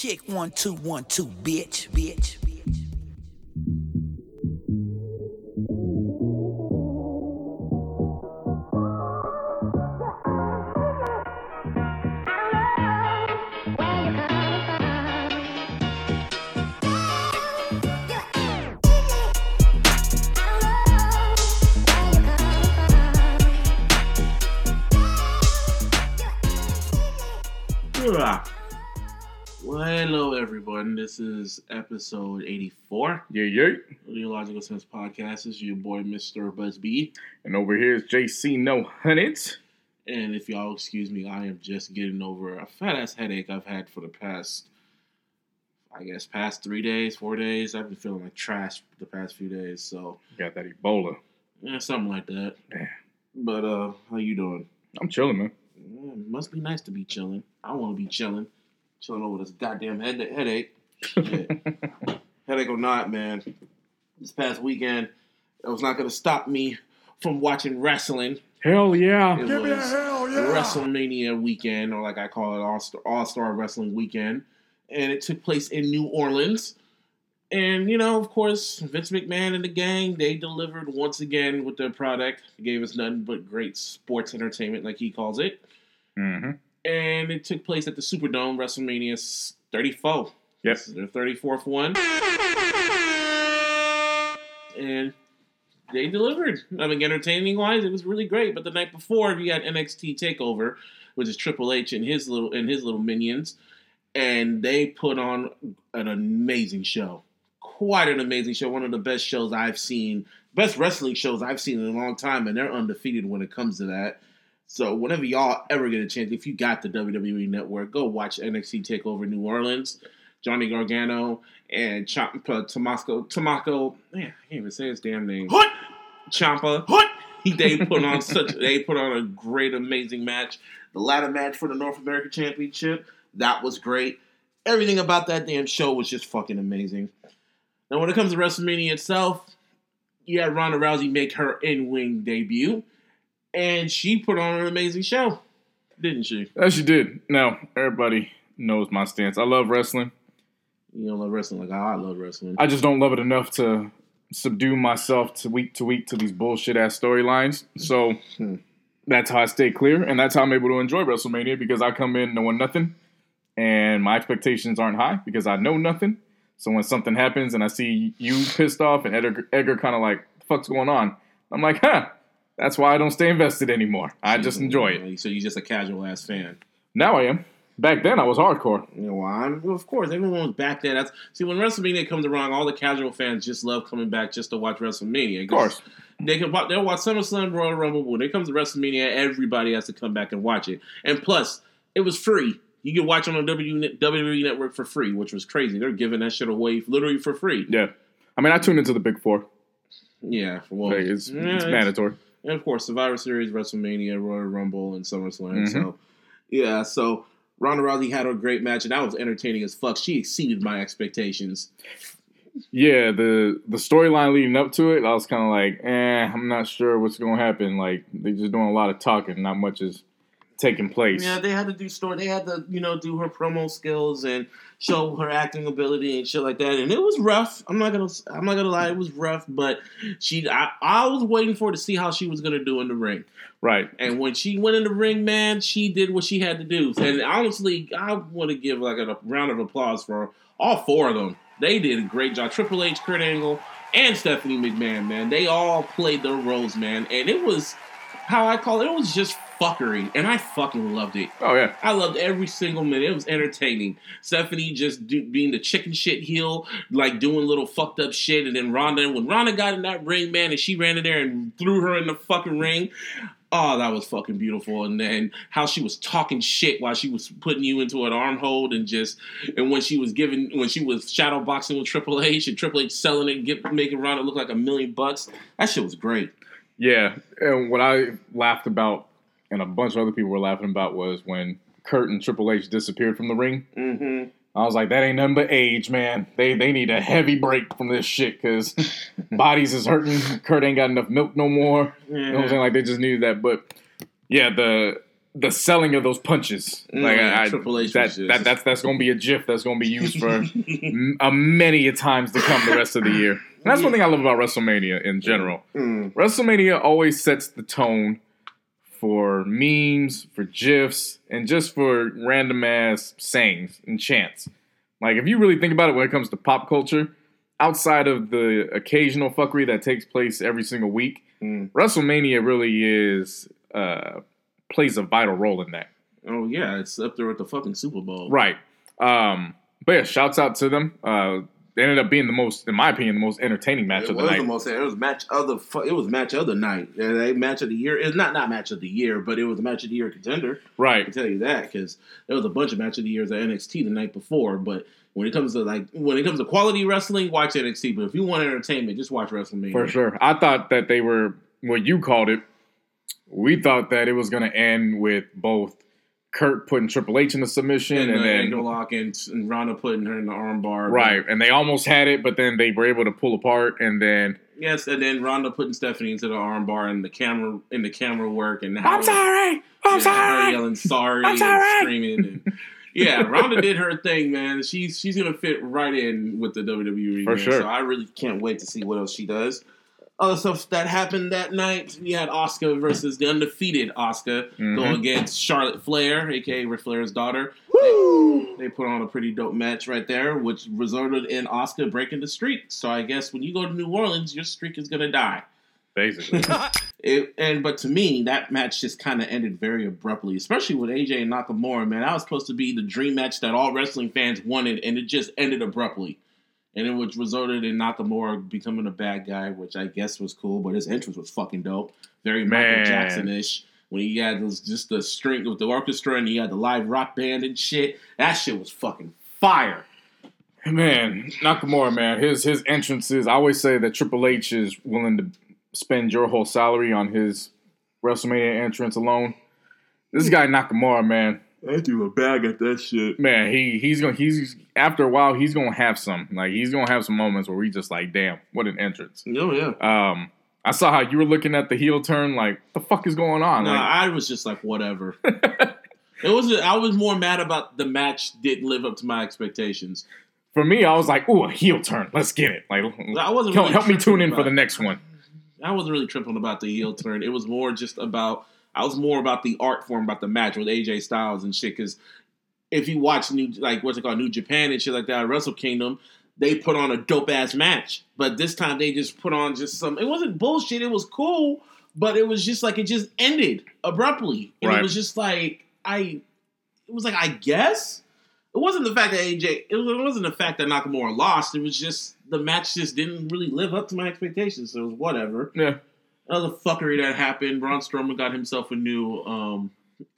Check one, two, one, two, bitch, bitch, This is episode 84 Yeah, yeah. the Theological Sense Podcast. This is your boy, Mr. Busby. And over here is JC No Hundreds. And if y'all excuse me, I am just getting over a fat ass headache I've had for the past, I guess, past three days, four days. I've been feeling like trash the past few days. So, Got that Ebola. yeah, something like that. Damn. But, uh, how you doing? I'm chilling, man. Yeah, must be nice to be chilling. I want to be chilling. Chilling over this goddamn head headache. Shit. headache or not, man. This past weekend, it was not going to stop me from watching wrestling. Hell yeah. It was WrestleMania weekend, or like I call it, All Star All Star Wrestling Weekend, and it took place in New Orleans. And you know, of course, Vince McMahon and the gang they delivered once again with their product. They gave us nothing but great sports entertainment, like he calls it. Mm-hmm. And it took place at the Superdome, WrestleMania 34. Yep. This is their 34th one. And they delivered. I mean, entertaining wise, it was really great. But the night before, we had NXT Takeover, which is Triple H and his little and his little minions, and they put on an amazing show. Quite an amazing show. One of the best shows I've seen, best wrestling shows I've seen in a long time, and they're undefeated when it comes to that. So whenever y'all ever get a chance, if you got the WWE Network, go watch NXT Takeover New Orleans. Johnny Gargano and Ciampa uh, Tomasco, Tomako, man, I can't even say his damn name. What? Ciampa. What? They put on such they put on a great, amazing match. The ladder match for the North American Championship, that was great. Everything about that damn show was just fucking amazing. Now, when it comes to WrestleMania itself, you had Ronda Rousey make her in-wing debut, and she put on an amazing show, didn't she? As you did. Now, everybody knows my stance. I love wrestling. You don't love wrestling like I love wrestling. I just don't love it enough to subdue myself to week to week to these bullshit ass storylines. So Hmm. that's how I stay clear, and that's how I'm able to enjoy WrestleMania because I come in knowing nothing, and my expectations aren't high because I know nothing. So when something happens and I see you pissed off and Edgar, Edgar kind of like, the "Fuck's going on?" I'm like, "Huh." That's why I don't stay invested anymore. I just enjoy it. So you're just a casual ass fan. Now I am. Back then I was hardcore. You know why? I'm, well, of course, everyone was back then. That's see when WrestleMania comes around, all the casual fans just love coming back just to watch WrestleMania. Of course. they can wa- they'll watch SummerSlam, Royal Rumble. When it comes to WrestleMania, everybody has to come back and watch it. And plus, it was free. You could watch it on the WWE Network for free, which was crazy. They're giving that shit away literally for free. Yeah. I mean, I tuned into the big four. Yeah, well, Like, it's, yeah, it's mandatory. and of course Survivor Series, WrestleMania, Royal Rumble, and SummerSlam. Mhm. So yeah, so Ronda Rousey had a great match, and that was entertaining as fuck. She exceeded my expectations. Yeah, the the storyline leading up to it, I was kind of like, eh, I'm not sure what's going to happen. Like, they're just doing a lot of talking, not much is taking place. Yeah, they had to do story. They had to, you know, do her promo skills and show her acting ability and shit like that. And it was rough. I'm not gonna, I'm not gonna lie, it was rough. But she, I, I was waiting for her to see how she was gonna do in the ring. Right. And when she went in the ring, man, she did what she had to do. And honestly, I want to give like a round of applause for all four of them. They did a great job. Triple H, Kurt Angle, and Stephanie McMahon, man. They all played their roles, man. And it was how I call it. It was just fuckery, and I fucking loved it. Oh, yeah. I loved every single minute. It was entertaining. Stephanie just do, being the chicken shit heel, like doing little fucked up shit, and then Ronda. When Ronda got in that ring, man, and she ran in there and threw her in the fucking ring. Oh, that was fucking beautiful. And then how she was talking shit while she was putting you into an arm hold and just and when she was giving when she was shadow boxing with Triple H and Triple H selling it, get, making Ronda look like a million bucks. That shit was great. Yeah. And what I laughed about, and a bunch of other people were laughing about, was when Kurt and Triple H disappeared from the ring. Mm-hmm. I was like, that ain't nothing but age, man. They they need a heavy break from this shit because bodies is hurting. Kurt ain't got enough milk no more. You know what I'm saying? Like they just needed that. But yeah, the the selling of those punches. Mm, like I, Triple H that, that that's that's gonna be a GIF that's gonna be used for m- a many a times to come the rest of the year. And that's one thing I love about WrestleMania in general. Mm. WrestleMania always sets the tone for memes, for GIFs, and just for random ass sayings and chants. Like if you really think about it when it comes to pop culture, outside of the occasional fuckery that takes place every single week, Mm. WrestleMania really is uh plays a vital role in that. Oh yeah, it's up there with the fucking Super Bowl. Right. Um but yeah, shouts out to them. Uh they ended up being the most, in my opinion, the most entertaining match It of the night. It was the most. It was match of the. It was match of the night. They match of the year. It's not not match of the year, but it was a match of the year contender. Right. I can tell you that because there was a bunch of match of the years at NXT the night before. But when it comes to like when it comes to quality wrestling, watch NXT. But if you want entertainment, just watch WrestleMania. For sure. I thought that they were what you called it. We thought that it was going to end with both Kurt putting Triple H in the submission And, and, uh, then ankle lock and, and Ronda putting her in the armbar. right, and they almost had it, but then they were able to pull apart, and then Yes, and then Ronda putting Stephanie into the armbar and the camera in the camera work and I'm sorry, I'm yeah, her sorry. yelling sorry I'm and sorry. screaming. And, yeah, Ronda did her thing, man. She's she's gonna fit right in with the WWE. For man. sure. So I really can't wait to see what else she does. Other stuff that happened that night, we had Asuka versus the undefeated Asuka go Mhm. against Charlotte Flair, aka Ric Flair's daughter. They, they put on a pretty dope match right there, which resulted in Asuka breaking the streak. So I guess when you go to New Orleans, your streak is gonna die. Basically, It, and but to me, that match just kind of ended very abruptly, especially with AJ and Nakamura. Man, that was supposed to be the dream match that all wrestling fans wanted, and it just ended abruptly. And it which resulted in Nakamura becoming a bad guy, which I guess was cool, but his entrance was fucking dope, very Man. Michael Jackson ish. When he had those, just the string with the orchestra and he had the live rock band and shit, that shit was fucking fire. man, Nakamura, man, his his entrances. I always say that Triple H is willing to spend your whole salary on his WrestleMania entrance alone. This guy Nakamura, man, I threw a bag at that shit. man, he he's gonna he's after a while he's gonna have some like he's gonna have some moments where we just like, damn, what an entrance. Oh yeah. Um, I saw how you were looking at the heel turn, like the fuck is going on? No, Like, I was just like, whatever. it was. I was more mad about the match didn't live up to my expectations. for me, I was like, ooh, a heel turn, let's get it. Like, I wasn't. really help me tune in for the next one. I wasn't really tripping about the heel turn. It was more just about. I was more about the art form, about the match with AJ Styles and shit. Because if you watch new, like what's it called, New Japan and shit like that, Wrestle Kingdom, they put on a dope ass match. But this time they just put on just some. It wasn't bullshit. It was cool, but it was just like it just ended abruptly, and Right. it was just like I. It was like I guess. It wasn't the fact that AJ. It was- it wasn't the fact that Nakamura lost. It was just the match just didn't really live up to my expectations. So it was whatever. Yeah, Another fuckery that happened. Braun Strowman got himself a new, um,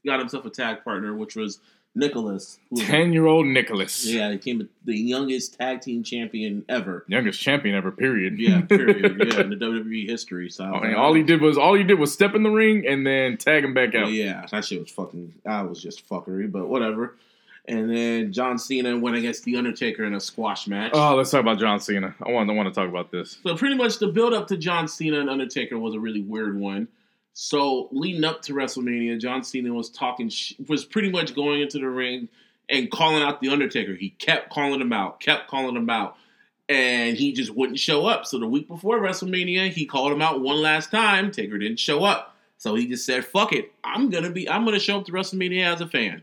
got himself a tag partner, which was Nicholas. ten year old Nicholas, yeah, he became the youngest tag team champion ever. youngest champion ever. Period. Yeah, period. yeah, in the WWE history. So I mean, all he did was all he did was step in the ring and then tag him back Oh, out. yeah, that shit was fucking. I was just fuckery, but whatever. And then John Cena went against The Undertaker in a squash match. Oh, let's talk about John Cena. I want I want to talk about this. So pretty much the build up to John Cena and Undertaker was a really weird one. So leading up to WrestleMania, John Cena was talking, sh- was pretty much going into the ring and calling out the Undertaker. He kept calling him out, kept calling him out, and he just wouldn't show up. So the week before WrestleMania, he called him out one last time. Taker didn't show up, so he just said, "Fuck it, I'm gonna be, I'm gonna show up to WrestleMania as a fan."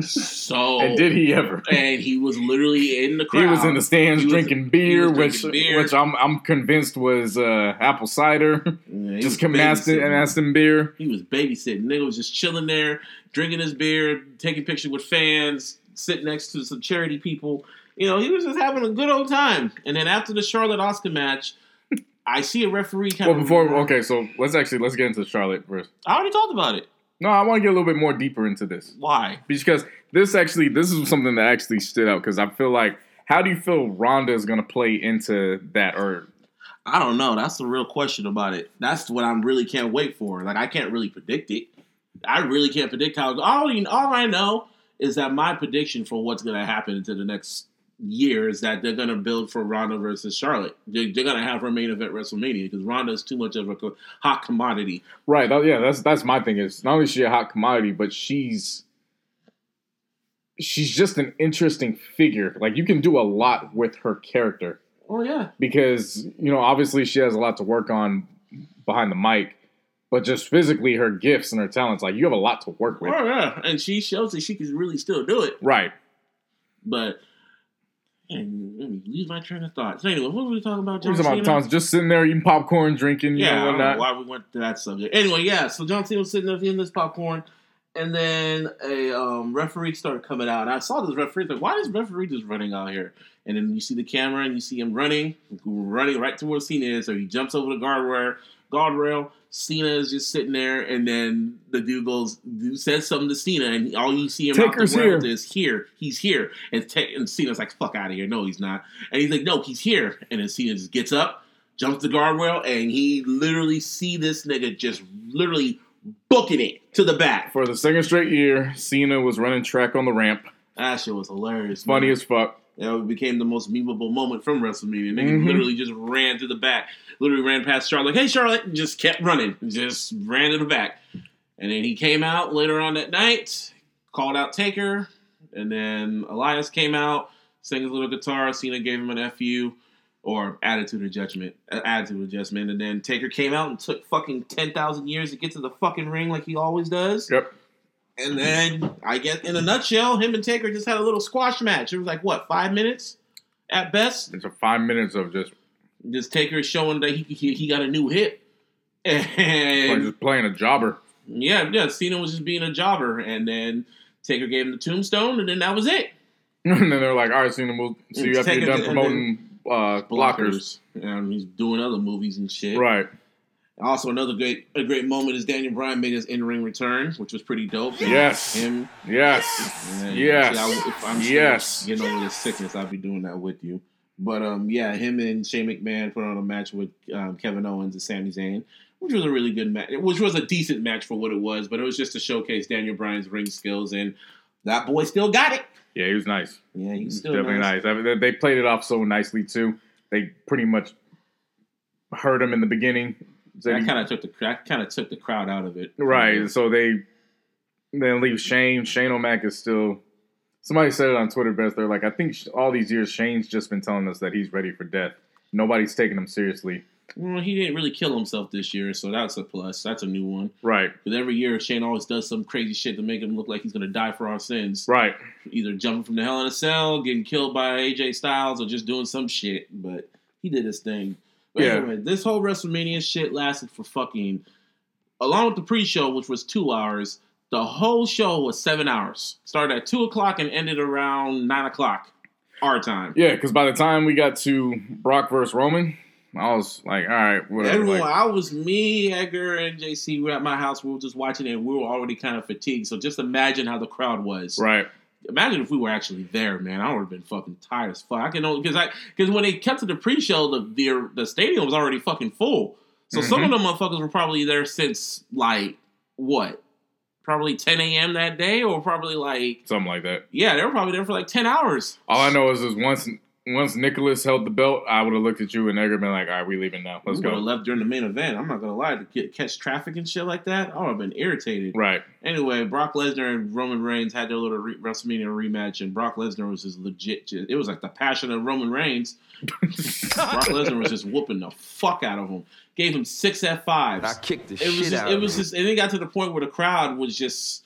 So And did he ever? And he was literally in the crowd. He was in the stands drinking beer, was which beer. which I'm I'm convinced was uh, apple cider, Yeah, just Aston and Aston beer. He was babysitting. Nigga was just chilling there, drinking his beer, taking pictures with fans, sitting next to some charity people. You know, he was just having a good old time. And then after the Charlotte Asuka match, I see a referee kind Well, of. before okay, so let's actually let's get into Charlotte first. I already talked about it. No, I want to get a little bit more deeper into this Why? because this actually this is something that actually stood out because I feel like how do you feel Ronda is going to play into that or I don't know. That's the real question about it. That's what I'm really can't wait for. Like I can't really predict it. I really can't predict how. All you, all I know is that my prediction for what's going to happen into the next year is that they're gonna build for Ronda versus Charlotte. They're, they're gonna have her main event WrestleMania because Ronda is too much of a co- hot commodity. Right. that- yeah, that's that's my thing. Is not only is she a hot commodity, but she's she's just an interesting figure. Like you can do a lot with her character Oh yeah, because you know obviously she has a lot to work on behind the mic, but just physically her gifts and her talents, like you have a lot to work with. oh yeah, and she shows that she can really still do it. Right. But and let lose my train of thought. So anyway, what were we talking about? We're talking about? Tom's just sitting there eating popcorn, drinking, you Yeah, know, don't know whatnot. why we went to that subject. Anyway, yeah. So John Cena was sitting there eating this popcorn, and then a um, referee started coming out. And I saw this referee. Like, why is referee just running out here? And then you see the camera, and you see him running, running right towards Cena. So he jumps over the guardrail. Guardrail. Cena is just sitting there, and then the dude goes, dude says something to Cena, and all you see him out the world here. is here. He's here, and, and Cena's like, "Fuck out of here!" No, he's not. And he's like, "No, he's here." And then Cena just gets up, jumps the guardrail, and he literally see this nigga just literally booking it to the back. For the second straight year, Cena was running track on the ramp. That shit was hilarious. Funny man. as fuck. That became the most memeable moment from WrestleMania. Nigga Mhm. literally just ran to the back. Literally ran past Charlotte, like, hey, Charlotte, and just kept running. Just ran to the back. And then he came out later on that night, called out Taker. And then Elias came out, sang his little guitar. Cena gave him an FU or attitude adjustment. uh, Attitude adjustment. And then Taker came out and took fucking 10,000 years to get to the fucking ring like he always does. Yep. And then I guess in a nutshell, him and Taker just had a little squash match. It was like what five minutes at best. It's a five minutes of just, Just Taker showing that he he, he got a new hit, and just playing a jobber. yeah, yeah, Cena was just being a jobber, and then Taker gave him the tombstone, and then that was it. and then they're like, all right, Cena, we'll see you after you're done promoting uh, blockers. and he's doing other movies and shit. Right. Also, another great a great moment is Daniel Bryan made his in ring return, which was pretty dope. Yes. him Yes. And then, Yes. see, I- if I'm still Yes. getting over this sickness, I'll be doing that with you. But um, yeah, him and Shane McMahon put on a match with um, Kevin Owens and Sami Zayn, which was a really good match. Which was a decent match for what it was, but it was just to showcase Daniel Bryan's ring skills, and that boy still got it. Yeah, he was nice. Yeah, he's still Definitely nice. nice. I mean, they played it off so nicely too. They pretty much hurt him in the beginning. Said That kind of took the that kind of took the crowd out of it. right. So they then leave Shane. Shane O'Mac is still. Somebody said it on Twitter best. They're like, I think all these years Shane's just been telling us that he's ready for death. Nobody's taking him seriously. Well, he didn't really kill himself this year, so that's a plus. That's a new one. Right. Because every year Shane always does some crazy shit to make him look like he's gonna die for our sins. Right. either jumping from the Hell in a Cell, getting killed by AJ Styles, or just doing some shit. But he did his thing. But Yeah. anyway, this whole WrestleMania shit lasted for fucking, along with the pre-show, which was two hours. The whole show was seven hours. Started at two o'clock and ended around nine o'clock, our time. Yeah, because by the time we got to Brock versus Roman, I was like, all right, whatever. Everyone, like- I was me, Edgar, and JC. We were at my house. We were just watching it. and We were already kind of fatigued. So just imagine how the crowd was. right. Imagine if we were actually there, man. I would have been fucking tired as fuck. I can only because I because when they kept to the pre-show, the the, the stadium was already fucking full. So some of mm-hmm. them motherfuckers were probably there since like what, probably 10 a.m. that day, or probably like Something like that. yeah, they were probably there for like 10 hours. All I know is, is once once Nicholas held the belt, I would have looked at you and Edgar been like, all right, we leaving now. Let's we would have go. left during the main event. I'm not gonna lie, to get, catch traffic and shit like that, I would have been irritated. Right. Anyway, Brock Lesnar and Roman Reigns had their little re- WrestleMania rematch, and Brock Lesnar was just legit. Just, it was like the passion of Roman Reigns. Brock Lesnar was just whooping the fuck out of him. Gave him six F fives. I kicked the It was shit just, out it of was him. just, and it got to the point where the crowd was just,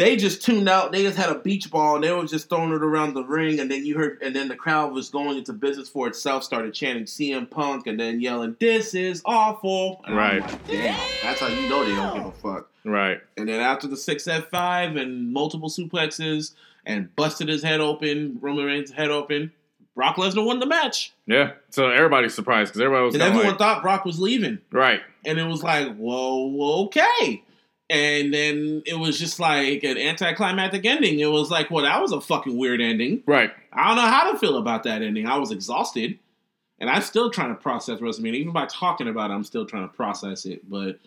they just tuned out. They just had a beach ball and they were just throwing it around the ring, and then you heard, and then the crowd was going into business for itself. Started chanting CM Punk and then yelling, "This is awful!" And Right. like, Damn, that's how you know they don't give a fuck. Right. And then after the six F five and multiple suplexes and busted his head open, Roman Reigns' head open, Brock Lesnar won the match. Yeah. So everybody's surprised because everybody was And everyone like, thought Brock was leaving. right. And it was like, whoa, okay. And then it was just like an anticlimactic ending. It was like, well, that was a fucking weird ending. Right. I don't know how to feel about that ending. I was exhausted. And I'm still trying to process WrestleMania. Even by talking about it, I'm still trying to process it. But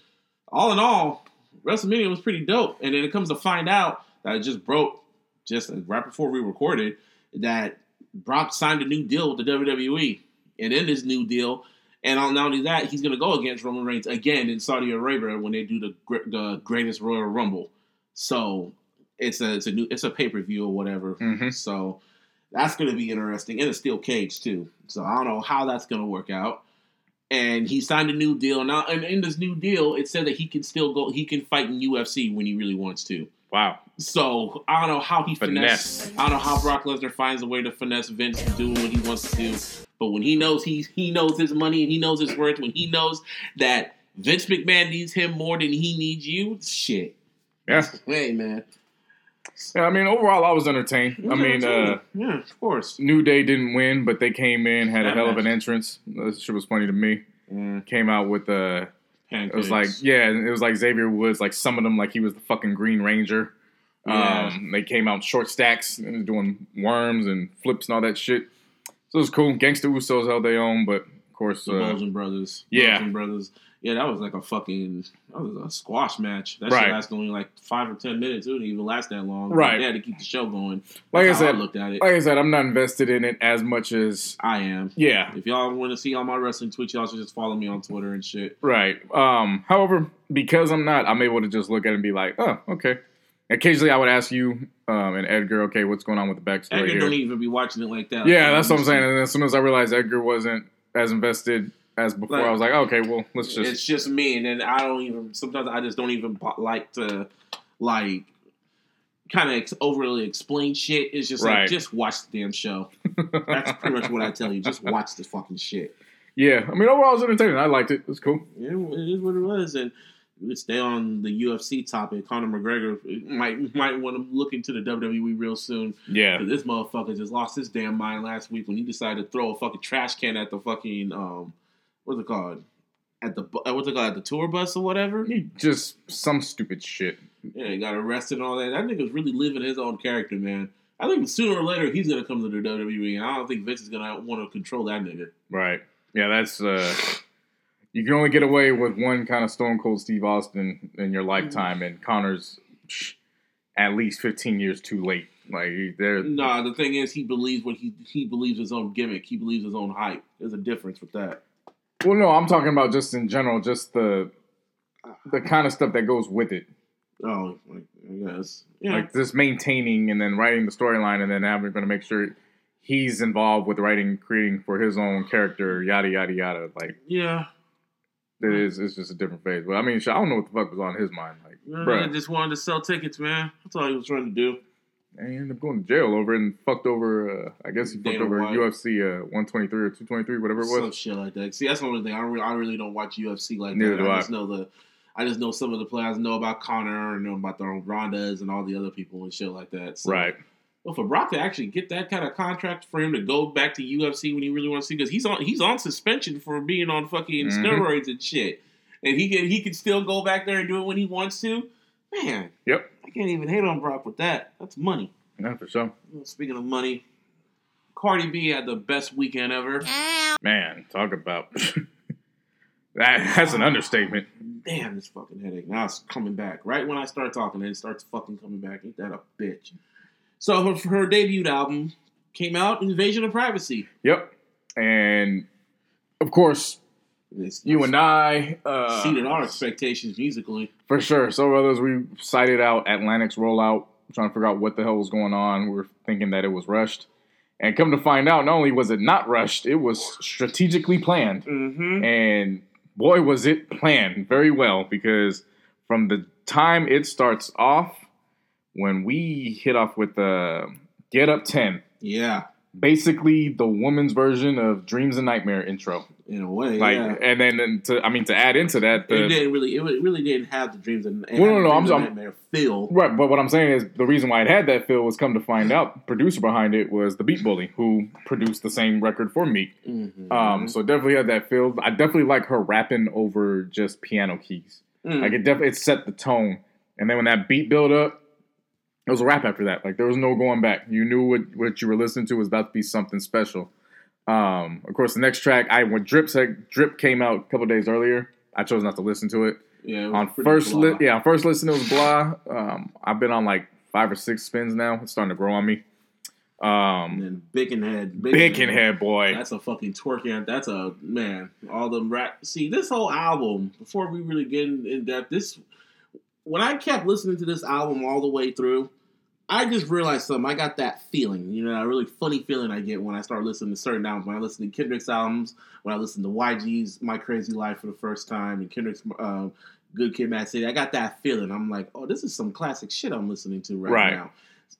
all in all, WrestleMania was pretty dope. And then it comes to find out that it just broke just right before we recorded that Brock signed a new deal with the WWE, and in this new deal, and not only that, he's going to go against Roman Reigns again in Saudi Arabia when they do the the greatest Royal Rumble. So it's a it's a new it's a pay per view or whatever. Mhm. So that's going to be interesting, and a steel cage too. So I don't know how that's going to work out. And he signed a new deal now, and in this new deal, it said that he can still go. He can fight in UFC when he really wants to. Wow. So I don't know how he finesse. I don't know how Brock Lesnar finds a way to finesse Vince doing what he wants to do. But when he knows he he knows his money and he knows his worth, when he knows that Vince McMahon needs him more than he needs you, shit. Yeah. Hey man. Yeah, I mean, overall, I was entertained. I mean, uh, yeah, of course. New Day didn't win, but they came in, had a hell of an entrance. This shit was funny to me. Mm, Came out with uh pancakes. It was like, yeah, it was like Xavier Woods, like some of them, like he was the fucking Green Ranger. Yeah. Um, they came out short stacks and doing worms and flips and all that shit. So it was cool. Gangsta Usos held their own, but of course, the uh, Bludgeon Brothers. yeah. Bludgeon Brothers. Yeah, that was like a fucking that was a squash match. That Right. shit lasted only like five or ten minutes. It didn't even last that long. Right. They had to keep the show going. Like I said- looked at it. like I said, I'm not invested in it as much as I am. yeah, If y'all want to see all my wrestling tweets, y'all should just follow me on Twitter and shit. right. Um, however, because I'm not, I'm able to just look at it and be like, oh, okay. Occasionally, I would ask you um, and Edgar, okay, what's going on with the backstory Edgar here? don't even be watching it like that. Yeah, that's what I'm saying. And as soon as I realized Edgar wasn't as invested as before, Like- I was like, okay, well, let's just It's just me, and then I don't even. Sometimes I just don't even like to like kind of ex- overly explain shit. It's just Right. like just watch the damn show. That's pretty much what I tell you. Just watch the fucking shit. yeah. I mean, overall, it was entertaining. I liked it. It was cool. Yeah, it is what it was, and let's stay on the UFC topic. Conor McGregor might might want to look into the WWE real soon. Yeah, This motherfucker just lost his damn mind last week when he decided to throw a fucking trash can at the fucking um, what's it called? At the what's it called? At the tour bus or whatever. he just some stupid shit. Yeah, he got arrested and all that. That nigga's really living his own character, man. I think sooner or later he's gonna come to the WWE, and I don't think Vince is gonna want to control that nigga. Right. Yeah, that's uh you can only get away with one kind of Stone Cold Steve Austin in your lifetime, and Conor's at least 15 years too late. Like they're Nah, the thing is, he believes what he he believes his own gimmick. He believes his own hype. There's a difference with that. Well, no, I'm talking about just in general, just the the kind of stuff that goes with it, Oh, like, I guess. Yeah. like just maintaining and then writing the storyline, and then having going to make sure he's involved with writing, creating for his own character, yada yada yada. Like yeah. it is, it's just a different phase. But I mean, I don't know what the fuck was on his mind. Like, Man, bruh. he just wanted to sell tickets, man. That's all he was trying to do. And he ended up going to jail over and fucked over. Uh, I guess he fucked over White. UFC uh, 123 or 223, whatever it was. Some shit like that. See, that's the only thing. I really, I really don't watch UFC like Neither that. do I I. just know the, I just know some of the players. I know about Conor and know about the Rondas and all the other people and shit like that. So, Right. Well, for Brock to actually get that kind of contract for him to go back to UFC when he really wants to, because he's on he's on suspension for being on fucking Mhm. steroids and shit, and he can he can still go back there and do it when he wants to. Man, Yep. I can't even hate on Brock with that. That's money. Yeah, for sure. Speaking of money, Cardi B had the best weekend ever. Man, talk about that. That's an understatement. Damn, this fucking headache. Now it's coming back. Right when I start talking, it starts fucking coming back. Ain't that a bitch? So her, her debut album came out, Invasion of Privacy. Yep. And of course, you and I, uh, exceeded our expectations musically. for sure. So others, we cited out Atlantic's rollout, trying to figure out what the hell was going on. We are thinking that it was rushed. And come to find out, not only was it not rushed, it was strategically planned. Mm-hmm. And boy, was it planned very well because from the time it starts off, when we hit off with the Get Up 10, Yeah, basically the woman's version of Dreams and Nightmare intro. In a way. Like, yeah. and then and to, I mean, to add into that, it didn't really. It really didn't have the dreams and Well, no, no, I'm- I'm- nightmare feel. Right, but what I'm saying is the reason why it had that feel was come to find out, producer behind it was the Beat Bully, who produced the same record for Meek. Mm-hmm. Um, so it definitely had that feel. I definitely like her rapping over just piano keys. Mm. Like it definitely it set the tone. And then when that beat built up, it was a rap after that. Like there was no going back. You knew what, what you were listening to was about to be something special. Um, of course, the next track, I when Drip said Drip came out a couple days earlier, I chose not to listen to it. yeah, it was On first, li- yeah, on first listen it was blah. Um, I've been on like five or six spins now. It's starting to grow on me. And Um, then Bickenhead. Bickenhead boy. That's a fucking twerking. That's a man. All the rap. See, this whole album. Before we really get in, in depth, this when I kept listening to this album all the way through, I just realized something. I got that feeling, you know, a really funny feeling I get when I start listening to certain albums. When I listen to Kendrick's albums, when I listen to YG's "My Crazy Life" for the first time, and Kendrick's uh, "Good Kid, Mad City," I got that feeling. I'm like, oh, this is some classic shit I'm listening to right, Right. now.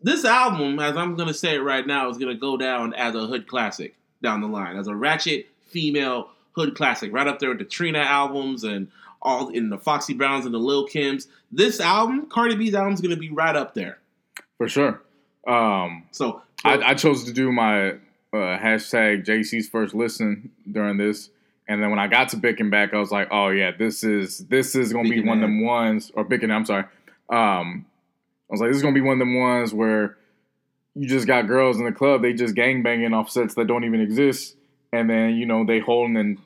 This album, as I'm gonna say it right now, is gonna go down as a hood classic down the line, as a ratchet female hood classic, right up there with the Trina albums and all in the Foxy Browns and the Lil Kims. This album, Cardi B's album, is gonna be right up there. For sure. Um, So I, I chose to do my uh, hashtag JC's first listen during this, and then when I got to Bicken back, I was like, oh yeah, this is this is gonna be one of them ones or Bicken. I'm sorry. Um, I was like, this is gonna be one of them ones where you just got girls in the club, they just gang banging off sets that don't even exist, and then you know they holding and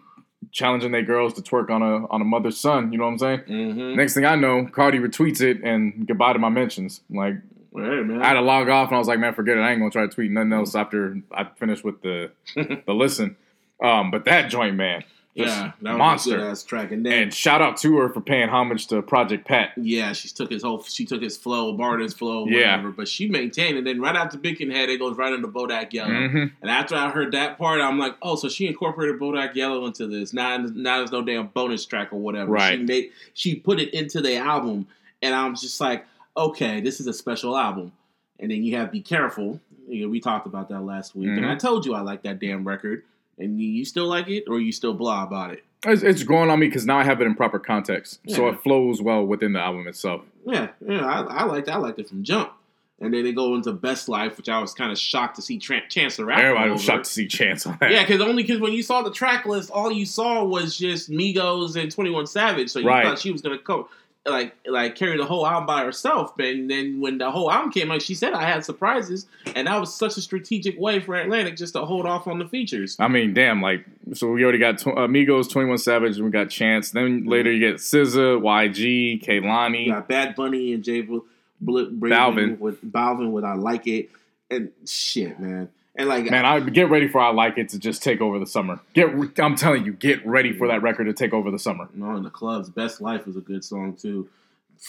challenging their girls to twerk on a on a mother's son. You know what I'm saying? mhm. Next thing I know, Cardi retweets it and goodbye to my mentions. Like Hey, man. I had to log off and I was like, man, forget it. I ain't gonna try to tweet nothing else after I finished with the the listen. Um, but that joint, man, just yeah, that was monster. ass track. And then And shout out to her for paying homage to Project Pat. yeah, she took his whole she took his flow, borrowed his flow, Yeah. whatever. But she maintained it. Then right after Bickenhead, it goes right into Bodak Yellow. Mhm. And after I heard that part, I'm like, oh, so she incorporated Bodak Yellow into this. Now, now there's no damn bonus track or whatever. Right. She made she put it into the album, and I'm just like, okay, this is a special album. And then you have Be Careful. You know, we talked about that last week, and Mhm. I told you I like that damn record. And you- still like it, or you still blah about it? It's, it's growing on me because now I have it in proper context, so it flows well within the album itself. Yeah, yeah, I, I liked I liked it from jump. And then they go into Best Life, which I was kind of shocked to see Tran Chance the Rapper. Everybody was shocked to see Chance on that. Yeah, because only because when you saw the track list, all you saw was just Migos and Twenty One Savage, so you Right. thought she was gonna co- like like carry the whole album by herself. And then when the whole album came out, she said I had surprises, and that was such a strategic way for Atlantic just to hold off on the features. I mean, damn, like, so we already got tw- Amigos, 21 Savage, and we got Chance. Then later you get SZA, YG, Kehlani. You got Bad Bunny and Jay Bl- Bl- Balvin. with Balvin with I Like It, and shit, man. And like Man, I get ready for I Like It to just take over the summer. Get, I'm telling you, get ready for that record to take over the summer. No, in the clubs, "Best Life" is a good song too.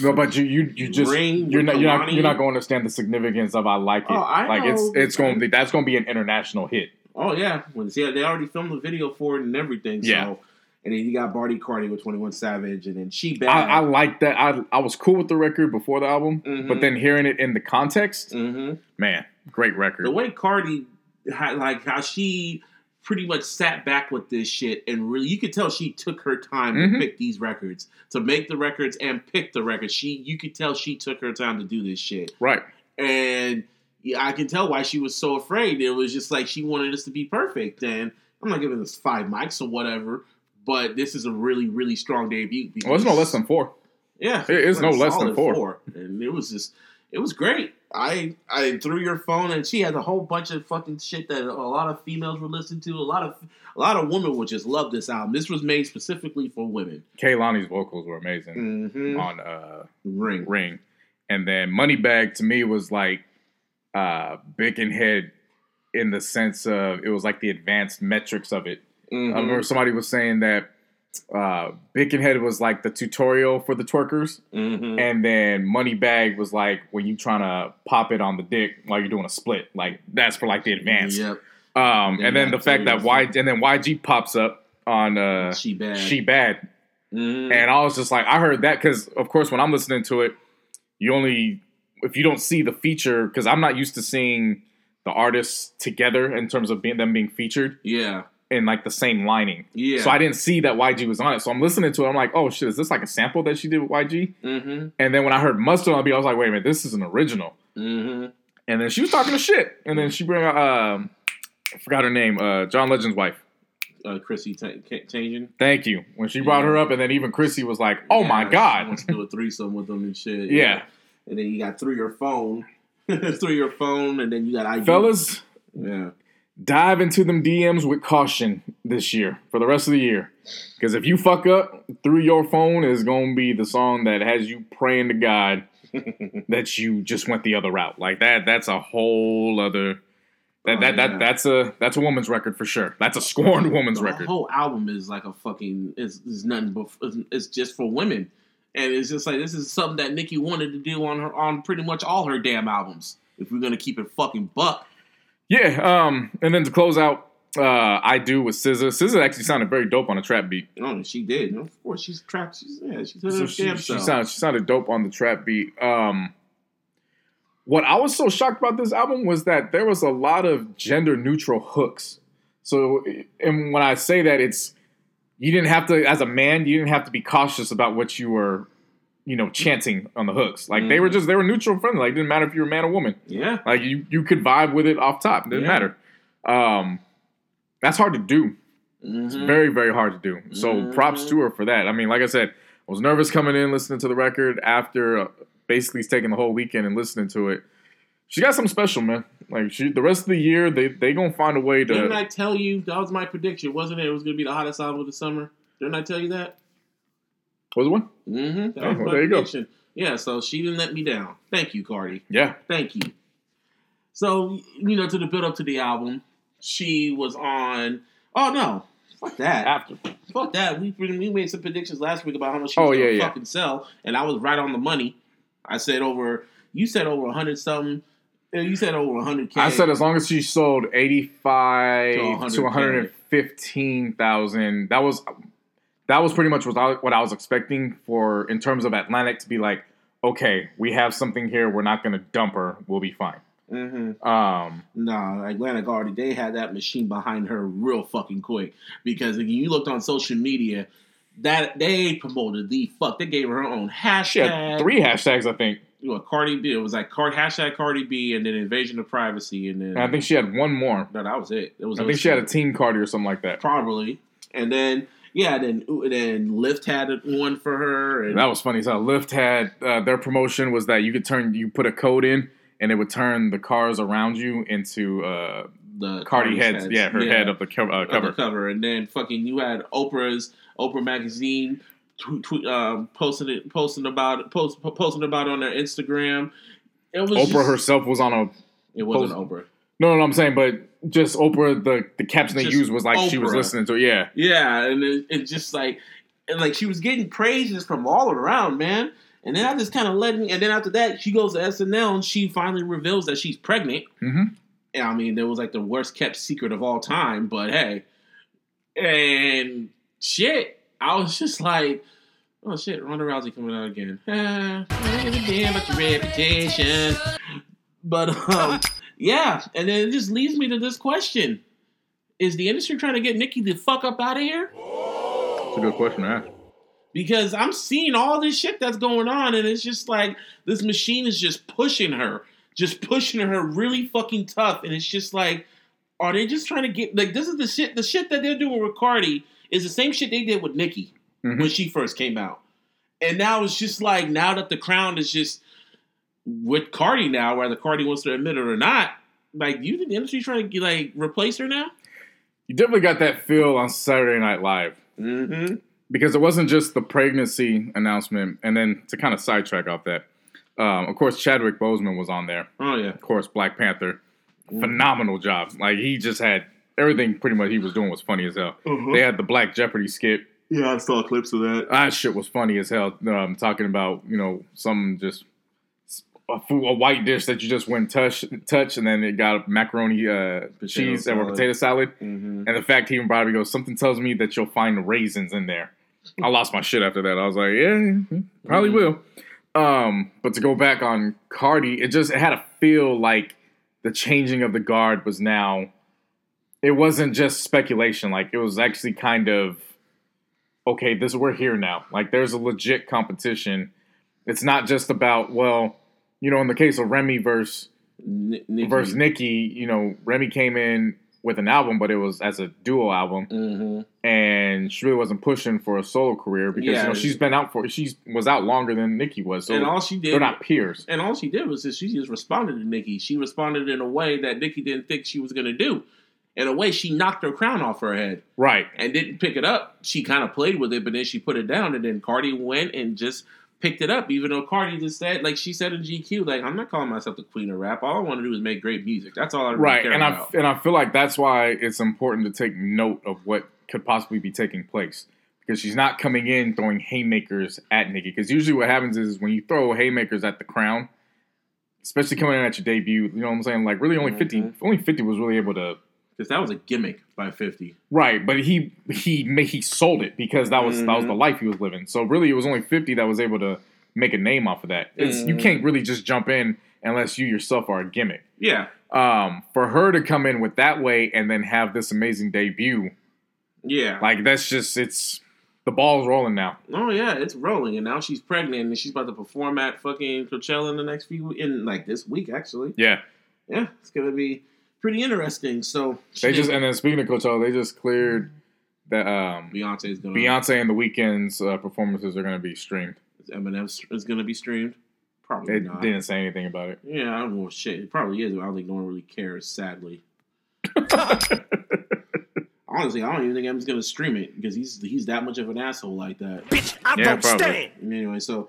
No, but you, you, you just Ring you're not, you're not, you're not going to understand the significance of I Like It. Oh, I like it's, know. it's going to be that's going to be an international hit. Oh yeah, when see, they already filmed the video for it and everything. So. Yeah. And then you got Barty Cardi with Twenty One Savage, and then She Bad. I, I like that. I, I was cool with the record before the album, Mhm. but then hearing it in the context, hmm man, great record. The way Cardi, had, like how she pretty much sat back with this shit, and really, you could tell she took her time Mhm. to pick these records, to make the records and pick the records. She, you could tell she took her time to do this shit. right. and yeah, I can tell why she was so afraid. It was just like she wanted us to be perfect, and I'm not giving this five mics or whatever, but this is a really, really strong debut. Well, it's no less than four. yeah, it is no less than solid four. and it was just, it was great. I I threw your phone, and she had a whole bunch of fucking shit that a lot of females were listening to. A lot of a lot of women would just love this album. This was made specifically for women. Kehlani's vocals were amazing Mm-hmm. on uh, Ring. Ring, and then Moneybag to me was like uh, Head in the sense of it was like the advanced metrics of it. Mhm. I remember somebody was saying that uh, Bickenhead was like the tutorial for the twerkers, Mhm. and then Moneybag was like when you trying to pop it on the dick while you're doing a split. Like that's for like the advanced. Yep. Um, and then the fact that got Y and then YG pops up on uh, She bad. She Bad, Mhm. and I was just like, I heard that because of course when I'm listening to it, you only if you don't see the feature because I'm not used to seeing the artists together in terms of being, them being featured Yeah. In like the same lining. Yeah. So I didn't see that YG was on it. So I'm listening to it. I'm like, oh shit, is this like a sample that she did with YG? Mm-hmm. And then when I heard Mustard on the beat, I was like, wait a minute, this is an original. Mm-hmm. And then she was talking to shit. And then she bring out, um, I forgot her name, uh, John Legend's wife. Uh, Chrissy Ta- Ca- changing. Thank you. When she brought Yeah. her up, and then even Chrissy was like, oh my Yeah, She God. wants to do a threesome with them and shit. Yeah. And then you got through your phone, through your phone, and then you got ID. Fellas, Yeah. Dive into them DMs with caution this year for the rest of the year. Because if you fuck up, through your phone is going to be the song that has you praying to God that you just went the other route. Like that, that's a whole other That Oh, that, yeah. that that's a that's a woman's record for sure. That's a scorned woman's the record. The whole album is like a fucking is is nothing but it's, it's just for women, and it's just like this is something that Nicki wanted to do on her on pretty much all her damn albums. If we're gonna keep it fucking buck, Yeah. Um. And then to close out, uh, I do with SZA. SZA actually sounded very dope on a trap beat. oh, she did. Of course, she's trapped. She's yeah, she's So she, she sounded she sounded dope on the trap beat. Um. What I was so shocked about this album was that there was a lot of gender neutral hooks. So, and when I say that, it's you didn't have to, as a man, you didn't have to be cautious about what you were, you know, chanting on the hooks. Like they were Mhm. just they were neutral friendly. Like it didn't matter if you were a man or woman. yeah, Like you you could vibe with it off top. It didn't Yeah. matter. Um, that's hard to do. It's Mhm. very very hard to do. So props Mhm. to her for that. I mean, like I said, I was nervous coming in listening to the record after uh, basically taking the whole weekend and listening to it. She got something special, man. Like she, the rest of the year, they they gonna find a way to. Didn't. I tell you that was my prediction, wasn't it? It was gonna be the hottest album of the summer. Didn't I tell you that? Was it one? Mm-hmm. Oh, well, there you go. Yeah, so she didn't let me down. Thank you, Cardi. Yeah. Thank you. So, you know, to the build up to the album, she was on. Oh, no. Fuck that. After. Fuck that. We, we made some predictions last week about how much she was Oh, going to yeah, yeah. fucking sell, and I was right on the money. I said over. You said over 100 something. You said over 100K. I said as long as she sold eighty five To to one hundred and fifteen thousand, that was that was pretty much what I, what I was expecting for in terms of Atlantic to be like, okay, we have something here. We're not gonna dump her. We'll be fine. Mm-hmm. Um, Nah, Atlanta Guardi, they had that machine behind her real fucking quick. Because if you looked on social media, that they promoted the fuck. They gave her her own hashtag. three hashtags, I think. You know, Cardi B. It was like card hashtag Cardi B, and then invasion of privacy, and then And I think she had one more. no, that was it. It was. I think she had a team Cardi or something like that. probably, and then yeah, then then Lyft had one for her, and That was funny. So Lyft had uh, their promotion was that you could turn you put a code in and it would turn the cars around you into uh, the Cardi Cardi's heads. Yeah, her head of the co- uh, of cover. the cover, and then fucking you had Oprah's Oprah magazine tw- tw- um, posting it, posting about it, post, posting about it on their Instagram. It was Oprah just- herself was on a It wasn't post- Oprah. no, no, no, I'm saying, but just Oprah. The the caption they used was like she was listening to. it. Yeah, Yeah, and it, it just like and like she was getting praises from all around, man. And then I just kind of let me. And then after that, she goes to SNL and she finally reveals that she's pregnant. hmm And I mean, there was like the worst kept secret of all time, but hey. And shit, I was just like, oh shit, Ronda Rousey coming out again. Ah, I don't give a damn about your reputation. But um, yeah, and then it just leads me to this question: Is the industry trying to get Nicki the fuck up out of here? it's a good question to ask. Because I'm seeing all this shit that's going on, and it's just like this machine is just pushing her, just pushing her really fucking tough, and it's just like, are they just trying to get like this is the shit? The shit that they're doing with Cardi is the same shit they did with Nicki Mhm. when she first came out, and now it's just like now that the crown is just with Cardi now, whether Cardi wants to admit it or not. Like, do you think the industry's trying to like replace her now? You definitely got that feel on Saturday Night Live. Mm-hmm. because it wasn't just the pregnancy announcement, and then to kind of sidetrack off that, um, of course Chadwick Boseman was on there. Oh yeah. Of course, Black Panther, Mm. phenomenal job. Like he just had everything. Pretty much he was doing was funny as hell. Uh-huh. They had the Black Jeopardy skit. Yeah, I saw clips of that. That shit was funny as hell. Um, talking about you know some just a, food, a white dish that you just went touch touch, and then it got macaroni, uh, cheese, and salad. potato salad. Mm-hmm. And the fact he even brought it, goes, something tells me that you'll find raisins in there. I lost my shit after that. I was like, yeah, probably Mhm. will. Um, but to go back on Cardi, it just it had a feel like the changing of the guard was now. It wasn't just speculation. Like it was actually kind of okay. This we're here now. Like there's a legit competition. It's not just about well, you know, in the case of Remy versus N- Nicki. versus Nicki, you know, Remy came in with an album, but it was as a duo album, Mm-hmm. and she really wasn't pushing for a solo career because Yeah. you know she's been out for she was out longer than Nicki was, so and all she did, they're not peers. and all she did was just she just responded to Nicki. She responded in a way that Nicki didn't think she was gonna do. In a way, she knocked her crown off her head Right. and didn't pick it up. She kind of played with it, but then she put it down, and then Cardi went and just picked it up, even though Cardi just said, like she said in GQ, like I'm not calling myself the queen of rap. All I want to do is make great music. That's all I really right care and i about. and i feel like that's why it's important to take note of what could possibly be taking place because she's not coming in throwing haymakers at nicki because usually what happens is when you throw haymakers at the crown especially coming in at your debut you know what i'm saying like really only 50 Mhm. only 50 was really able to Because that was a gimmick by 50. right but he he ma- he sold it because that was that was the life he was living so really it was only 50 that was able to make a name off of that it's you can't really just jump in unless you yourself are a gimmick Yeah. um, for her to come in with that way and then have this amazing debut, Yeah. like that's just it's the ball's rolling now. Oh yeah, it's rolling, and now she's pregnant, and she's about to perform at fucking Coachella in the next few in like this week actually. Yeah, Yeah, it's gonna be pretty interesting. So they just and then speaking of Coachella, they just cleared that um, Beyonce's gonna Beyonce and the Weeknd's uh, performances are going to be streamed. Eminem is gonna be streamed. Probably They not. didn't say anything about it. Yeah, I don't know. Shit, it probably is. But I don't think no one really cares. Sadly, honestly, I don't even think Eminem's gonna stream it because he's he's that much of an asshole like that. Bitch, I Yeah, don't probably. stand. Anyway, so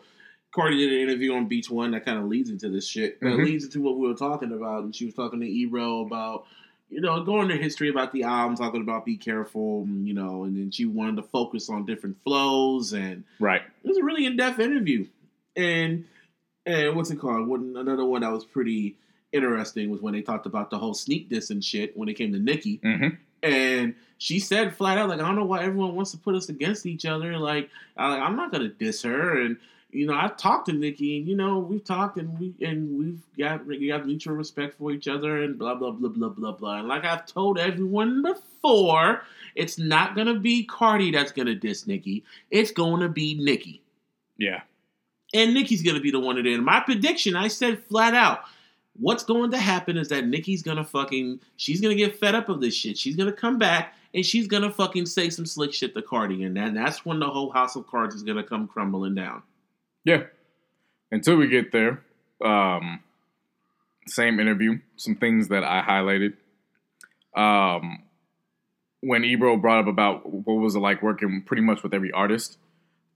Cardi did an interview on Beats 1 that kind of leads into this shit. That Mhm. leads into what we were talking about, and she was talking to Ebro about, you know, going to history about the album, talking about be careful, you know, and then she wanted to focus on different flows, and Right. it was a really in depth interview. And and what's it called? One another one that was pretty interesting was when they talked about the whole sneak diss and shit when it came to Nicki. hmm And she said flat out, like, I don't know why everyone wants to put us against each other. Like, I, I'm not gonna diss her. And you know, I've talked to Nicki, and you know, we've talked, and we and we've got we got mutual respect for each other, and blah blah blah blah blah blah. And like I've told everyone before, it's not gonna be Cardi that's gonna diss Nicki. It's gonna be Nicki, Yeah. and Nicki's gonna be the one that did. My prediction, I said flat out. What's going to happen is that Nicki's gonna fucking she's gonna get fed up of this shit. She's gonna come back and she's gonna fucking say some slick shit to Cardi, and then that's when the whole House of Cards is gonna come crumbling down. Yeah. Until we get there, um, same interview, some things that I highlighted. Um, when Ebro brought up about what was it like working pretty much with every artist,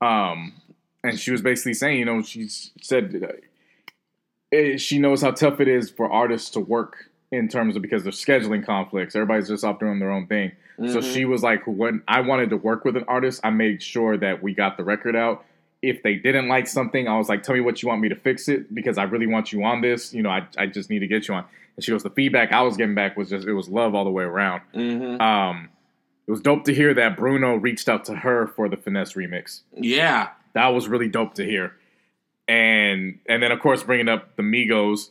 um, and she was basically saying, you know, she said uh, eh, she knows how tough it is for artists to work in terms of because of scheduling conflicts. Everybody's just off doing their own thing. So Mhm. she was like, when I wanted to work with an artist, I made sure that we got the record out. If they didn't like something, I was like, tell me what you want me to fix it because I really want you on this. You know, I, I just need to get you on. And she goes, the feedback I was getting back was just, it was love all the way around. Mhm. Um, it was dope to hear that Bruno reached out to her for the Finesse remix. Yeah. That was really dope to hear. And and then of course bringing up the Migos,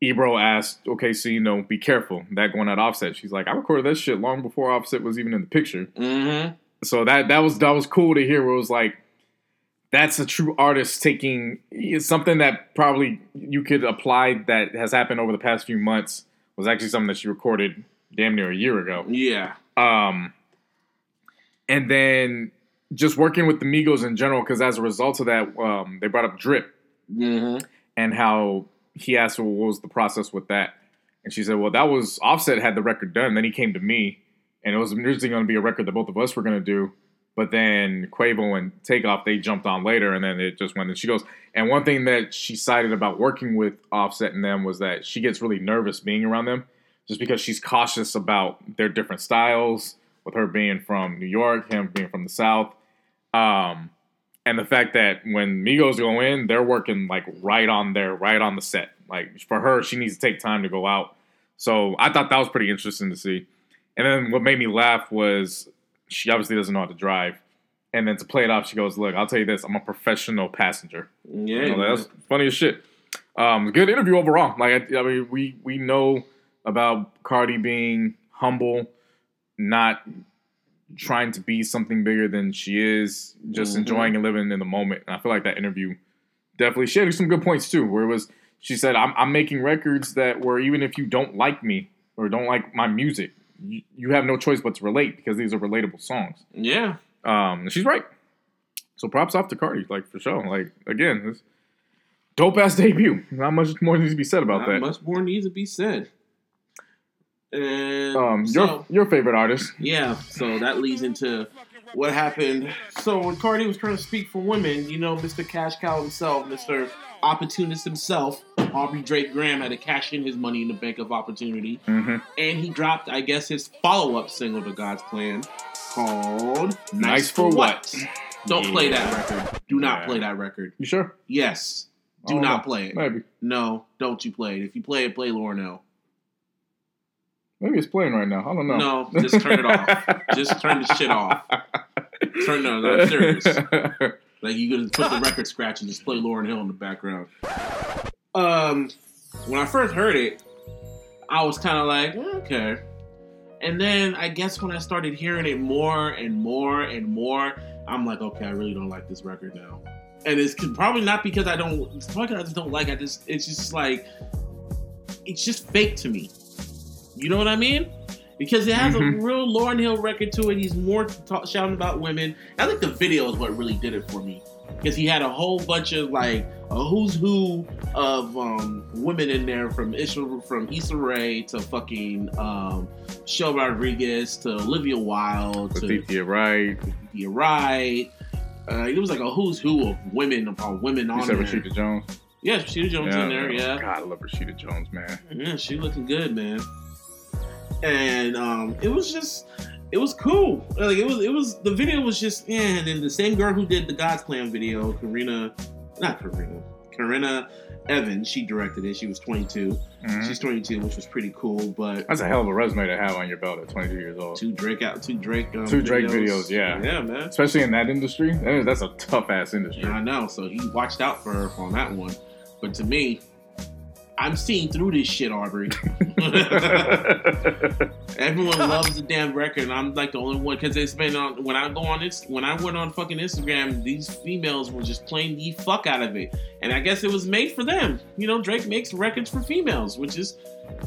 Ebro asked, okay, so you know, be careful that going at Offset. She's like, I recorded that shit long before Offset was even in the picture Mm-hmm. so that that was that was cool to hear. Where it was like, that's a true artist taking something that probably you could apply that has happened over the past few months was actually something that she recorded damn near a year ago. Yeah. Um, and then just working with the Migos in general, because as a result of that, um, they brought up Drip Mm-hmm. and how he asked her what was the process with that. And she said, Well, that was Offset had the record done. Then he came to me, and it was originally going to be a record that both of us were going to do. But then Quavo and Takeoff, they jumped on later, and then it just went. And she goes, and one thing that she cited about working with Offset and them was that she gets really nervous being around them just because she's cautious about their different styles, with her being from New York, him being from the South. Um, and the fact that when Migos go in, they're working like right on there, right on the set. Like for her, she needs to take time to go out. So I thought that was pretty interesting to see. And then what made me laugh was she obviously doesn't know how to drive. And then to play it off, she goes, "Look, I'll tell you this: I'm a professional passenger." Yeah. You know, that's funny as shit. Um, good interview overall. Like I, I mean, we we know about Cardi being humble, not trying to be something bigger than she is, just Mhm. enjoying and living in the moment. And I feel like that interview definitely she had some good points too. Where it was, she said, "I'm I'm making records that where even if you don't like me or don't like my music, you, you have no choice but to relate because these are relatable songs." yeah. Um, she's right. So props off to Cardi, like for sure. Like again, this dope ass debut. Not much more needs to be said about Not that. much more needs to be said. And Um, so, your your favorite artist? yeah, so that leads into what happened. So when Cardi was trying to speak for women, you know, Mr. Cash Cow himself, Mr. Opportunist himself, Aubrey Drake Graham had to cash in his money in the bank of opportunity, hmm and he dropped, I guess, his follow-up single to God's Plan called "Nice, Nice for What?" Don't play that record. Do not Yeah. play that record. You sure? Yes. Do know. play it. Maybe. No, don't you play it. If you play it, play Laurel. Maybe it's playing right now. I don't know. No, just turn it off. Just turn the shit off. Turn no, no, I'm serious. Like you gonna put the record scratch and just play Lauryn Hill in the background. Um, when I first heard it, I was kind of like, "Eh, okay. And then I guess when I started hearing it more and more and more, I'm like, okay, I really don't like this record now. And it's probably not because I don't. It's probably I just don't like. I just. It's just like. It's just fake to me. You know what I mean? Because it has Mhm. a real Lauryn Hill record to it. He's more talk, shouting about women. I think the video is what really did it for me. Because he had a whole bunch of like a who's who of um, women in there from Issa, from Issa Rae to fucking um, Michelle Rodriguez to Olivia Wilde to Letitia Wright. Cynthia Wright. Uh, it was like a who's who of women of women You on there. Rashida Jones. Yeah, Rashida Jones in there. Yeah, God, I love Rashida Jones, man. yeah, she looking good, man. And um, it was just, it was cool. Like it was, it was. The video was just, yeah. And then the same girl who did the God's Plan video, Karina, not Karina, Karena Evans, she directed it. She was 22. Mhm. She's 22, which was pretty cool. But That's a hell of a resume to have on your belt at 22 years old. two Drake out, two Drake, um, Two Drake videos, yeah. yeah, man. Especially in that industry. That's a tough ass industry. Yeah, I know. So he watched out for her on that one. But to me, I'm seeing through this shit, Aubrey. Everyone loves the damn record, and I'm like the only one because it's been on. When I go on this, when I went on fucking Instagram, these females were just playing the fuck out of it, and I guess it was made for them. You know, Drake makes records for females, which is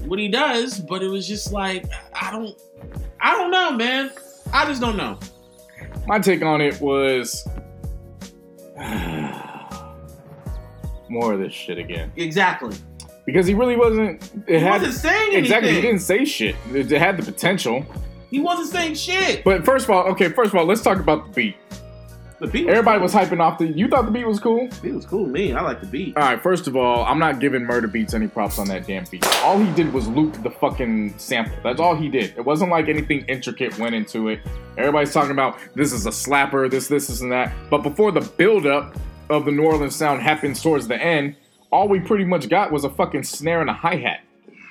what he does. But it was just like I don't, I don't know, man. I just don't know. My take on it was more of this shit again Exactly. Because he really wasn't. It He had wasn't saying anything. exactly. He didn't say shit. It, it had the potential, He wasn't saying shit. but first of all, okay. First of all, let's talk about the beat. The beat. Everybody was hyping off the. You thought the beat was cool. The beat was cool. Me, I like the beat. All right. First of all, I'm not giving Murda Beatz any props on that damn beat. All he did was loop the fucking sample. That's all he did. It wasn't like anything intricate went into it. Everybody's talking about this is a slapper, this, this, this, and that. But before the buildup of the New Orleans sound happens towards the end, all we pretty much got was a fucking snare and a hi hat,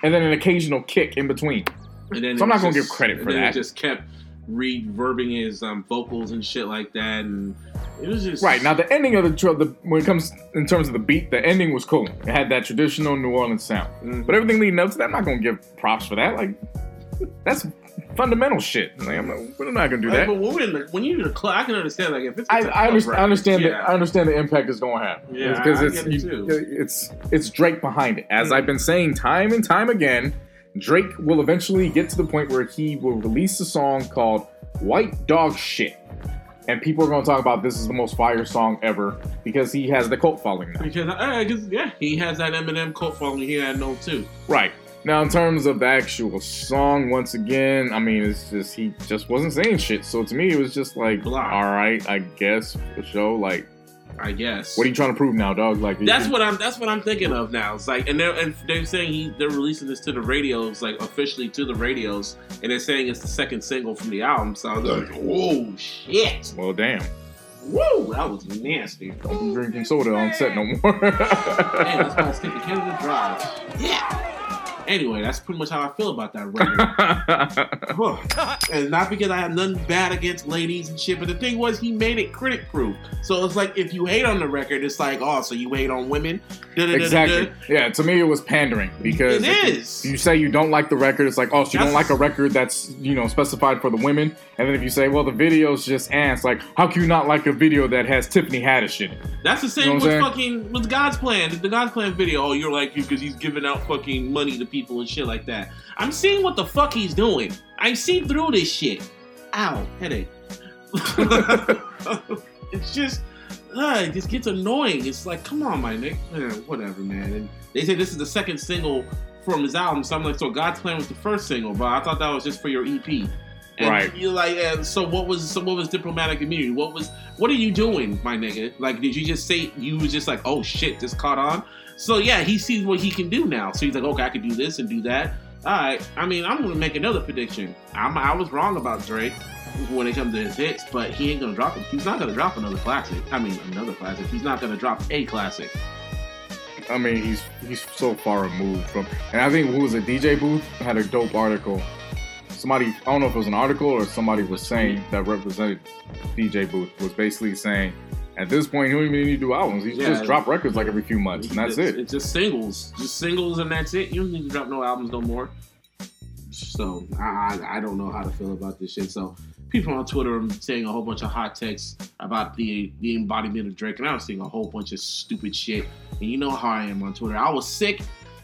and then an occasional kick in between. And then So I'm not gonna just- give credit for that. It just kept reverbing his um, vocals and shit like that, and it was just Right now, the ending of the, tr- the when it comes in terms of the beat, the ending was cool. It had that traditional New Orleans sound. Mhm. But everything leading up to that, I'm not gonna give props for that. Like, that's fundamental shit. Like, I'm not, we're not gonna do Like, that. but when, in the, when you're in the club, I can understand. Like if it's, I, it's a I, club understand, I understand yeah. the I understand the impact it's going to have. Yeah, because I it's get it you- too. it's it's Drake behind it. As Mm. I've been saying time and time again, Drake will eventually get to the point where he will release a song called "White Dog Shit," and people are going to talk about this is the most fire song ever because he has the cult following now. because I, guess, yeah, he has that Eminem cult following. He had no too. Right. Now, in terms of the actual song, once again, I mean, it's just he just wasn't saying shit. So to me, it was just like, Blah. all right, I guess for show. Like, I guess. what are you trying to prove now, dog? Like, That's you- what I'm. That's what I'm thinking of now. It's like, and they're and they're saying he they're releasing this to the radios, like officially to the radios, and they're saying it's the second single from the album. So I was like, whoa, shit, Well, damn. whoa, that was nasty. Don't be drinking soda on set no more. Man, skip the Canada Dry. Yeah. Anyway, that's pretty much how I feel about that record. And not because I have nothing bad against ladies and shit, but the thing was he made it critic proof. So it's like if you hate on the record, it's like, oh, so you hate on women? Da-da-da-da-da. exactly. Yeah, to me, it was pandering because It if you- you say you don't like the record, it's like, oh, so you don't like a record that's you know specified for the women. And then if you say, well, the video's just ants, like, how can you not like a video that has Tiffany Haddish in it? That's the same You know with fucking with God's plan. The God's plan video. Oh, you're like you because he's giving out fucking money to people and shit like that. I'm seeing what the fuck he's doing. I see through this shit. Ow, headache. it's just, uh, it just gets annoying. It's like, come on, my Nick. Eh, whatever, man. And they say this is the second single from his album. So I'm like, so God's plan was the first single, but I thought that was just for your EP. And Right. You're like, uh, so what was so what was diplomatic immunity? What was what are you doing, my nigga? Like, did you just say you was just like, oh shit, this caught on? So yeah, he sees what he can do now. So he's like, okay, I can do this and do that. All right. I mean, I'm gonna make another prediction. I'm, I was wrong about Drake when it comes to his hits, but he ain't gonna drop them. He's not gonna drop another classic. I mean, another classic. He's not gonna drop a classic. I mean, he's he's so far removed from. And I think who was it? DJ Booth had a dope article. Somebody, I don't know if it was an article or somebody was saying that represented DJ Booth was basically saying, at this point, he don't even need to do albums. He Yeah. just drop records like every few months, and that's it. It's just singles, just singles, and that's it. You don't need to drop no albums no more. So I, I I don't know how to feel about this shit. So people on Twitter are saying a whole bunch of hot texts about the the embodiment of Drake, and I was seeing a whole bunch of stupid shit. And you know how I am on Twitter. I was sick.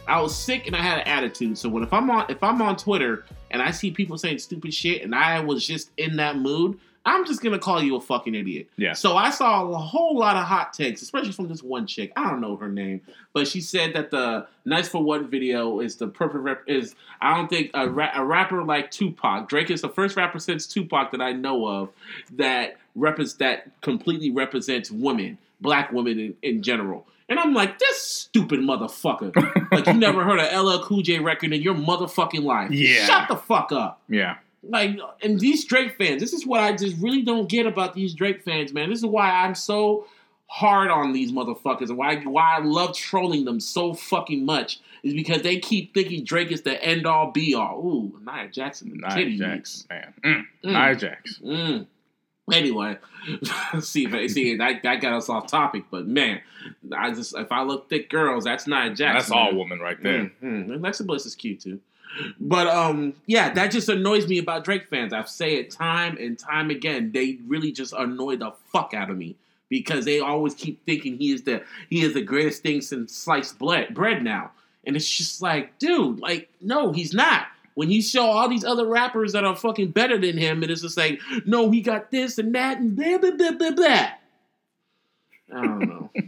I was sick, and I had an attitude. So when if I'm on if I'm on Twitter and I see people saying stupid shit, and I was just in that mood. I'm just gonna call you a fucking idiot. Yeah. So I saw a whole lot of hot takes, especially from this one chick. I don't know her name, but she said that the "Nice for What" video is the perfect rep. Is I don't think a, ra- a rapper like Tupac. Drake is the first rapper since Tupac that I know of that repres that completely represents women, black women in, in general. And I'm like, this stupid motherfucker. like you never heard a LL Cool J record in your motherfucking life. Yeah. Shut the fuck up Yeah. like and these Drake fans, this is what I just really don't get about these Drake fans, man. This is why I'm so hard on these motherfuckers and why why I love trolling them so fucking much is because they keep thinking Drake is the end all be all. Ooh, Nia Jackson, the Nia Jackson, man. Mm. Mm. Nia Jax. Mm. Anyway, see, see, that, that got us off topic, but man, I just if I look thick girls, that's Nia Jackson. That's all man. woman right there. Mm-hmm. Alexa Bliss is cute too. But um, yeah, that just annoys me about Drake fans. I've say it time and time again. They really just annoy the fuck out of me because they always keep thinking he is the he is the greatest thing since sliced bread bread now. And it's just like, dude, like, no, he's not. When you show all these other rappers that are fucking better than him, and it's just like, no, he got this and that and blah blah blah blah blah. I don't know.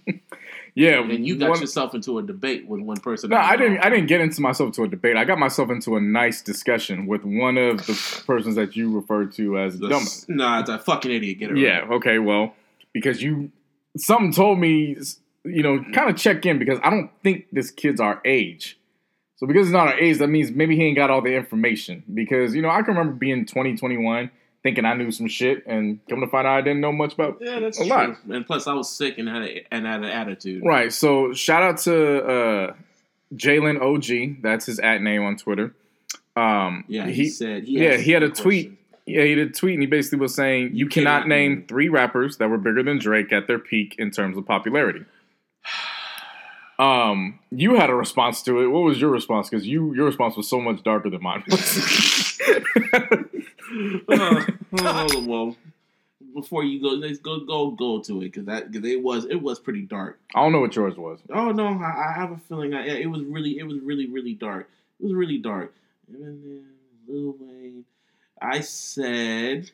Yeah. And you got one- yourself into a debate with one person. No, I know. didn't. I didn't get into myself to a debate. I got myself into a nice discussion with one of the persons that you referred to as The dumb. Nah, it's a fucking idiot. Get it Yeah. right. Okay. Well, because you something told me, you know, kind of check in because I don't think this kid's our age. So because he's not our age, that means maybe he ain't got all the information. Because you know, I can remember being 20, 21, thinking I knew some shit, and come to find out I didn't know much about Yeah, that's A true. lot. And plus, I was sick and had a, and had an attitude. Right. So shout out to uh, Jalen OG. That's his at name on Twitter. Um, Yeah, he, he, said. He yeah, he had a the tweet. yeah he did a tweet and he basically was saying you, You cannot, cannot name- three rappers that were bigger than Drake at their peak in terms of popularity. Um, you had a response to it. What was your response? Because you your response was so much darker than mine. Uh, oh, well, before you go, let's go go go to it because that because it was it was pretty dark. I don't know what yours was. Oh no, I, I have a feeling. I, yeah, it was really it was really really dark. It was really dark. Lil Wayne. I said,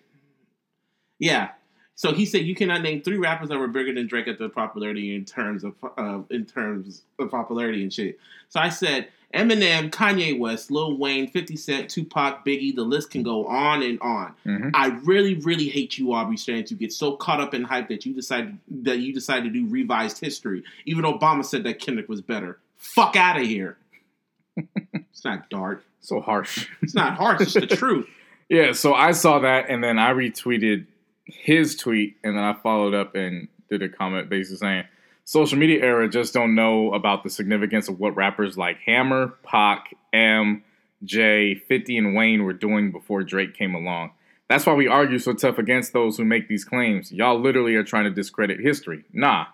yeah. So he said you cannot name three rappers that were bigger than Drake at their popularity in terms of uh, in terms of popularity and shit. So I said Eminem, Kanye West, Lil Wayne, Fifty Cent, Tupac, Biggie. The list can go on and on. Mhm. I really, really hate you, Aubrey Strange. You get so caught up in hype that you decide that you decide to do revised history. Even Obama said that Kendrick was better. Fuck out of here. it's not dark. So harsh. It's not harsh. It's the truth. Yeah, so I saw that and then I retweeted his tweet and then I followed up and did a comment basically saying social media era just don't know about the significance of what rappers like Hammer, Pac, M, J, 50 and Wayne were doing before Drake came along. That's why we argue so tough against those who make these claims. Y'all literally are trying to discredit history. Nah.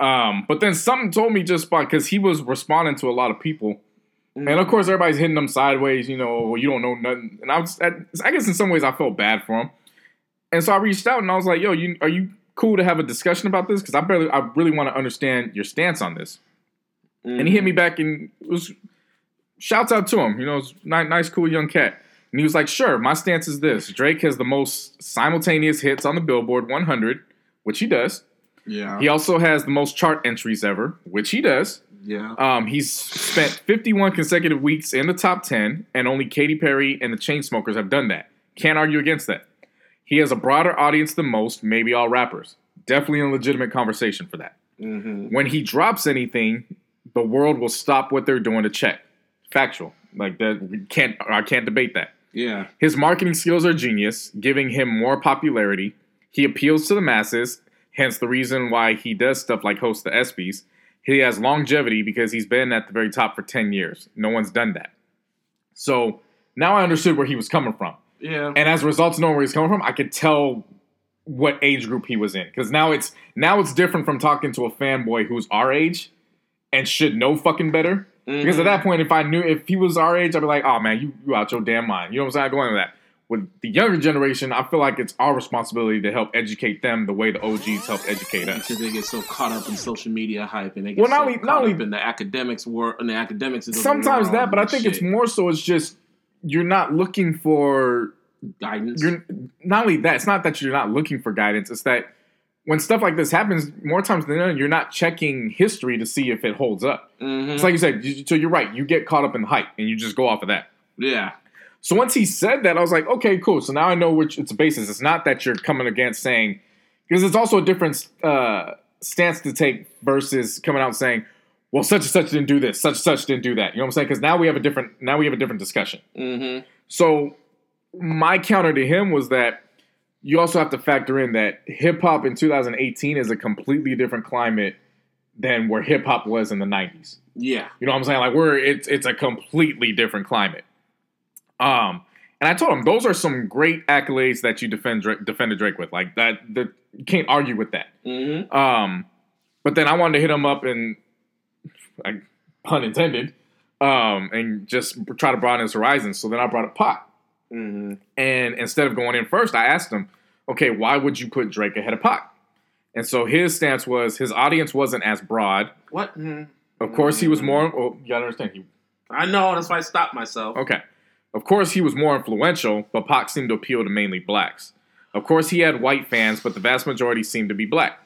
Um, but then something told me just because he was responding to a lot of people and of course, everybody's hitting them sideways. You know, you don't know nothing. And I was, I guess, in some ways, I felt bad for him. And so I reached out and I was like, "Yo, you are you cool to have a discussion about this? Because I barely, I really want to understand your stance on this." And he hit me back and it was shouts out to him. You know, nice, nice, cool young cat. And he was like, "Sure, my stance is this: Drake has the most simultaneous hits on the Billboard 100, which he does. Yeah. He also has the most chart entries ever, which he does." Yeah. Um, he's spent 51 consecutive weeks in the top 10, and only Katy Perry and the Chainsmokers have done that. Can't argue against that. He has a broader audience than most, maybe all rappers. Definitely a legitimate conversation for that. Mm-hmm. When he drops anything, the world will stop what they're doing to check. Factual. Like that we can't I can't debate that. Yeah. His marketing skills are genius, giving him more popularity. He appeals to the masses, hence the reason why he does stuff like host the ESPYs. He has longevity because he's been at the very top for 10 years. No one's done that. So now I understood where he was coming from. Yeah. And as a result of knowing where he's coming from, I could tell what age group he was in. Because now it's now it's different from talking to a fanboy who's our age and should know fucking better. Because at mm-hmm. that point, if I knew if he was our age, I'd be like, oh man, you, you out your damn mind. You know what I'm saying? I go into that. With the younger generation, I feel like it's our responsibility to help educate them the way the OGs helped educate us. because they get so caught up in social media hype and they get Well, not so only- caught not only- up in the academics work and the academics. the Sometimes that, but I think it's more so it's just you're not looking for guidance. you're not only that, it's not that you're not looking for guidance, it's that when stuff like this happens, more times than not, you're not checking history to see if it holds up. Mhm. It's like you said, you- so you're right, you get caught up in hype and you just go off of that. yeah, So once he said that, I was like, okay, cool. So now I know which it's a basis. It's not that you're coming against saying, because it's also a different uh, stance to take versus coming out and saying, well, such and such didn't do this, such and such didn't do that. You know what I'm saying? Because now we have a different now we have a different discussion. mm-hmm. So my counter to him was that you also have to factor in that hip hop in 2018 is a completely different climate than where hip hop was in the 90s. yeah, You know what I'm saying? Like we're it's it's a completely different climate. Um, and I told him those are some great accolades that you defend Drake, defended Drake with. Like that, that you can't argue with that. mm-hmm. Um, but then I wanted to hit him up and, like, pun intended, um, and just try to broaden his horizons. So then I brought up Pac. Mm-hmm. And instead of going in first, I asked him, okay, why would you put Drake ahead of Pac? And so his stance was his audience wasn't as broad. What? Mm. Of course, he was more. Well, you gotta understand. He I know. That's why I stopped myself. Okay. Of course, he was more influential, but Pac seemed to appeal to mainly blacks. Of course, he had white fans, but the vast majority seemed to be black.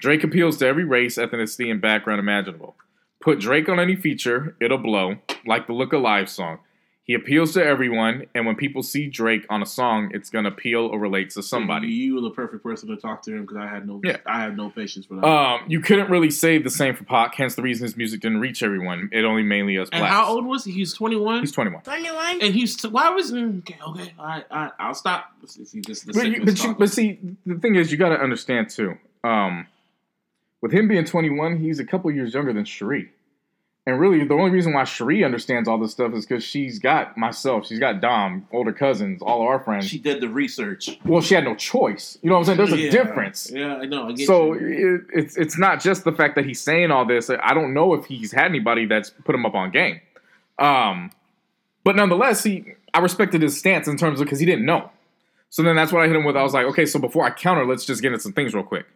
Drake appeals to every race, ethnicity, and background imaginable. Put Drake on any feature, it'll blow, like the Look Alive song. He appeals to everyone, and when people see Drake on a song, it's gonna appeal or relate to somebody. You were the perfect person to talk to him because I had no. Yeah. I had no patience for that. Um, you couldn't really say the same for Pac, hence the reason his music didn't reach everyone. It only mainly us and blacks. how old was he? He's twenty one. He's twenty one. Twenty one. And he's why was mm, okay? Okay, all right, all right. I'll stop. See, this is the But, you, sickness but, you, but see, the thing is, you got to understand too. Um, with him being 21, he's a couple years younger than Cherie. And really, the only reason why Cherie understands all this stuff is because she's got myself, she's got Dom, older cousins, all our friends. she did the research. well, she had no choice. You know what I'm saying? There's a difference. Yeah, I know. I get So it, it's it's not just the fact that he's saying all this. I don't know if he's had anybody that's put him up on game. Um, but nonetheless, he I respected his stance in terms of because he didn't know. So then that's what I hit him with. I was like, okay, so before I counter, let's just get into some things real quick.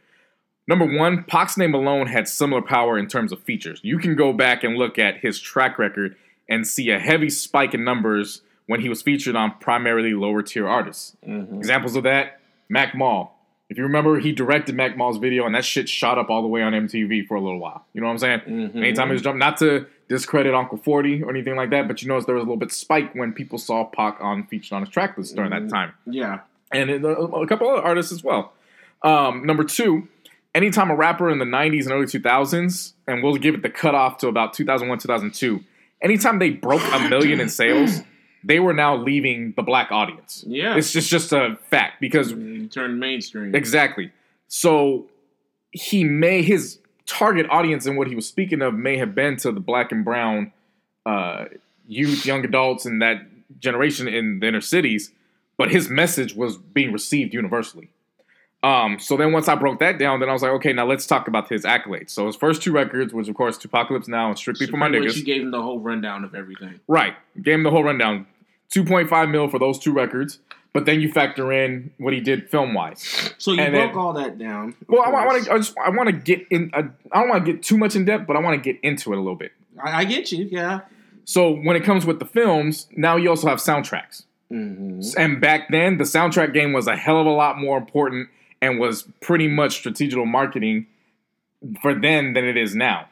Number one, Pac's name alone had similar power in terms of features. You can go back and look at his track record and see a heavy spike in numbers when he was featured on primarily lower tier artists. Mhm. Examples of that, Mac Mall. If you remember, he directed Mac Mall's video, and that shit shot up all the way on MTV for a little while. You know what I'm saying? Mhm. Anytime he was jumping, not to discredit Uncle 40 or anything like that, but you notice there was a little bit spike when people saw Pac on featured on his track list during that Mhm. time, Yeah. and a, a couple other artists as well. Um, number two, anytime a rapper in the 90s and early 2000s, and we'll give it the cutoff to about 2001, 2002, anytime they broke a million in sales, they were now leaving the black audience. Yeah. It's just just a fact because You turned mainstream. exactly. So he may his target audience and what he was speaking of may have been to the black and brown uh, youth, young adults, and that generation in the inner cities, but his message was being received universally. Um, so then once I broke that down, then I was like, okay, now let's talk about his accolades. So his first two records, was, of course 2Pacalypse Now and Strictly So for My Niggas. You gave him the whole rundown of everything. Right. Gave him the whole rundown. 2.5 mil for those two records. But then you factor in what he did film wise. So you And broke then- all that down. Well, I, want to. I just. I want to get in. I, I don't want to get too much in depth, but I want to get into it a little bit. I, I get you. Yeah. So when it comes with the films, now you also have soundtracks. Mm-hmm. And back then, the soundtrack game was a hell of a lot more important and was pretty much strategical marketing for then than it is now.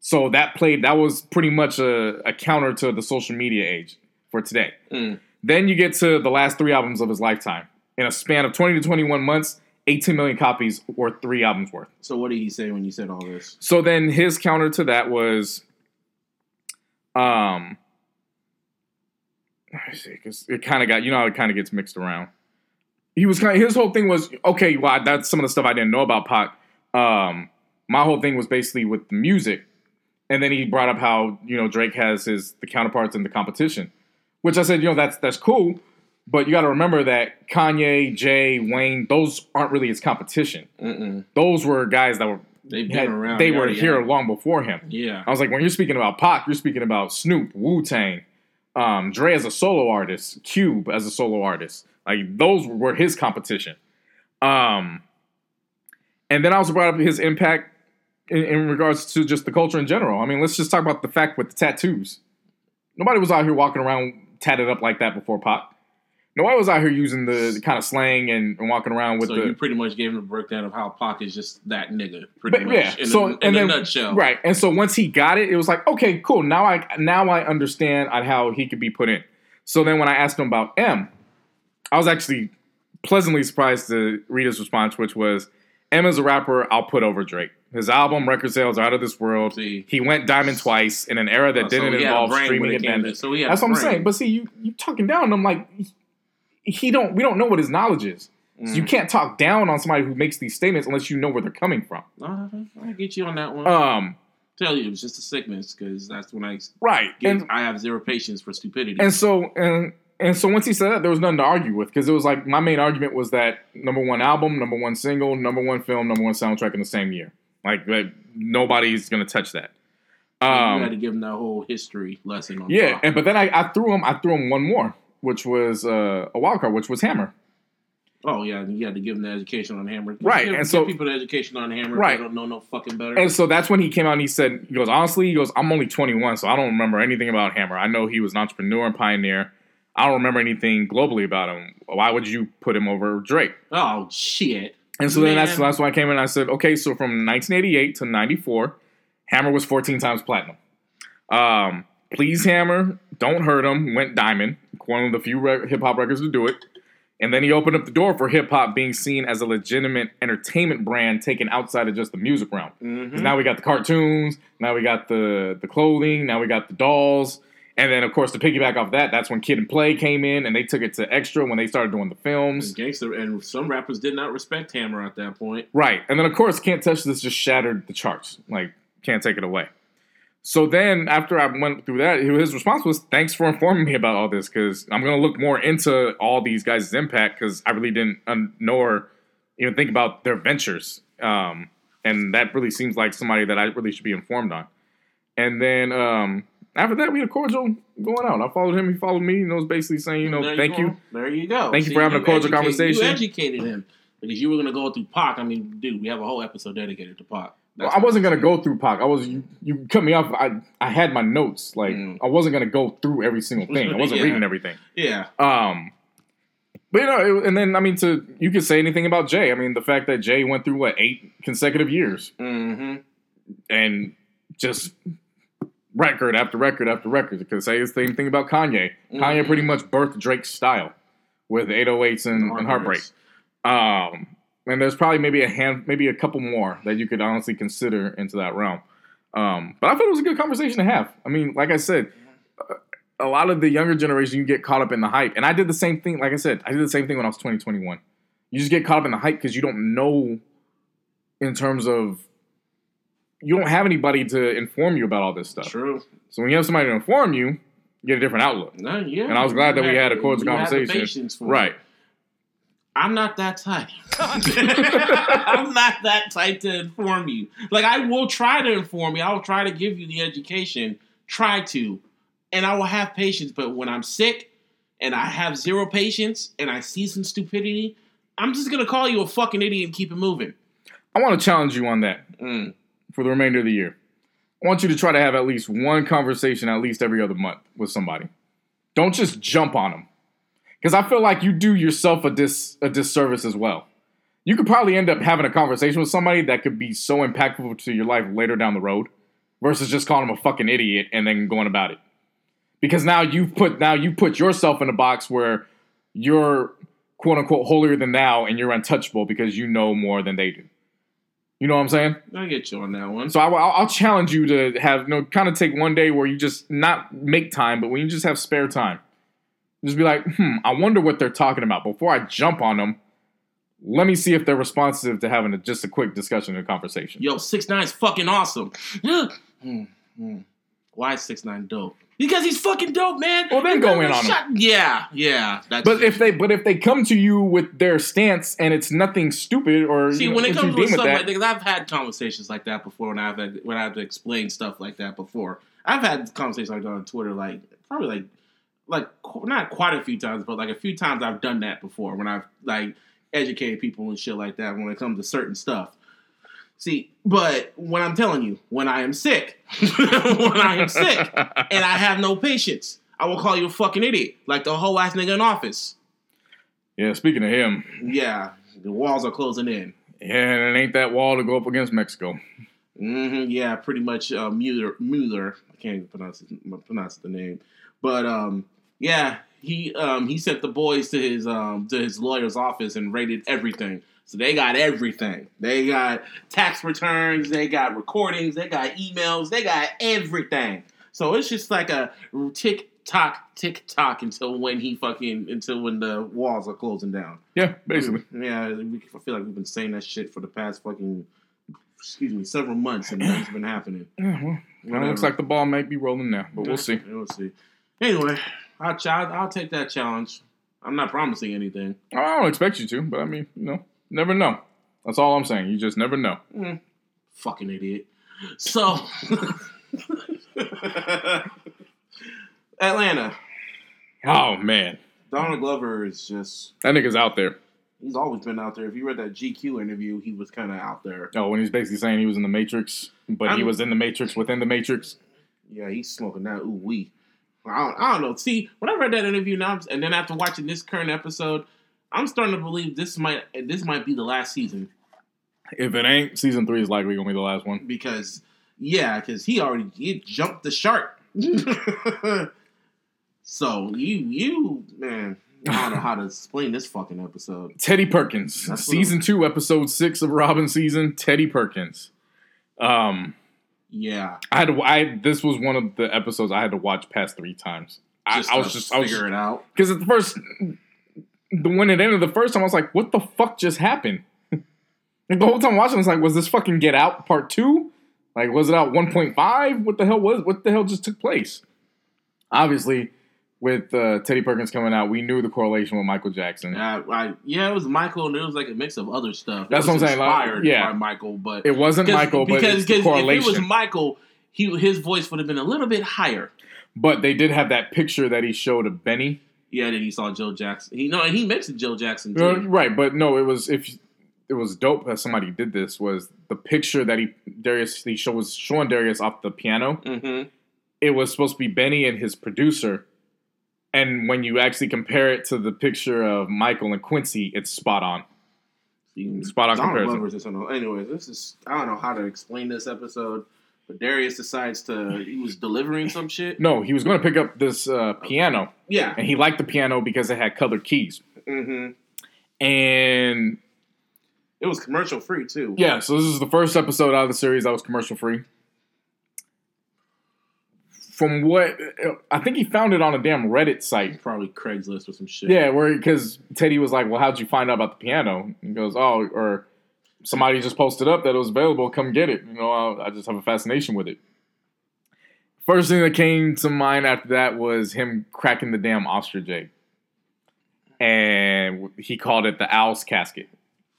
So that played. That was pretty much a, a counter to the social media age for today. Mm. Then you get to the last three albums of his lifetime. In a span of 20 to 21 months, 18 million copies or three albums worth. So what did he say when you said all this? So then his counter to that was, um, let me see, because it kind of got you know how it kind of gets mixed around. He was kind of his whole thing was okay. Well, that's some of the stuff I didn't know about Pac. Um, my whole thing was basically with the music, and then he brought up how you know Drake has his the counterparts in the competition, which I said you know that's that's cool, but you got to remember that Kanye, Jay, Wayne, those aren't really his competition. Mm-mm. Those were guys that were They've been had- around. they were here long before him. Yeah. I was like, when you're speaking about Pac, you're speaking about Snoop, Wu Tang, um, Dre as a solo artist, Cube as a solo artist. Like those were his competition. Um, and then I also brought up his impact in, in regards to just the culture in general. I mean, let's just talk about the fact with the tattoos. Nobody was out here walking around tatted up like that before Pac. Nobody was out here using the, the kind of slang and, and walking around with so the you pretty much gave him a breakdown of how Pac is just that nigga, pretty much. yeah. In, so a, in and a then nutshell. right. And so once he got it, it was like, okay, cool. Now I now I understand on how he could be put in. So then when I asked him about M, I was actually pleasantly surprised to read his response, which was, "Emma's a rapper I'll put over Drake. His album record sales are out of this world. See. He went diamond twice in an era that Oh, didn't a involve streaming when it and came. So That's what I'm saying. But see, you you talking down. I'm like, he don't. We don't know what his knowledge is. So Mm. you can't talk down on somebody who makes these statements unless you know where they're coming from. Uh, I get you on that one. Um, Tell you, it was just a sickness because that's when I right. get, And I have zero patience for stupidity. and so and and so once he said that, there was nothing to argue with because it was like my main argument was that number one album, number one single, number one film, number one soundtrack in the same year. Like that, nobody's gonna touch that. you had Um, to give him that whole history lesson on yeah, and but then I, I threw him I threw him one more, which was uh, a wild card, which was Hammer. Oh yeah, you had to give him the education on Hammer. Right, Give, and so- people the education on Hammer. Right. They don't know no fucking better. And so that's when he came out and he said, he goes, honestly, he goes, I'm only 21, so I don't remember anything about Hammer. I know he was an entrepreneur and pioneer. I don't remember anything globally about him. Why would you put him over Drake? oh shit. And so then that's Man. that's when I came in and I said, okay, so from 1988 to 94, Hammer was 14 times platinum. Um, Please Hammer, Don't Hurt Him went diamond, one of the few re- hip hop records to do it. And then he opened up the door for hip hop being seen as a legitimate entertainment brand taken outside of just the music realm. 'Cause Mhm. now we got the cartoons, now we got the the clothing, now we got the dolls. And then, of course, to piggyback off that, that's when Kid and Play came in and they took it to extra when they started doing the films. Gangster and some rappers did not respect Hammer at that point. Right. And then of course Can't Touch This just shattered the charts. Like, can't take it away. So then after I went through that, his response was, Thanks for informing me about all this because I'm gonna look more into all these guys' impact because I really didn't un- know or even think about their ventures. Um, and that really seems like somebody that I really should be informed on. And then um, after that, we had a cordial going out. I followed him, he followed me, and it was basically saying, you know, There thank go. you. There you go. Thank you for having a cordial educated- conversation. You educated him because you were going to go through Pac. I mean, dude, we have a whole episode dedicated to Pac. Well, I wasn't gonna go through Pac. I was you, you cut me off. I I had my notes. Like Mm. I wasn't gonna go through every single thing. I wasn't Yeah. reading everything. Yeah. Um, but you know, it- and then I mean, to you could say anything about Jay. I mean, the fact that Jay went through what eight consecutive years Mm-hmm. and just record after record after record. You could say the same thing about Kanye. Kanye Mhm. pretty much birthed Drake's style with 808s and, and Heartbreak. Um, and there's probably maybe a hand, maybe a couple more that you could honestly consider into that realm. Um, but I thought it was a good conversation to have. I mean, like I said, a- a lot of the younger generation you get caught up in the hype, and I did the same thing. Like I said, I did the same thing when I was 20, 21. You just get caught up in the hype because you don't know, in terms of, you don't have anybody to inform you about all this stuff. True. So when you have somebody to inform you, you get a different outlook. No, yeah. And I was glad that we had a cordial you had the conversation. Right. I'm not that type. I'm not that type to inform you. Like I will try to inform you. I will try to give you the education. Try to, and I will have patience. But when I'm sick and I have zero patience and I see some stupidity, I'm just gonna call you a fucking idiot and keep it moving. I want to challenge you on that. Mm. For the remainder of the year. I want you to try to have at least one conversation at least every other month with somebody. Don't just jump on them. Because I feel like you do yourself a dis a disservice as well. You could probably end up having a conversation with somebody that could be so impactful to your life later down the road versus just calling them a fucking idiot and then going about it. because now you've put now you put yourself in a box where you're quote unquote holier than thou and you're untouchable because you know more than they do. You know what I'm saying? I get you on that one. So I, will I'll challenge you to have you know kind of take one day where you just not make time, but when you just have spare time, just be like, hmm, I wonder what they're talking about before I jump on them. Let me see if they're responsive to having a, just a quick discussion and conversation. Yo, six nine's fucking awesome. Hmm, hmm. Why is six nine dope? Because he's fucking dope, man. Well, then go in on him. Yeah, yeah. That's But if they but if they come to you with their stance and it's nothing stupid or See, you know, when it comes to stuff it like that, because I've had conversations like that before when I've had, when I have to explain stuff like that before. I've had conversations like that on Twitter, like probably like like not quite a few times, but like a few times I've done that before when I've like educated people and shit like that when it comes to certain stuff. See, but when I'm telling you, when I am sick, when I am sick and I have no patience, I will call you a fucking idiot, like the whole ass nigga in office. yeah, speaking of him, Yeah, the walls are closing in. yeah, and it ain't that wall to go up against Mexico. hmm yeah, pretty much uh, Mueller. Mueller. I can't even pronounce his, pronounce the name, but um, yeah, he um, he sent the boys to his um, to his lawyer's office and raided everything. So they got everything. They got tax returns. They got recordings. They got emails. They got everything. So it's just like a tick tock, tick tock until when he fucking until when the walls are closing down. Yeah, basically. Mm, yeah, I feel like we've been saying that shit for the past fucking, excuse me, several months, and nothing's been happening. Yeah, well, well, it looks like the ball might be rolling now, but we'll see. We'll see. Anyway, I'll, ch- I'll, I'll take that challenge. I'm not promising anything. I don't expect you to, but I mean, you know, never know. That's all I'm saying. You just never know. Mm, fucking idiot. So, Atlanta. Oh man, Donald Glover is just. that nigga's out there. He's always been out there. If you read that GQ interview, he was kind of out there. Oh, when he's basically saying he was in the Matrix, but he I'm- was in the Matrix within the Matrix. Yeah, he's smoking that ooh wee. I don't, I don't know. See, when I read that interview now, and then after watching this current episode, I'm starting to believe this might this might be the last season If it ain't, season three is likely gonna be the last one. because yeah, because he already he jumped the shark. so you you man, I don't know how to explain this fucking episode. Teddy Perkins, That's what season two, episode six of Robbin' Season. Teddy Perkins. Um, Yeah, I had to. I this was one of the episodes I had to watch past three times. I, I was to just I was figure it out. because at the first, the when it ended the first time, I was like, "What the fuck just happened?" and the whole time watching, I was like, "Was this fucking Get Out Part Two? Like, was it out one point five? What the hell was? What the hell just took place?" Obviously, with uh, Teddy Perkins coming out, we knew the correlation with Michael Jackson. Yeah, I, yeah, it was Michael, and it was like a mix of other stuff. That's what I'm saying, like, Inspired yeah. by Michael, but It wasn't Michael, but because because if it was Michael, he his voice would have been a little bit higher. but they did have that picture that he showed of Benny. Yeah, and then he saw Joe Jackson. He no, and he mentioned Joe Jackson Uh, too. right, but no, it was if it was dope that somebody did this was the picture that he Darius he show, was showing Darius off the piano. Mm-hmm. It was supposed to be Benny and his producer, and when you actually compare it to the picture of Michael and Quincy, it's spot on. Spot on comparison. Glover's on. Anyways, this is I don't know how to explain this episode, but Darius decides to he was delivering some shit. No, he was going to pick up this uh, piano, Yeah. and he liked the piano because it had colored keys. Mm-hmm. And It was commercial free too. Yeah, so this is the first episode out of the series that was commercial free. From what I think he found it on a damn Reddit site. Probably Craigslist or some shit. Yeah, where because Teddy was like, "Well, how'd you find out about the piano?" He goes, "Oh, or somebody just posted up that it was available. Come get it." You know, I, I just have a fascination with it. First thing that came to mind after that was him cracking the damn ostrich egg, and he called it the owl's casket.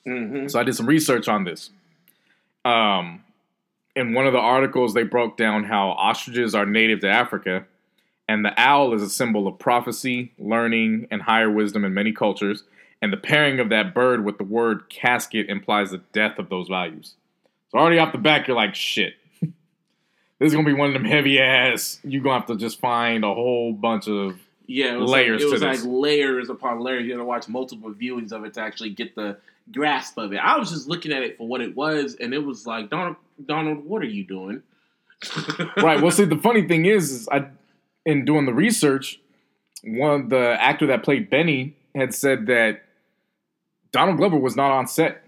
Mm-hmm. So I did some research on this. Um, in one of the articles, they broke down how ostriches are native to Africa, and the owl is a symbol of prophecy, learning, and higher wisdom in many cultures. And the pairing of that bird with the word casket implies the death of those values. So already off the back, you're like, shit. this is gonna be one of them heavy ass. You're gonna have to just find a whole bunch of Yeah, it was layers Like, it to was like layers upon layers. You had to watch multiple viewings of it to actually get the grasp of it. I was just looking at it for what it was, and it was like, Donald, Donald, what are you doing? right. Well, see, the funny thing is, is I in doing the research, one the actor that played Benny had said that Donald Glover was not on set.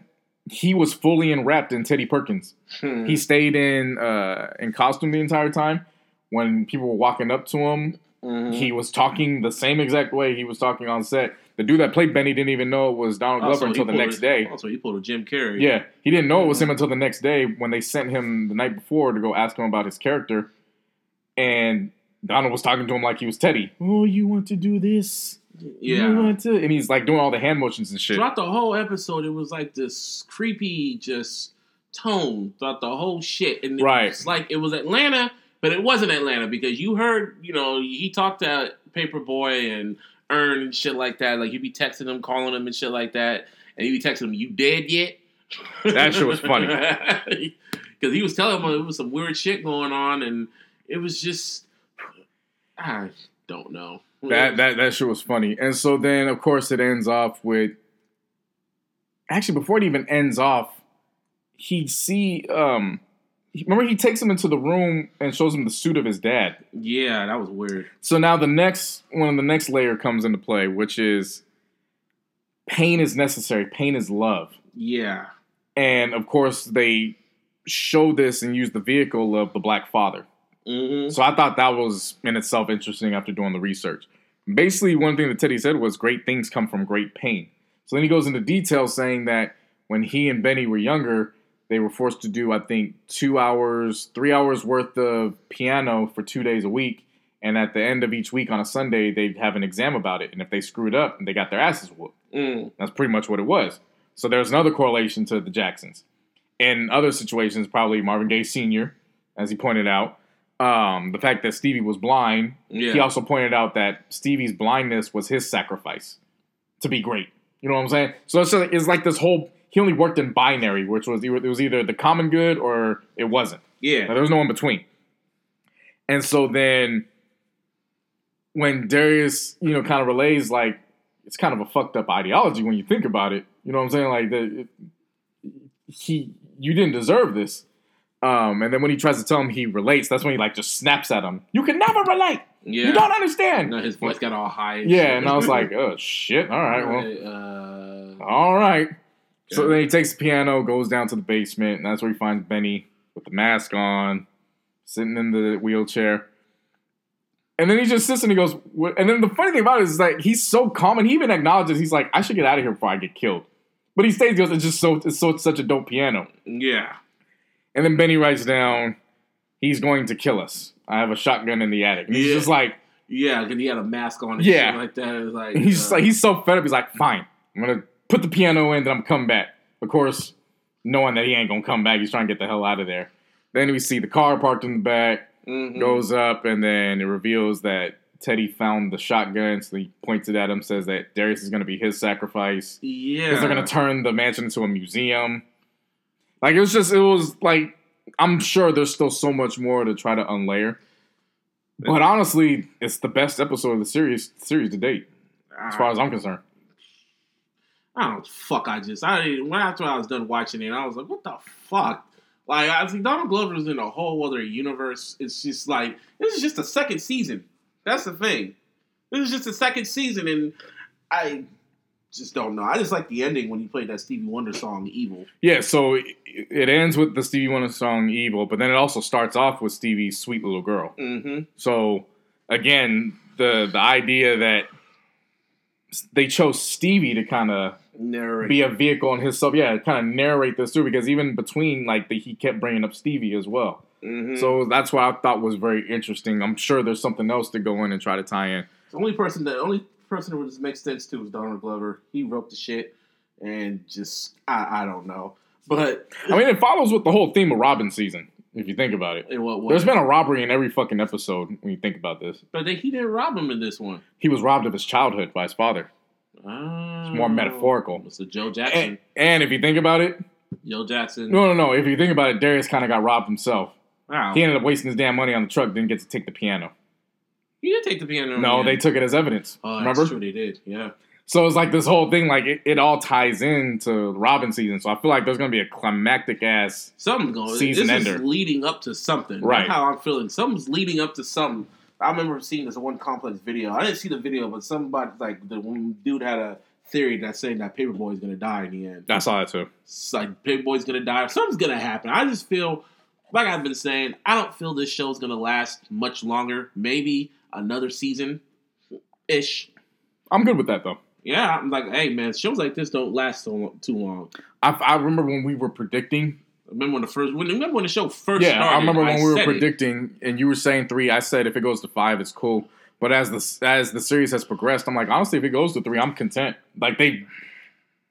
He was fully enwrapped in Teddy Perkins. Hmm. He stayed in uh, in costume the entire time. When people were walking up to him, Mhm. he was talking the same exact way he was talking on set. The dude that played Benny didn't even know it was Donald Glover Also, until the next a- day. Also, he pulled a Jim Carrey. Yeah, he didn't know it was him until the next day when they sent him the night before to go ask him about his character. And Donald was talking to him like he was Teddy. Oh, you want to do this? You yeah. want to? And he's like doing all the hand motions and shit. Throughout the whole episode, it was like this creepy, just tone throughout the whole shit, and Right. was like it was Atlanta, but it wasn't Atlanta because you heard, you know, he talked to Paper Boi and Earn and shit like that. Like you'd be texting him, calling him, and shit like that, and you'd be texting him, "You dead yet?" That shit was funny. because he was telling him it was some weird shit going on, and it was just, I don't know. That that that shit was funny. And so then of course it ends off with actually before it even ends off, he see um remember he takes him into the room and shows him the suit of his dad. yeah, that was weird. So now the next one of the next layer comes into play, which is pain is necessary, pain is love. Yeah. And of course they show this and use the vehicle of the black father. Hmm So I thought that was in itself interesting after doing the research. Basically, one thing that Teddy said was great things come from great pain. So then he goes into detail saying that when he and Benny were younger, they were forced to do, I think, two hours, three hours worth of piano for two days a week. And at the end of each week on a Sunday, they'd have an exam about it. And if they screwed up, they got their asses whooped. Mm. That's pretty much what it was. So there's another correlation to the Jacksons. In other situations, probably Marvin Gaye Sr., as he pointed out, um, the fact that Stevie was blind. Yeah. He also pointed out that Stevie's blindness was his sacrifice to be great. You know what I'm saying? So it's, it's like this whole. He only worked in binary, which was it was either the common good or it wasn't. yeah. There was no in between. And so then when Darius, you know, kind of relays like it's kind of a fucked up ideology when you think about it. You know what I'm saying? Like the he you didn't deserve this. Um, and then when he tries to tell him he relates, that's when he like just snaps at him. You can never relate. Yeah. You don't understand. No, his voice got all high. and Yeah, shit. and I was like, oh shit. All right, well, uh, all right. So then he takes the piano, goes down to the basement, and that's where he finds Benny with the mask on, sitting in the wheelchair. And then he just sits and he goes, "What-" and then the funny thing about it is that he's so calm, and he even acknowledges he's like, I should get out of here before I get killed. But he stays, he goes, it's just so, it's so, it's such a dope piano. yeah. And then Benny writes down, he's going to kill us. I have a shotgun in the attic. And he's Yeah. just like, Yeah, because he had a mask on and Yeah. shit like that. It was like, he's just uh, like, he's so fed up. He's like, fine, I'm gonna put the piano in, then I'm coming back. Of course, knowing that he ain't gonna come back, he's trying to get the hell out of there. Then we see the car parked in the back, mhm. goes up, and then it reveals that Teddy found the shotgun. So he points it at him, says that Darius is gonna be his sacrifice Yeah. because they're gonna turn the mansion into a museum. Like it was just, it was like I'm sure there's still so much more to try to unlayer. But honestly, it's the best episode of the series series to date, as far as I'm concerned. I don't fuck. I just I when after I was done watching it, I was like, what the fuck? Like I think Donald Glover's in a whole other universe. It's just like this is just the second season. That's the thing. This is just the second season, and I just don't know. I just like the ending when he played that Stevie Wonder song "Evil." Yeah, so it, it ends with the Stevie Wonder song "Evil," but then it also starts off with Stevie's "Sweet Little Girl." Mm-hmm. So again, the the idea that they chose Stevie to kind of Narrate. be a vehicle in himself, yeah, kind of narrate this through because even between like the, he kept bringing up Stevie as well. Mhm. So that's what I thought was very interesting. I'm sure there's something else to go in and try to tie in. the only person that only person who this makes sense to is Donald Glover. He wrote the shit, and just I I don't know, but I mean, it follows with the whole theme of Robbin' Season. If you think about it, what way? there's been a robbery in every fucking episode when you think about this. But they, he didn't rob him in this one. He was robbed of his childhood by his father. Oh, more metaphorical. So Joe Jackson. And, and if you think about it, Joe Jackson. no, no, no. If you think about it, Darius kind of got robbed himself. Wow. He ended up wasting his damn money on the truck. Didn't get to take the piano. He did take the piano. No, man. they took it as evidence. Oh, remember? that's true. They did. Yeah. So it's like this whole thing, like it, it all ties into Robbin' Season. So I feel like there's gonna be a climactic ass. something going. Season this ender. is leading up to something. Right. That's how I'm feeling. Something's leading up to something. I remember seeing this one complex video. I didn't see the video, but somebody like the one dude had a theory that saying that Paper Boi is gonna die in the end. I saw that too. It's like Paper Boi's gonna die. Something's gonna happen. I just feel like I've been saying. I don't feel this show's gonna last much longer. Maybe another season, ish. I'm good with that though. Yeah, I'm like, hey man, shows like this don't last so long, too long. I, I remember when we were predicting. I Remember when the first? When, remember when the show first Yeah, started? I remember when we were said it. predicting, and you were saying three. I said if it goes to five, it's cool. But as the as the series has progressed, I'm like, honestly, if it goes to three, I'm content. Like they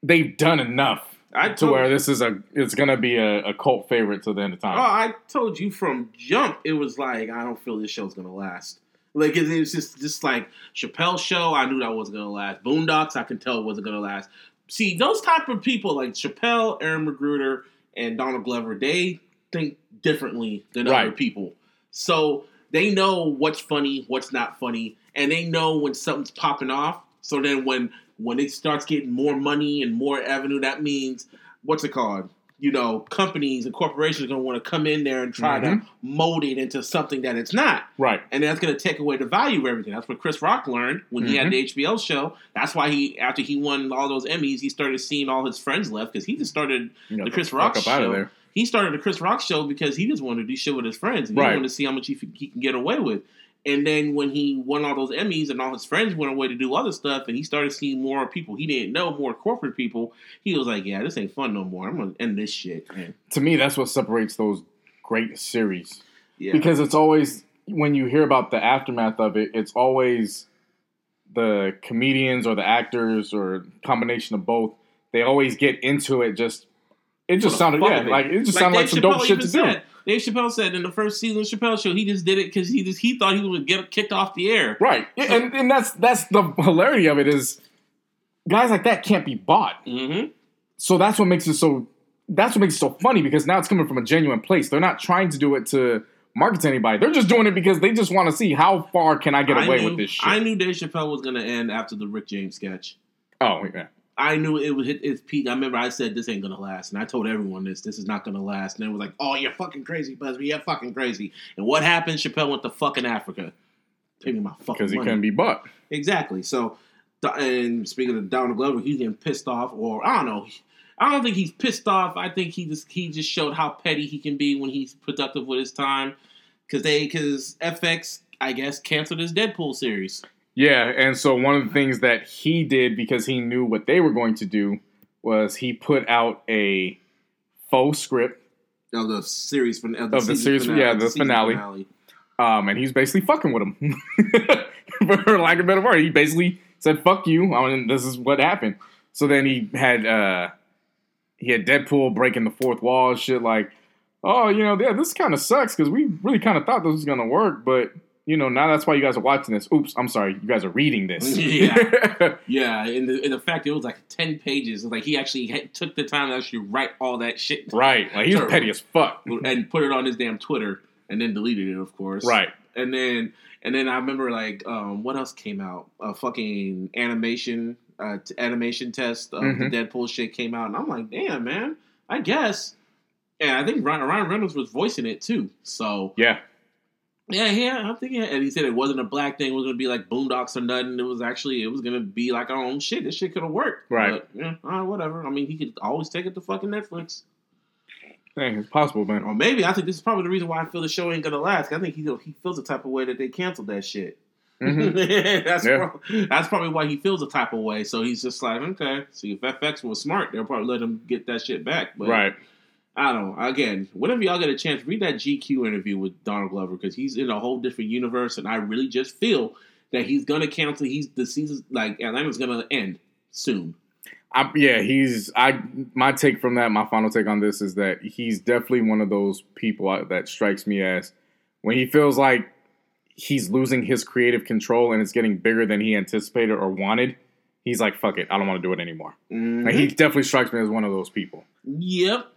they've done enough I to where this is a it's gonna be a, a cult favorite to the end of time. Oh. I told you from jump. It was like I don't feel this show's gonna last. Like it, was just just like Chappelle show. I knew that wasn't gonna last. Boondocks, I can tell it wasn't gonna last. See, those type of people like Chappelle, Aaron McGruder, and Donald Glover, they think differently than other people. So they know what's funny, what's not funny, and they know when something's popping off. So then when when it starts getting more money and more avenue, that means what's it called? You know, companies and corporations are gonna want to come in there and try to Mhm. mold it into something that it's not. right. And that's going to take away the value of everything. That's what Chris Rock learned when he had Mhm. the HBO show. That's why he, after he won all those Emmys, he started seeing all his friends left because he just started You know, the Chris Rock up out of show. there. He started the Chris Rock show because he just wanted to do shit with his friends and Right. he wanted to see how much he, he can get away with. And then when he won all those Emmys and all his friends went away to do other stuff, and he started seeing more people he didn't know, more corporate people, he was like, "Yeah, this ain't fun no more. I'm gonna end this shit." And, To me, that's what separates those great series. yeah, because it's always when you hear about the aftermath of it, it's always the comedians or the actors or combination of both. They always get into it. Just it just sounded yeah, it. like it just sounded like some dope shit to do. said- Dave Chappelle said in the first season of Chappelle show, he just did it because he just he thought he would get kicked off the air. Right, Yeah, and and that's that's the hilarity of it is guys like that can't be bought. Mm-hmm. So that's what makes it so. That's what makes it so funny because now it's coming from a genuine place. They're not trying to do it to market to anybody. They're just doing it because they just want to see how far can I get I away knew, with this shit. I knew Dave Chappelle was gonna end after the Rick James sketch. oh yeah. I knew it would hit its peak. I remember I said this ain't gonna last, and I told everyone this. This is not gonna last. And it was like, "Oh, you're fucking crazy, Busby. You're fucking crazy." And what happened? Chappelle went to fucking Africa. Pay me my fucking Because he money. couldn't be bought. Exactly. So, and speaking of Donald Glover, he's getting pissed off, or I don't know. I don't think he's pissed off. I think he just he just showed how petty he can be when he's productive with his time. Because they because FX I guess canceled his Deadpool series. Yeah, and so one of the things that he did because he knew what they were going to do was he put out a faux script, Of the series fin- of the, Of the series- yeah, of the season finale. um, and he's basically fucking with him. For lack of a better word, he basically said "fuck you," I mean, this is what happened. So then he had uh, he had Deadpool breaking the fourth wall, shit like, oh, you know, yeah, this kind of sucks because we really kind of thought this was gonna work, but you know, now that's why you guys are watching this. Oops, I'm sorry, you guys are reading this. Yeah. Yeah, and the, and the fact it was like ten pages. Like he actually had, took the time to actually write all that shit right, like he's Sure. petty as fuck. and put it on his damn Twitter, and then deleted it, of course. Right. and then and then I remember like um, what else came out? A fucking animation uh, t- animation test of Mhm. the Deadpool shit came out, and I'm like, damn man, I guess. And I think Ryan, Ryan Reynolds was voicing it too. So Yeah. Yeah, yeah, I think yeah. And he said it wasn't a black thing; it was gonna be like Boondocks or nothing. It was actually it was gonna be like our own shit. This shit could have worked, Right. But, yeah, right, whatever. I mean, he could always take it to fucking Netflix. Dang, it's possible, man. Or maybe I think this is probably the reason why I feel the show ain't gonna last. I think he he feels the type of way that they canceled that shit. Mhm. that's Yeah. prob- that's probably why he feels the type of way. So he's just like, okay, see if FX was smart, they'll probably let him get that shit back. But Right. I don't know. Again, whenever y'all get a chance, read that GQ interview with Donald Glover because he's in a whole different universe, and I really just feel that he's gonna cancel. He's the season like Atlanta's gonna end soon. I, yeah, he's. I my take from that, my final take on this is that he's definitely one of those people uh, that strikes me as when he feels like he's losing his creative control and it's getting bigger than he anticipated or wanted. He's like, "Fuck it, I don't want to do it anymore." Like, he mm-hmm. definitely strikes me as one of those people. Yep.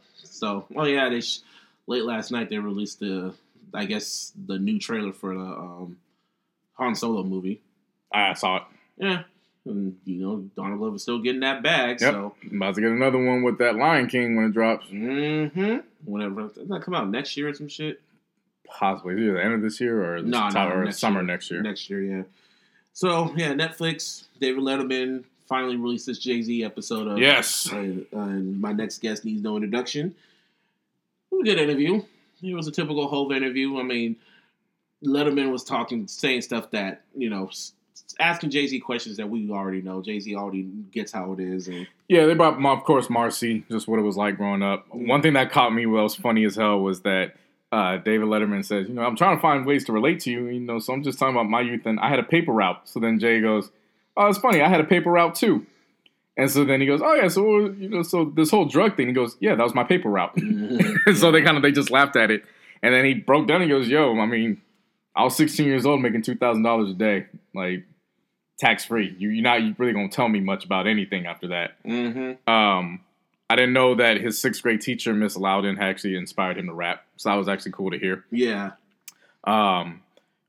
So, oh yeah, they sh- late last night they released the, I guess the new trailer for the um, Han Solo movie. I saw it. Yeah, and you know Donald Glover's still getting that bag. Yep. So, I'm about to get another one with that Lion King when it drops. mm-hmm. Whenever that come out next year or some shit? possibly either the end of this year or, No, no, or next summer year. next year. Next year, yeah. So yeah, Netflix. David Letterman finally released this Jay Z episode of Yes. Uh, and my next guest needs no introduction. It was a good interview. It was a typical Hove interview. I mean, Letterman was talking, saying stuff that you know, asking Jay Z questions that we already know. Jay Z already gets how it is, and Yeah, they brought, of course, Marcy, just what it was like growing up. One thing that caught me, well, was funny as hell, was that uh, David Letterman says, you know, I'm trying to find ways to relate to you, you know, so I'm just talking about my youth, and I had a paper route. So then Jay goes, oh, it's funny, I had a paper route too. And so then he goes, oh yeah, so you know, so this whole drug thing. He goes, yeah, that was my paper route. And so they kind of they just laughed at it, and then he broke down. He goes, yo, I mean, I was 16 years old making two thousand dollars a day, like tax free. You, you're not really gonna tell me much about anything after that. mm-hmm. Um, I didn't know that his sixth grade teacher, Miss Loudon, had actually inspired him to rap. So that was actually cool to hear. yeah, Um,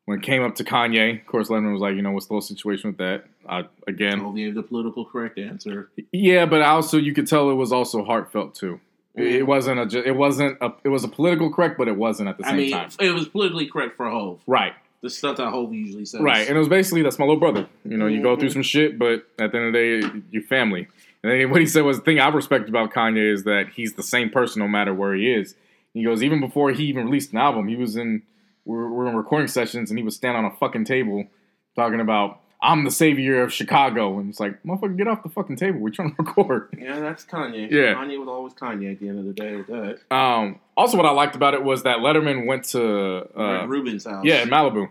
when it came up to Kanye, of course, Letterman was like, you know, what's the whole situation with that? Uh, again, Hove gave the political correct answer. yeah, but also you could tell it was also heartfelt too. It-. It wasn't a. It wasn't a. It was a political correct, but it wasn't at the I same mean, time. it was politically correct for Hove. Right, The stuff that Hove usually says. right, and it was basically that's my little brother. You know, you go through Mhm. some shit, but at the end of the day, your family. And then what he said was the thing I respect about Kanye is that he's the same person no matter where he is. He goes even before he even released an album, he was in we're, we're in recording sessions and he would stand on a fucking table talking about I'm the savior of Chicago, and it's like motherfucker, get off the fucking table. We're trying to record. Yeah, that's Kanye. Yeah. Kanye was always Kanye at the end of the day with that. Um, also, what I liked about it was that Letterman went to uh, Rick Rubin's house. yeah in Malibu,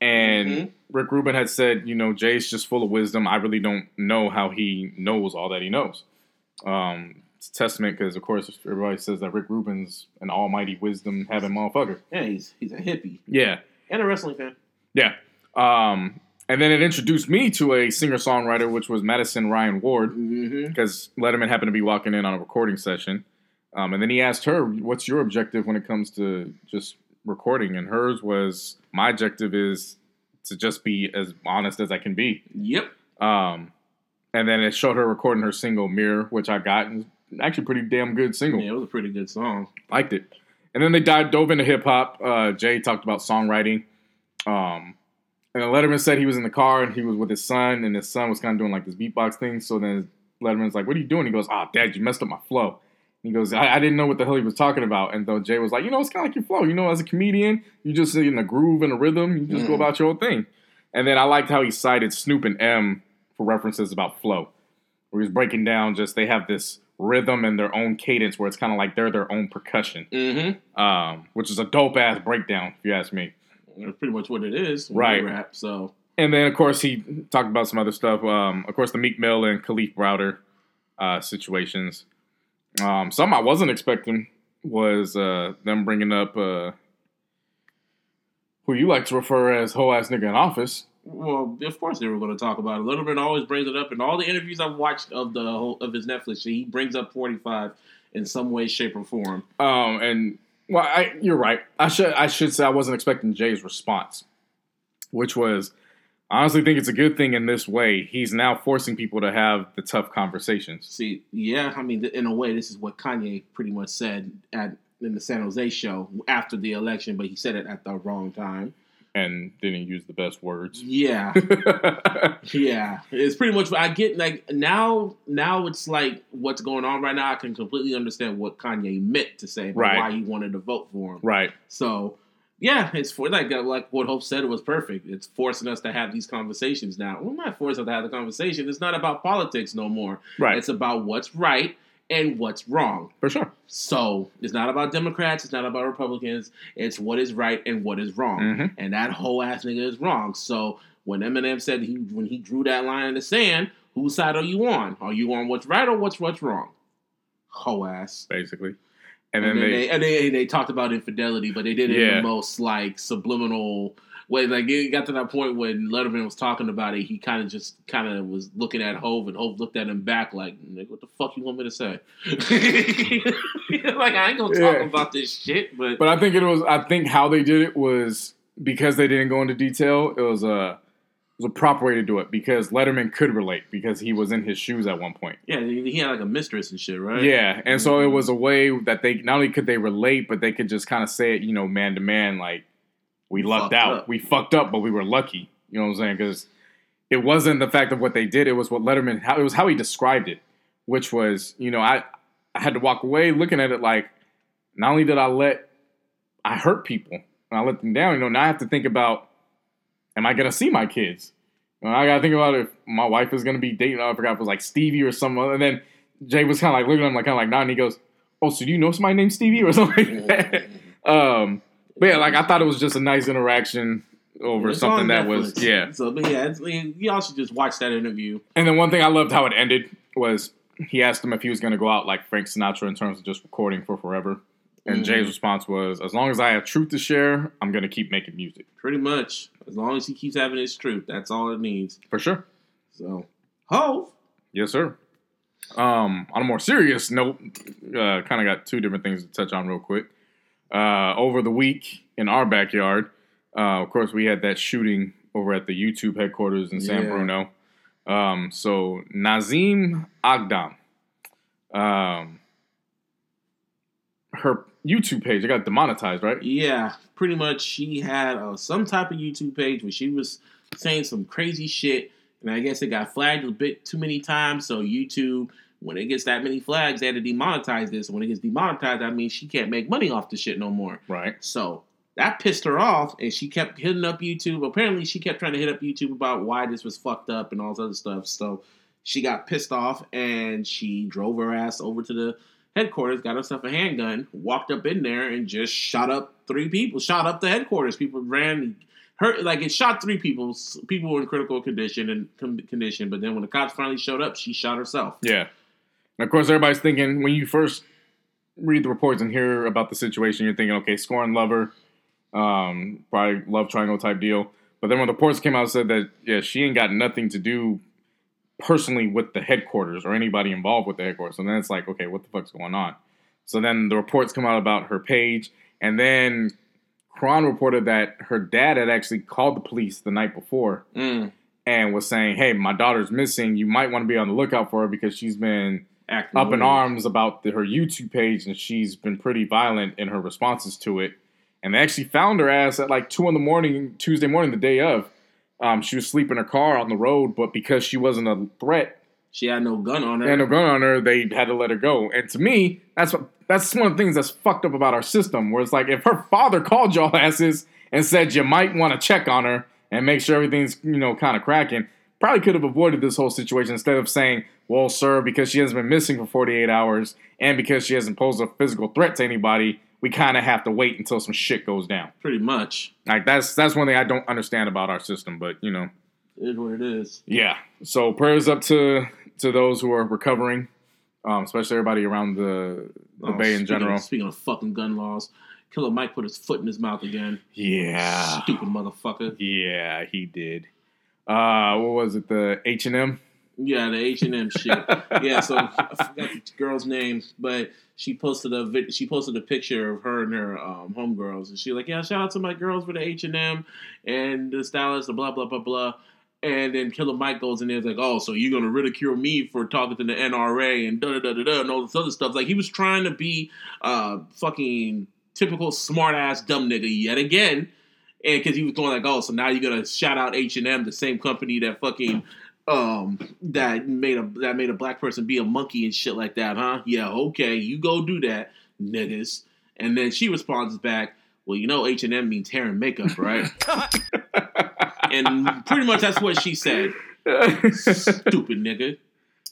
and Mhm. Rick Rubin had said, you know, Jay's just full of wisdom. I really don't know how he knows all that he knows. Um, testament because, of course, everybody says that Rick Rubin's an almighty wisdom having motherfucker. Yeah, he's he's a hippie Yeah, and a wrestling fan. yeah. Um, and then it introduced me to a singer songwriter, which was Madison Ryann Ward. Mm-hmm. because Letterman happened to be walking in on a recording session. Um, and then he asked her, What's your objective when it comes to just recording? And hers was, My objective is to just be as honest as I can be. Yep. Um, and then it showed her recording her single Mirror, which I got. And actually pretty damn good single. Yeah, it was a pretty good song. Liked it. And then they dive, dove into hip hop. Uh, Jay talked about songwriting. Um, and then Letterman said he was in the car and he was with his son, and his son was kind of doing like this beatbox thing. So then Letterman's like, "What are you doing?" He goes, "Ah, Dad, you messed up my flow." He goes, I, I didn't know what the hell he was talking about. And though Jay was like, you know, it's kind of like your flow. You know, as a comedian, you just sit in a groove and a rhythm. You just go Mhm. about your own thing. And then I liked how he cited Snoop and M for references about flow, where he's breaking down just they have this rhythm and their own cadence where it's kind of like they're their own percussion, Mm-hmm. um, which is a dope ass breakdown, if you ask me. That's pretty much what it is. Right. Rap. So And then, of course, he talked about some other stuff. Um, of course, the Meek Mill and Kalief Browder uh, situations. Um, something I wasn't expecting was uh, them bringing up uh, who you like to refer as whole ass nigga in office. Well, of course they were going to talk about it. Letterman always brings it up in all the interviews I've watched of the whole, of his Netflix. He brings up 45 in some way, shape, or form. Um, and well, I, you're right. I should I should say I wasn't expecting Jay's response, which was I honestly think it's a good thing in this way. He's now forcing people to have the tough conversations. See, yeah, I mean, in a way, this is what Kanye pretty much said at in the San Jose show after the election, but he said it at the wrong time. And didn't use the best words. Yeah, yeah, it's pretty much. I get like now. Now it's like what's going on right now. I can completely understand what Kanye meant to say, Right. why he wanted to vote for him. right. So yeah, it's for like uh, like what Hope said it was perfect. It's forcing us to have these conversations now. We're well, not forcing us to have the conversation. It's not about politics no more. Right. It's about what's right and what's wrong. For sure. So it's not about Democrats. It's not about Republicans. It's what is right and what is wrong. Mhm. And that whole ass nigga is wrong. So when Eminem said he when he drew that line in the sand, whose side are you on? Are you on what's right or what's what's wrong? Ho ass. Basically. And, And, then, then they, they, and they they talked about infidelity, but they did it in the most like subliminal way. Like it got to that point when Letterman was talking about it, he kind of just kind of was looking at Hove, and Hove looked at him back like, "Nigga, what the fuck you want me to say?" like I ain't gonna talk Yeah. about this shit, but, but I think it was I think how they did it was because they didn't go into detail, it was uh it was a proper way to do it because Letterman could relate because he was in his shoes at one point. Yeah, he had like a mistress and shit, right? Yeah, and so it Mhm. was a way that they not only could they relate, but they could just kind of say it, you know, man to man, like we lucked out, up. we fucked up, but we were lucky. You know what I'm saying? Because it wasn't the fact of what they did; it was what Letterman. How it was how he described it, which was, you know, I I had to walk away looking at it like, not only did I let I hurt people and I let them down, you know, now I have to think about, am I gonna see my kids? You know, I gotta think about if my wife is gonna be dating. I forgot if it was like Stevie or someone. And then Jay was kind of like looking at him like kind of like nah, and He goes, "Oh, so do you know somebody named Stevie or something like that?" Um, but yeah, like I thought it was just a nice interaction over It's something that was yeah. So, but yeah, y'all should just watch that interview. And then one thing I loved how it ended was he asked him if he was going to go out like Frank Sinatra in terms of just recording for forever. And Mhm. Jay's response was, "As long as I have truth to share, I'm going to keep making music Pretty much, as long as he keeps having his truth, that's all it needs. for sure." So, Hove. Yes, sir. Um, on a more serious note, uh, kind of got two different things to touch on real quick. Uh, over the week in our backyard, uh, of course, we had that shooting over at the YouTube headquarters in San Yeah. Bruno. Um, so Nasim Aghdam, um, her YouTube page, it got demonetized, right? Yeah, pretty much. She had uh, some type of YouTube page where she was saying some crazy shit, and I guess it got flagged a bit too many times. So YouTube, when it gets that many flags, they had to demonetize this. When it gets demonetized, that means she can't make money off the shit no more. Right. So that pissed her off, and she kept hitting up YouTube. Apparently, she kept trying to hit up YouTube about why this was fucked up and all this other stuff. So she got pissed off, and she drove her ass over to the headquarters, got herself a handgun, walked up in there, and just shot up three people. Shot up the headquarters. People ran. Her like it shot three people. People were in critical condition and con- condition. But then when the cops finally showed up, she shot herself. Yeah. And of course, everybody's thinking when you first read the reports and hear about the situation, you're thinking, okay, scorn lover, um, probably love triangle type deal. But then when the reports came out, and said that yeah, she ain't got nothing to do personally with the headquarters or anybody involved with the headquarters. So then it's like, okay, what the fuck's going on? So then the reports come out about her page, and then Kron reported that her dad had actually called the police the night before Mm, and was saying, "Hey, my daughter's missing. You might want to be on the lookout for her because she's been acting up in arms about the, her YouTube page, and she's been pretty violent in her responses to it. And they actually found her ass at like two in the morning, Tuesday morning, the day of. Um, she was sleeping in her car on the road, but because she wasn't a threat She had no gun on her. and no gun on her, they had to let her go. And to me, that's what that's one of the things that's fucked up about our system. Where it's like if her father called y'all asses and said you might want to check on her and make sure everything's you know kind of cracking, probably could have avoided this whole situation instead of saying, "Well, sir, because she hasn't been missing for 48 hours and because she hasn't posed a physical threat to anybody, we kind of have to wait until some shit goes down." Pretty much. Like that's that's one thing I don't understand about our system, but you know. It is what it is. Yeah. So prayers up to to those who are recovering, um, especially everybody around the the Oh, bay in general. Of, speaking of fucking gun laws, Killer Mike put his foot in his mouth again. Yeah. Stupid motherfucker. Yeah, he did. Uh, what was it? The H and M. Yeah, the H and M shit. Yeah, so I forgot the girl's name, but she posted a vid- she posted a picture of her and her um, homegirls, and she like, yeah, shout out to my girls for the H and M and the stylist, and blah blah blah blah. And then Killer Mike goes in there, like, oh, so you're gonna ridicule me for talking to the NRA and da da da da da and all this other stuff. Like he was trying to be uh fucking typical smart ass dumb nigga yet again. And because he was going like, oh, so now you're gonna shout out H and M, the same company that fucking um that made a that made a black person be a monkey and shit like that, huh? Yeah, okay, you go do that, niggas. And then she responds back, well, you know H and M means hair and makeup, right? and pretty much that's what she said. Stupid nigga.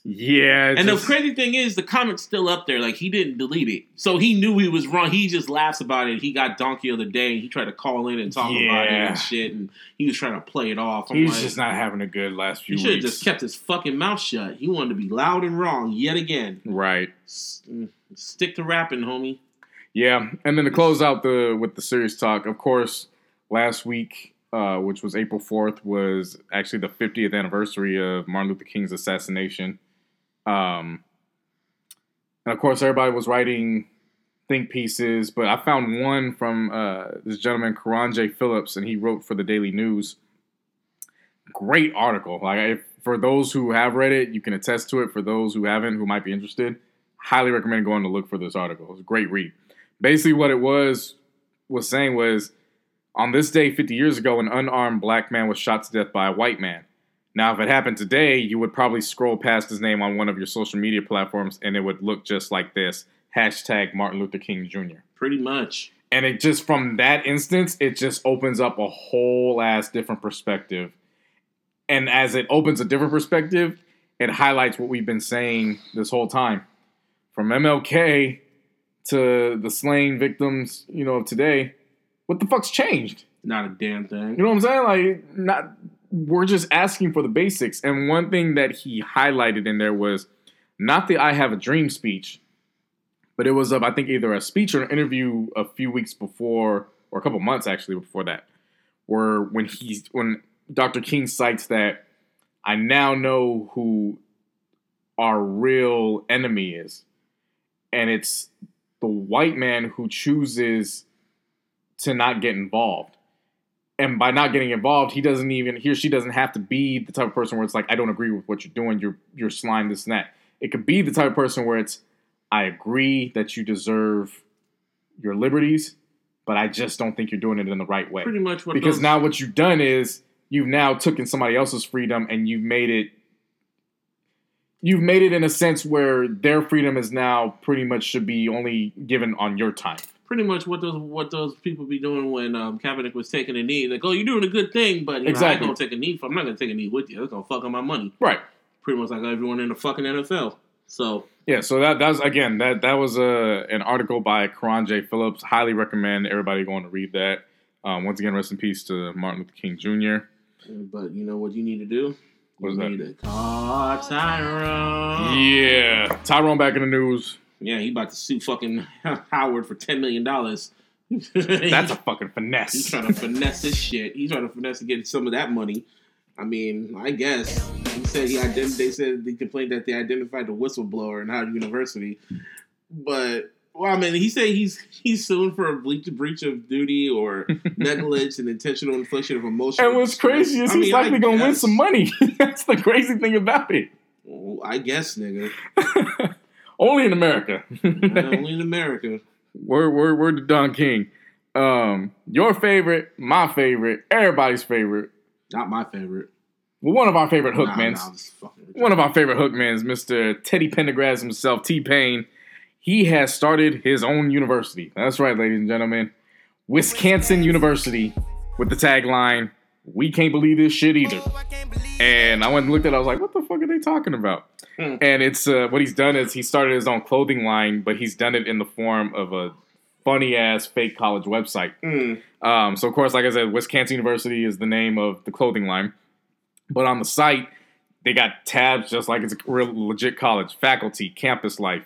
Yeah. And the crazy thing is, the comment's still up there. Like he didn't delete it, so he knew he was wrong. He just laughs about it. He got donkey of the day. He tried to call in and talk about it and shit, and he was trying to play it off. I'm he's like, just not having a good last few he should have just kept his fucking mouth shut. He wanted to be loud and wrong yet again. right. S- mm, Stick to rapping, homie. Yeah, and then to close out the with the serious talk, of course, last week, uh, which was April fourth, was actually the 50th anniversary of Martin Luther King's assassination. Um, and of course, everybody was writing think pieces, but I found one from uh, this gentleman, Karan J. Phillips, and he wrote for the Daily News. great article. Like if, for those who have read it, you can attest to it. For those who haven't, who might be interested, highly recommend going to look for this article. It's a great read. Basically, what it was was saying was on this day 50 years ago, an unarmed black man was shot to death by a white man. Now, if it happened today, you would probably scroll past his name on one of your social media platforms and it would look just like this hashtag Martin Luther King Jr. Pretty much. And it just from that instance, it just opens up a whole ass different perspective. And as it opens a different perspective, it highlights what we've been saying this whole time. From MLK to the slain victims, you know, of today, what the fuck's changed? Not a damn thing. You know what I'm saying? Like, not we're just asking for the basics. And one thing that he highlighted in there was not the "I have a dream" speech, but it was of I think either a speech or an interview a few weeks before, or a couple months actually before that, where when he's when Dr. King cites that I now know who our real enemy is, and it's the white man who chooses to not get involved and by not getting involved, he doesn't even he or she doesn't have to be the type of person where it's like, I don't agree with what you're doing, you're you're slime, this and that. It could be the type of person where it's I agree that you deserve your liberties, but I just don't think you're doing it in the right way. Pretty much what Because those- now what you've done is you've now taken somebody else's freedom and you've made it you've made it in a sense where their freedom is now pretty much should be only given on your time. Pretty much what those what those people be doing when um, Kaepernick was taking a knee. Like, oh, you're doing a good thing, but you know, Exactly. I ain't gonna take a knee. For, I'm not gonna take a knee with you. That's gonna fuck up my money. Right. Pretty much like everyone in the fucking NFL. So Yeah, so that that's again that that was a an article by Karan J. Phillips. Highly recommend everybody going to read that. Um, once again, rest in peace to Martin Luther King Jr. But you know what you need to do? What's you that? call Tyrone. Yeah, Tyrone back in the news. Yeah, he about to sue fucking Howard for ten million dollars. That's a fucking finesse. he's trying to finesse this shit. He's trying to finesse to get some of that money. I mean, I guess he said he ident- They said they complained that they identified the whistleblower in Howard University, but well, I mean, he said he's he's suing for a breach, breach of duty or negligence and intentional infliction of emotional. And what's crazy is I he's mean, I likely gonna win some money. That's the crazy thing about it. Well, I guess, nigga. Only in America. Only in America. We're we're we're the Don King. Um, your favorite, my favorite, everybody's favorite. Not my favorite. Well, one of our favorite Nah, hookmans. nah, fucking one of our favorite hookmans, Mr. Teddy Pendergrass himself, T Pain, he has started his own university. That's right, ladies and gentlemen. Wisconsin University with the tagline, We can't believe this shit either. And I went and looked at it, I was like, what the fuck are they talking about? Hmm. And it's uh, what he's done is he started his own clothing line, but he's done it in the form of a funny ass fake college website. Mm. Um, so of course, like I said, Wisconsin University is the name of the clothing line, but on the site they got tabs just like it's a real legit college, faculty, campus life.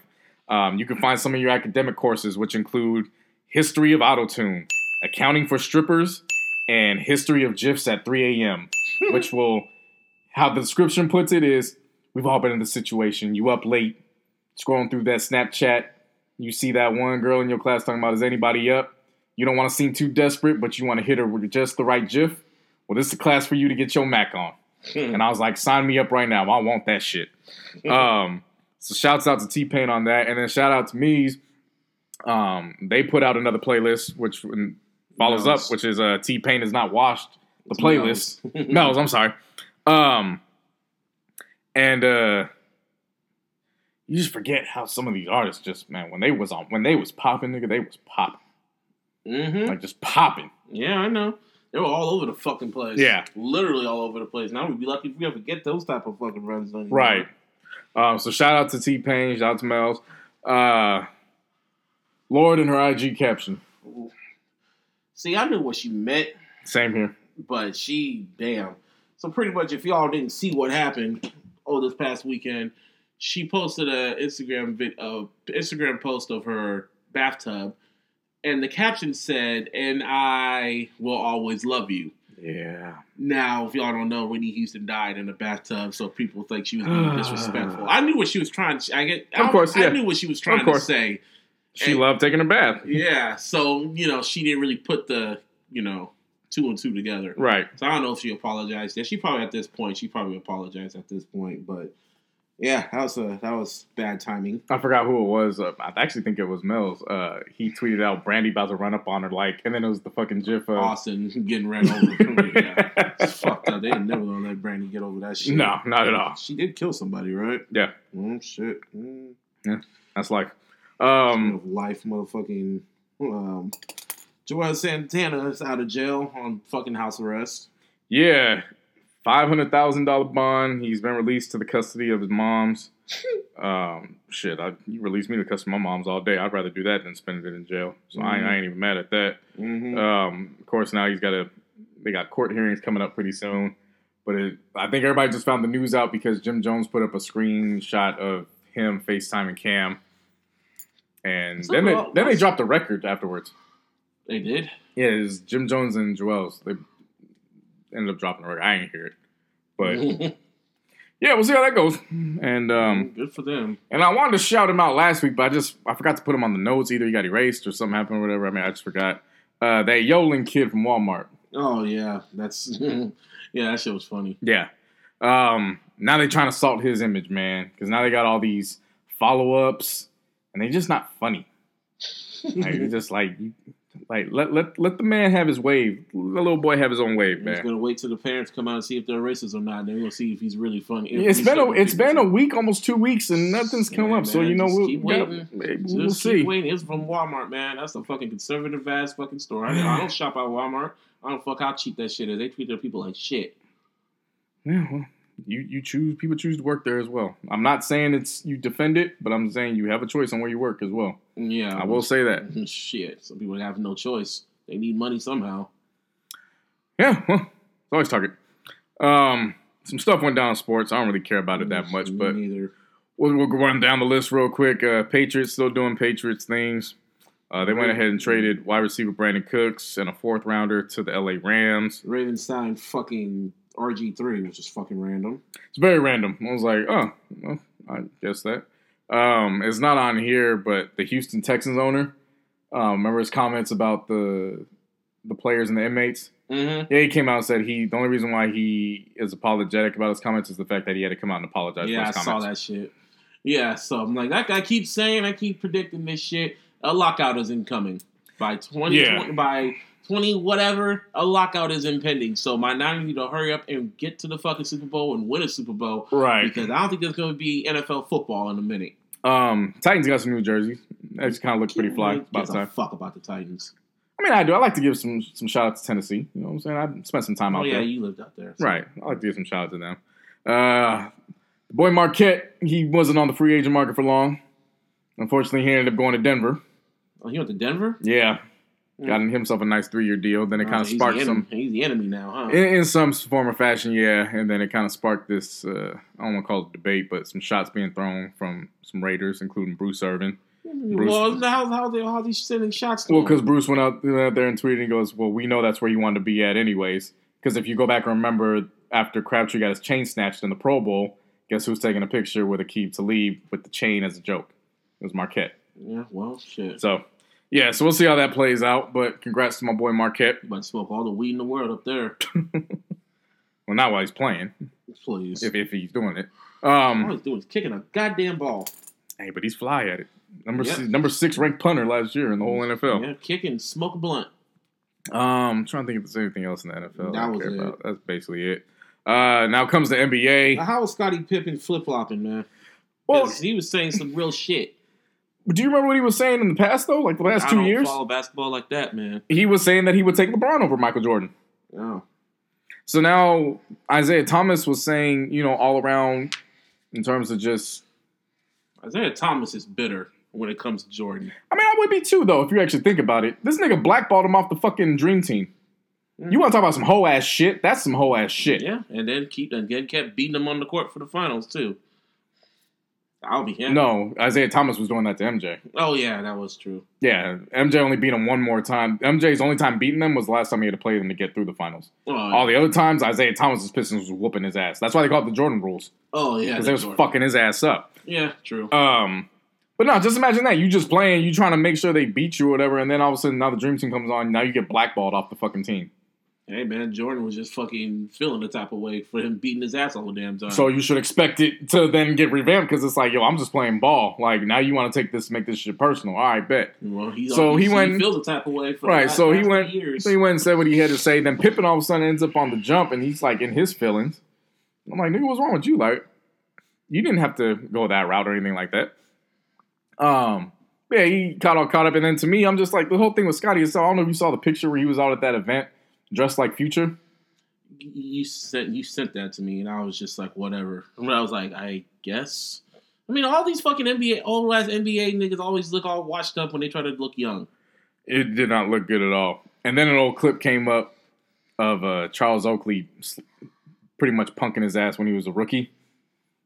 Um, you can find some of your academic courses, which include history of autotune, accounting for strippers, and history of gifs at 3 a.m. which will, how the description puts it is, we've all been in the situation. You up late, scrolling through that Snapchat, you see that one girl in your class talking about is anybody up? You don't want to seem too desperate, but you want to hit her with just the right gif. Well, this is a class for you to get your Mac on. Hmm. And I was like, sign me up right now. I want that shit. um, so shouts out to T Pain on that, and then shout out to Me's. Um, they put out another playlist which follows up, which is uh, T Pain is not washed. The playlist. Mel's. Mel's, I'm sorry. Um, and uh, you just forget how some of these artists just man when they was on when they was popping, nigga, they was popping Mm-hmm. like just popping. Yeah, I know. They were all over the fucking place. Yeah. Literally all over the place. Now we'd be lucky if we ever get those type of fucking runs done. Right. Um, so shout out to T Pain, shout out to Mel's. Uh, Lorde in her IG caption. See, I knew what she meant, Same here. but she, damn. So pretty much, if y'all didn't see what happened oh this past weekend, she posted a Instagram vid, uh, Instagram post of her bathtub, and the caption said, "And I will always love you." Yeah. Now, if y'all don't know, Whitney Houston died in a bathtub, so people think she was being disrespectful. I knew what she was trying. To, I get, Of I- course, I knew what she was trying to say. She And- loved taking a bath. Yeah, so you know, she didn't really put the you know two and two together. Right. So I don't know if she apologized. Yeah, she probably at this point. She probably apologized at this point. But yeah, that was a that was bad timing. I forgot who it was. Uh, I actually think it was Mills. Uh, he tweeted out Brandy about to run up on her, like, and then it was the fucking gif of. Austin getting ran over. yeah. It's fucked up. They ain't never gonna let Brandy get over that shit. No, not at all. She did kill somebody, right? Yeah. Oh shit. Mm. That's like, um, life, motherfucking. Um, Juelz Santana is out of jail on fucking house arrest. yeah, five hundred thousand dollar bond. He's been released to the custody of his mom's. um, shit, I, you released me to the custody of my mom's all day. I'd rather do that than spend it in jail. So I, ain't- I ain't even mad at that. Mm-hmm. Um, of course, now he's got a. They got court hearings coming up pretty soon, but it, I think everybody just found the news out because Jim Jones put up a screenshot of him FaceTiming Cam, and then they, then they dropped the record afterwards. They did. Yeah, it's Jim Jones and Juelz. They ended up dropping the record. I ain't hear it, but yeah, we'll see how that goes. And um, good for them. and I wanted to shout him out last week, but I just I forgot to put him on the notes. Either he got erased or something happened or whatever. I mean, I just forgot. Uh, that Yoling kid from Walmart. Oh yeah, that's yeah. That shit was funny. Yeah. Um, now they're trying to salt his image, man, because now they got all these follow ups, and they're just not funny. Like, just like, you- like let let let the man have his wave. Let the little boy have his own wave, man. He's man. gonna wait till the parents come out and see if they're racist or not. Then we'll see if he's really funny. If It's been a it's been a week, almost two weeks, and nothing's come Yeah, up. So you know we'll keep we'll, waiting. we'll see. keep waiting. It's from Walmart, man. That's a fucking conservative ass fucking store. I, I don't shop at Walmart. I don't fuck how cheap that shit is. They treat their people like shit. Yeah, well, you you choose people choose to work there as well. I'm not saying it's you defend it, but I'm saying you have a choice on where you work as well. Yeah, I will say that. Shit, some people have no choice. They need money somehow. Yeah, well, it's always target. Um, some stuff went down in sports. I don't really care about it that much, Me but neither. we'll, we'll run down the list real quick. Uh, Patriots still doing Patriots things. Uh, they went ahead and traded wide receiver Brandin Cooks and a fourth rounder to the LA Rams. Ravens signed fucking RG three, which is fucking random. It's very random. I was like, oh, well, I guess that. Um, it's not on here, but the Houston Texans owner, um, remember his comments about the the players and the inmates? Mm-hmm. Yeah, he came out and said he the only reason why he is apologetic about his comments is the fact that he had to come out and apologize Yeah, I for his saw comments. that shit. Yeah, so I'm like, that guy keeps saying, I keep predicting this shit. A lockout is incoming by 20, Yeah. 20 by 20 whatever. A lockout is impending. So my Niners need to hurry up and get to the fucking Super Bowl and win a Super Bowl Right. because I don't think there's going to be NFL football in a minute. Um, Titans got some new jerseys. That just kind of looks pretty fly. About time. fuck about the Titans. I mean, I do. I like to give some some shout out to Tennessee. You know what I'm saying? I spent some time out there. Oh out yeah, there. you lived out there. so- Right. I like to give some shout out to them. Uh, the boy Marquette, he wasn't on the free agent market for long. Unfortunately, he ended up going to Denver. Oh, he went to Denver. Yeah. Got himself a nice three year deal. Then it Oh, kind of sparked some. He's the enemy now, huh? in, in some form or fashion, yeah. And then it kind of sparked this, uh, I don't want to call it debate, but some shots being thrown from some Raiders, including Bruce Irvin. Bruce- well, how how they how they sending shots? To Well, because Bruce went out, went out there and tweeted and goes, Well, we know that's where you wanted to be at, anyways. Because if you go back and remember, after Crabtree got his chain snatched in the Pro Bowl, guess who's taking a picture with Aqib Talib with the chain as a joke? It was Marquette. yeah, well, shit. So, yeah, so we'll see how that plays out. But congrats to my boy Marquette. You about smoke all the weed in the world up there. Well, not while he's playing, Please. if, if he's doing it. all Um, he's doing is kicking a goddamn ball. hey, but he's fly at it. Number Yeah. six, number six ranked punter last year in the whole NFL. Yeah, kicking, smoke blunt. Um, I'm trying to think if there's anything else in the NFL That was it. about. That's basically it. Uh, now comes the NBA. Now, How was Scottie Pippen flip flopping, man? Well, he was saying some real shit. Do you remember what he was saying in the past though? Like the last I two don't years, follow basketball like that, man. he was saying that he would take LeBron over Michael Jordan. Oh, So now Isiah Thomas was saying, you know, all around in terms of just. Isiah Thomas is bitter when it comes to Jordan. I mean, I would be too though if you actually think about it. This nigga blackballed him off the fucking dream team. Mm. You want to talk about some hoe ass shit? That's some hoe ass shit. Yeah, and then keep and then kept beating him on the court for the finals too. I'll be him. No, Isiah Thomas was doing that to MJ. Oh yeah, that was true. Yeah, MJ only beat him one more time. MJ's only time beating them was the last time he had to play them to get through the finals. Oh, All the other times, Isiah Thomas's Pistons was whooping his ass. That's why they call it the Jordan rules oh yeah, because they was Jordan. fucking his ass up. Yeah, true. Um, but no, just imagine that you just playing, you trying to make sure they beat you or whatever, and then all of a sudden now the dream team comes on, now you get blackballed off the fucking team. Hey man, Jordan was just fucking feeling the type of way for him beating his ass all the damn time. So you should expect it to then get revamped because it's like, yo, I'm just playing ball. Like now you want to take this, make this shit personal. All right, bet. well, he's so he he went- feels the type of way for Right. the So he went. years. So he went and said what he had to say. Then Pippen all of a sudden ends up on the jump, and he's like in his feelings. I'm like, nigga, what's wrong with you? Like, you didn't have to go that route or anything like that. Um. Yeah, he got all caught up, and then to me, I'm just like the whole thing with Scottie. is I don't know if you saw the picture where he was out at that event dressed like Future. you sent you sent that to me, and I was just like, whatever. And I was like, I guess. I mean, all these fucking NBA, old ass NBA niggas always look all washed up when they try to look young. It did not look good at all. And then an old clip came up of uh, Charles Oakley pretty much punking his ass when he was a rookie.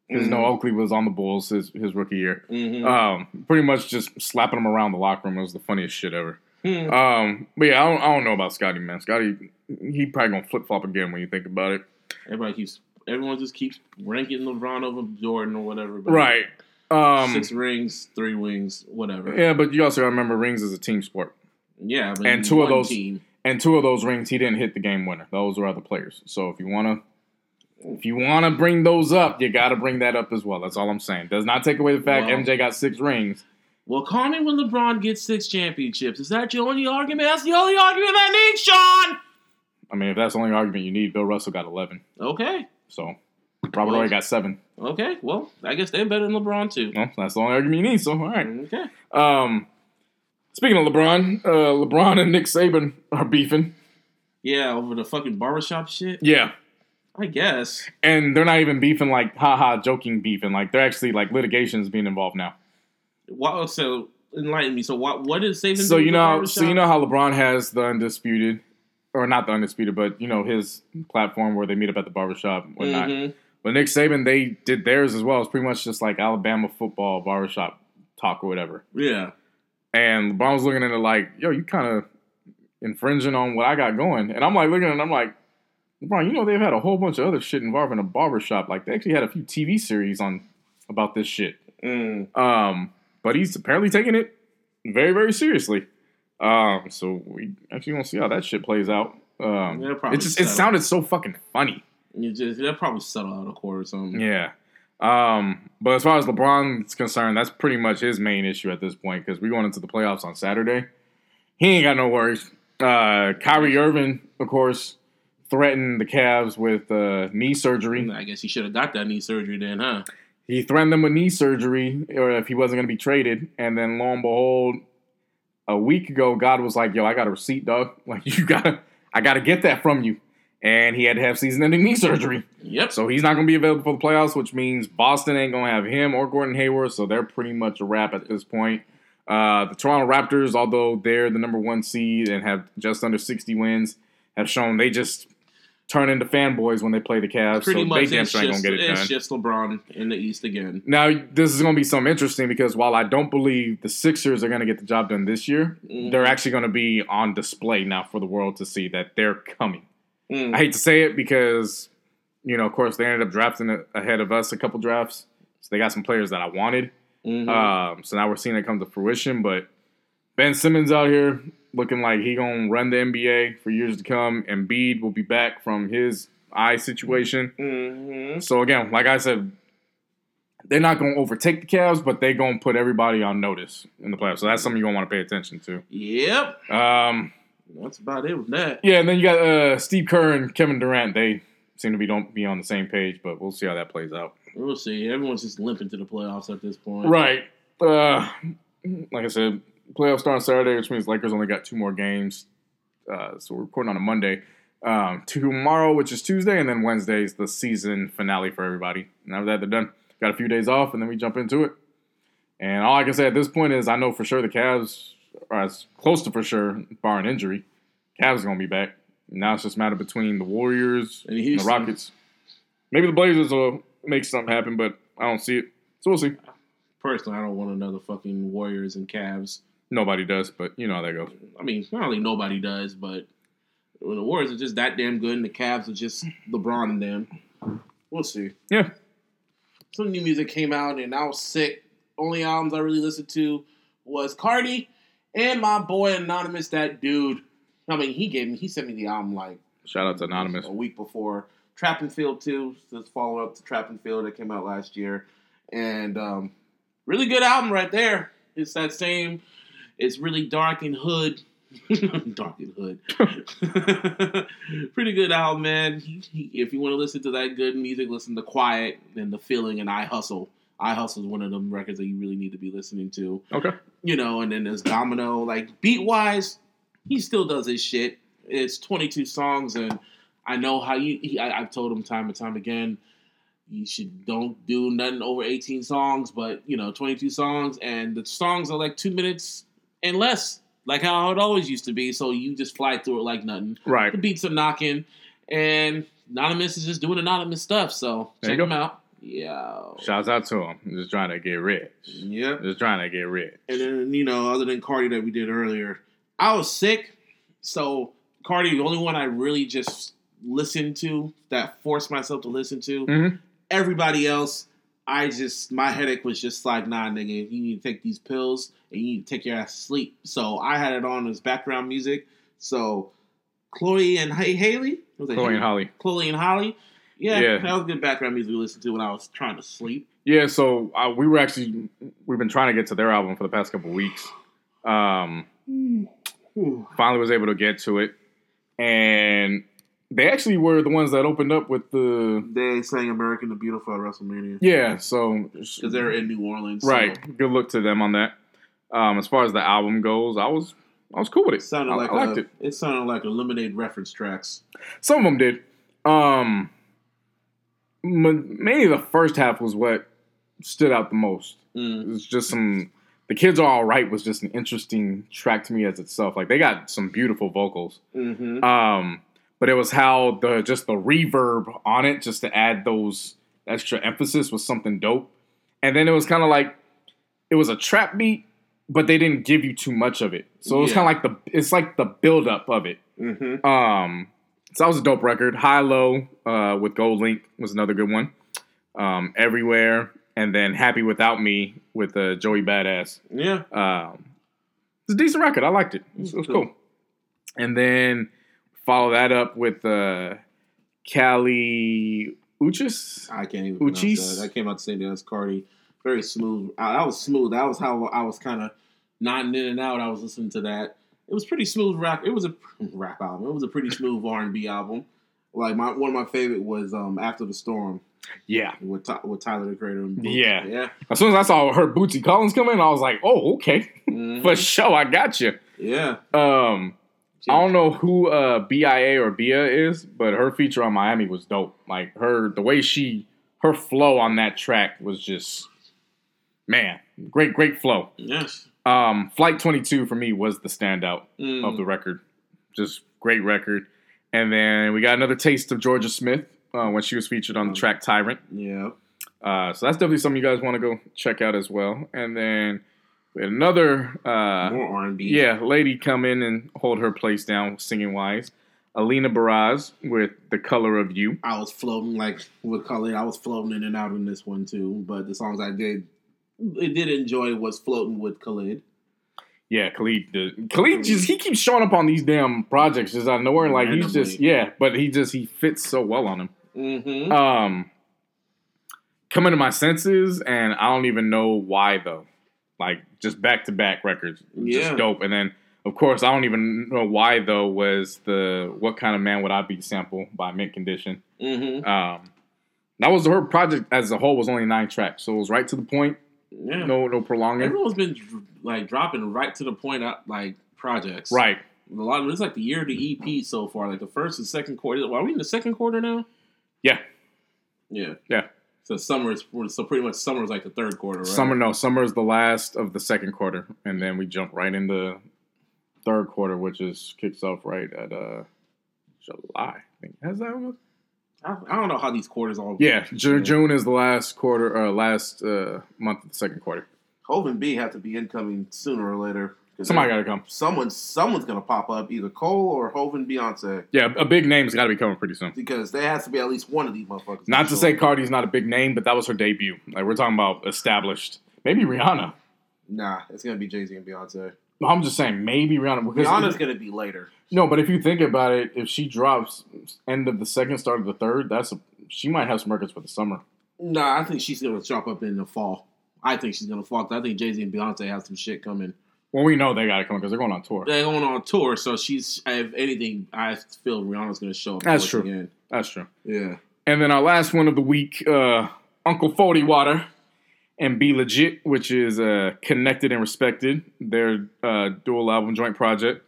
Because no, Oakley was on the Bulls his, his rookie year. Mm-hmm. Um, pretty much just slapping him around the locker room. It was the funniest shit ever. Hmm. Um, but yeah, I don't, I don't know about Scottie, man. Scottie, he probably gonna flip flop again when you think about it. Everybody keeps, everyone just keeps ranking LeBron over Jordan or whatever. But Right. Um, Six rings, three wings, whatever. yeah, but you also gotta remember rings is a team sport. Yeah, but And two of those- Team. And two of those rings, he didn't hit the game winner. Those were other players. So if you wanna, if you wanna bring those up, you gotta bring that up as well. That's all I'm saying. Does not take away the fact Well- MJ got six rings. Well, call me when LeBron gets six championships. Is that your only argument? That's the only argument I need, Sean. I mean, if that's the only argument you need, Bill Russell got 11. Okay. So Robert Horry got seven. Okay. Well, I guess they're better than LeBron too. Well, that's the only argument you need. So all right. Okay. Um, speaking of LeBron, uh, LeBron and Nick Saban are beefing. Yeah, over the fucking barbershop shit. Yeah, I guess. and they're not even beefing like haha joking beefing. Like they're actually like litigation's being involved now. What? So enlighten me. So what? What is Saban? So doing you know, so you know how LeBron has the undisputed, or not the undisputed, but you know his platform where they meet up at the barbershop, and whatnot. Mhm. But Nick Saban, they did theirs as well. It's pretty much just like Alabama football barbershop talk or whatever. Yeah. And LeBron was looking at it like, yo, you kind of infringing on what I got going. And I'm like looking at it, I'm like, LeBron, you know they've had a whole bunch of other shit involving a barbershop. Like they actually had a few TV series on about this shit. Mm. Um, but he's apparently taking it very, very seriously. Um, so we actually gonna see how that shit plays out. Um, it just it sounded so fucking funny. You just they'll probably settle out of court or something. Yeah. Um, but as far as LeBron's concerned, that's pretty much his main issue at this point because we're going into the playoffs on Saturday. He ain't got no worries. Uh, Kyrie Irving, of course, threatened the Cavs with uh, knee surgery. I guess he should have got that knee surgery then, huh? He threatened them with knee surgery, or if he wasn't going to be traded. And then lo and behold, a week ago, God was like, "Yo, I got a receipt, dog. Like you gotta, I gotta get that from you." And he had to have season-ending knee surgery. Yep. So he's not going to be available for the playoffs, which means Boston ain't going to have him or Gordon Hayward. So they're pretty much a wrap at this point. Uh, the Toronto Raptors, although they're the number one seed and have just under 60 wins, have shown they just turn into fanboys when they play the Cavs. Pretty so much, they damn sure ain't going to get it it's done. just LeBron in the East again. Now, this is going to be something interesting because while I don't believe the Sixers are going to get the job done this year, Mhm. they're actually going to be on display now for the world to see that they're coming. Mm. I hate to say it because, you know, of course, they ended up drafting ahead of us a couple drafts. So they got some players that I wanted. Mhm. Um, so now we're seeing it come to fruition. But Ben Simmons out here looking like he gonna run the NBA for years to come. And Embiid will be back from his eye situation. Mhm. So again, like I said, they're not gonna overtake the Cavs, but they gonna put everybody on notice in the playoffs. So that's something you gonna want to pay attention to. Yep. Um, That's about it with that. Yeah, and then you got uh, Steve Kerr and Kevin Durant. They seem to be don't be on the same page, but we'll see how that plays out. We'll see. Everyone's just limping to the playoffs at this point. Right. Uh, like I said, playoffs start on Saturday, which means Lakers only got two more games. Uh, so we're recording on a Monday. Um, tomorrow, which is Tuesday, and then Wednesday is the season finale for everybody. And after that, they're done. Got a few days off, and then we jump into it. And all I can say at this point is I know for sure the Cavs are as close to for sure, barring injury. Cavs going to be back. Now it's just a matter between the Warriors And and the Rockets. Maybe the Blazers will make something happen, but I don't see it. So we'll see. Personally, I don't want another fucking Warriors and Cavs. Nobody does, but you know how that goes. I mean, not only nobody does, but when the Warriors are just that damn good and the Cavs are just LeBron and them. We'll see. Yeah. Some new music came out and I was sick. Only albums I really listened to was Cardi and my boy Anonymous, that dude. I mean, he gave me, he sent me the album like Shout out to Anonymous. a week before Trap and Field 2, this follow up to Trap and Field that came out last year. And um, really good album right there. It's that same, it's really dark and hood. dark and hood. Pretty good album, man. If you want to listen to that good music, listen to Quiet and The Feeling and I Hustle. I Hustle is one of them records that you really need to be listening to Okay. you know, and then there's Domino. Like beat wise, he still does his shit. It's 22 songs, and I know how you. He, I, I've told him time and time again, you should don't do nothing over 18 songs, but you know, 22 songs, and the songs are like two minutes and less, like how it always used to be. So you just fly through it like nothing. Right. The beats are knocking, and Anonymous is just doing anonymous stuff. So There check them out. Yeah. Shouts out to him. Just trying to get rich. Yep. Just trying to get rich. And then, you know, other than Cardi that we did earlier, I was sick. So, Cardi, the only one I really just listened to, that forced myself to listen to. Mhm. Everybody else, I just, my headache was just like, nah, nigga, you need to take these pills and you need to take your ass to sleep. So, I had it on as background music. So, Chloe and Hay- Haley? Chloe and Halle. Chloe and Halle? Yeah, Yeah. that was good background music to listen to when I was trying to sleep. Yeah, so uh, we were actually we've been trying to get to their album for the past couple weeks. Um, finally was able to get to it, and they actually were the ones that opened up with the They sang American the Beautiful at WrestleMania. yeah. So because they're in New Orleans. so right, good look to them on that. Um, as far as the album goes, I was I was cool with It it. sounded I, like I liked a, it. it. sounded like lemonade reference tracks. Some of them did. Um, mainly the first half was what stood out the most. Mm. It was just some. The kids are all right was just an interesting track to me as itself. Like they got some beautiful vocals. Mm-hmm. Um, but it was how the just the reverb on it, just to add those extra emphasis, was something dope. And then it was kind of like it was a trap beat, but they didn't give you too much of it. So it was Yeah. kind of like the it's like the build up of it. Mm-hmm. Um, so that was a dope record. High Low uh, with GoldLink was another good one. Um, Everywhere, and then Happy Without Me with uh, Joey Badass. Yeah. Um, it's a decent record. I liked it. It was, it was Cool. cool. And then follow that up with uh, Kali Uchis. I can't even Uchis? that. I came out the same day as Cardi. Very smooth. I, that was smooth. That was how I was kind of nodding in and out. I was listening to that. It was pretty smooth rap. It was a rap album. It was a pretty smooth R and B album. Like my one of my favorite was um, After the Storm Yeah. with with Tyler the Creator. Yeah. Yeah. As soon as I saw her Bootsy Collins come in, I was like, oh, okay. Mhm. For sure, I got you. Yeah. Um, I don't know who uh, BIA or Bia is, but her feature on Miami was dope. Like her, the way she, her flow on that track was just, man, great, great flow. Yes. Um, Flight 22 for me was the standout Mm. of the record. Just great record. And then we got another taste of Jorja Smith uh, when she was featured on the track Tyrant. Yeah. Uh, so that's definitely something you guys want to go check out as well. And then we had another uh, More R and B. yeah, lady come in and hold her place down singing wise. Alina Baraz with The Color of You. I was floating like with Khalid. I was floating in and out in this one too. But the songs I did, it did enjoy was floating with Khalid. Yeah, Khalid. Did. Khalid just he keeps showing up on these damn projects just out of nowhere. Like he's just yeah, but he just he fits so well on him. Mm-hmm. Um, coming to my senses, and I don't even know why though. Like just back to back records, Yeah. just dope. And then of course I don't even know why though was the "What Kind of Man Would I Be" sample by Mint Condition. Mm-hmm. Um, that was her project as a whole was only nine tracks, so it was right to the point. Yeah. No, no prolonging. Everyone's been like dropping right to the point out like projects. Right. A lot of it's like the year of the EP so far. Like the first and second quarter. Are we in the second quarter now? Yeah. Yeah. Yeah. So summer is so pretty much summer is like the third quarter, right? Summer, no, summer is the last of the second quarter, and then we jump right into third quarter, which is kicks off right at uh July. I think has that one? I, I don't know how these quarters all. Yeah, Ju- June is the last quarter, or last uh, month of the second quarter. Hov and B have to be incoming sooner or later. Somebody got to come. someone someone's gonna pop up, either Cole or Hov and Beyonce, Yeah, a big name's got to be coming pretty soon. because there has to be at least one of these motherfuckers. Not to say Cardi's not a big name, but that was her debut. Like we're talking about established. Maybe Rihanna. nah, it's gonna be Jay Z and Beyonce. I'm just saying maybe Rihanna because Rihanna's gonna be later. no, but if you think about it, if she drops end of the second, start of the third, that's a, she might have some records for the summer. No, I think she's gonna drop up in the fall. I think she's gonna fall. I think Jay Z and Beyonce have some shit coming. Well, we know they got to come because they're going on tour. They're going on tour, so she's. If anything, I feel Rihanna's gonna show up. That's true. Again. That's true. Yeah. And then our last one of the week, uh, Uncle Forty Water and B-Legit, which is uh, Connected and Respected, their uh, dual album joint project.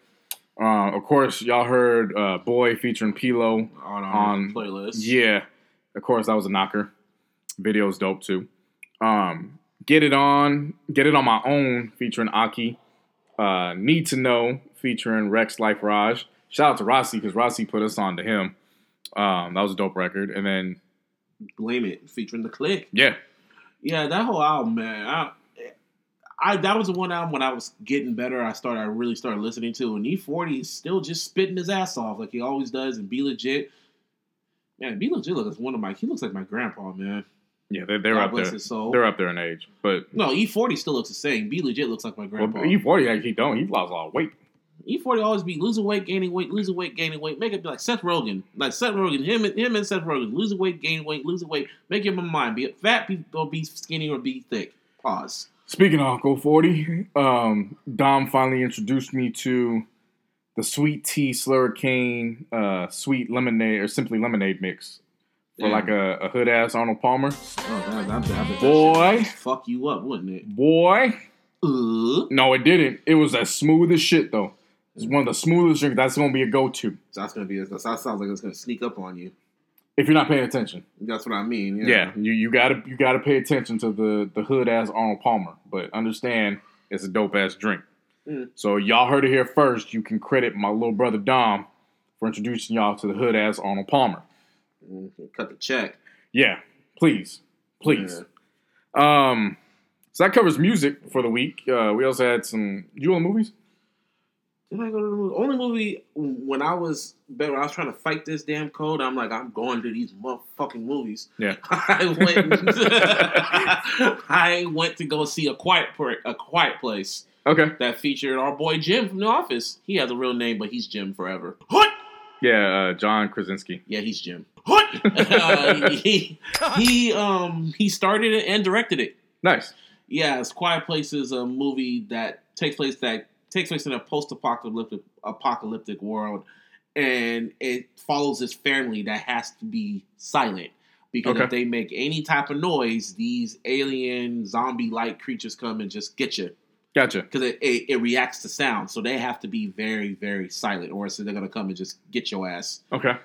Uh, of course, y'all heard uh, Boy featuring P-Lo. On On- playlist. Yeah, of course, that was a knocker. Video's dope too. Um, Get It On, Get It On My Own featuring Aki. Uh, Need to Know featuring Rexx Life Raj. Shout out to Rossi because Rossi put us on to him. Um, that was a dope record. And then, Blame it, featuring the click. yeah, Yeah, that whole album, man. I, I that was the one album when I was getting better. I started, I really started listening to, and E40 is still just spitting his ass off like he always does, and B-Legit. Man, B-Legit looks one of my. He looks like my grandpa, man. Yeah, they're, they're God up bless there. his soul. They're up there in age. But no, E40 still looks the same. B-Legit looks like my well, grandpa. E40, like, he don't. He lost a lot of weight. E40 always be losing weight, gaining weight, losing weight, gaining weight. Make it be like Seth Rogen, like Seth Rogen, him and him and Seth Rogen, losing weight, gaining weight, losing weight. Make up my mind be it fat, be or be skinny, or be thick. Pause. Speaking of Uncle 40, um, Dom finally introduced me to the sweet tea slurricane, uh, sweet lemonade, or simply lemonade mix for Yeah. like a, a hood ass Arnold Palmer. Oh, that, that, that, Boy. fuck you up, wouldn't it? Boy, Uh, no, it didn't. It was as smooth as shit though. It's one of the smoothest drinks. That's gonna be a go to so that's gonna be. That sounds like it's gonna sneak up on you. if you're not paying attention. That's what I mean. Yeah. Yeah, you, you gotta you gotta pay attention to the the hood ass Arnold Palmer, but understand it's a dope ass drink. Mm. So y'all heard it here first. You can credit my little brother Dom for introducing y'all to the hood ass Arnold Palmer. Mm, Cut the check. Yeah, please, please. Um, so that covers music for the week. Uh, we also had some. You on movies? Did I go to the movie? Only movie when I was better, I was trying to fight this damn code. I'm like, I'm going to these motherfucking movies. Yeah. I went. I went to go see a quiet a quiet place Okay. that featured our boy Jim from The Office. He has a real name, but he's Jim forever. What? Yeah, uh, John Krasinski. Yeah, he's Jim. What? uh, he he um he started it and directed it. Nice. Yeah, it's Quiet Place is a movie that takes place that takes place in a post-apocalyptic apocalyptic world, and it follows this family that has to be silent because Okay. if they make any type of noise, these alien zombie-like creatures come and just get you Gotcha. because it, it, it reacts to sound. So they have to be very very silent, or else they're gonna come and just get your ass Okay.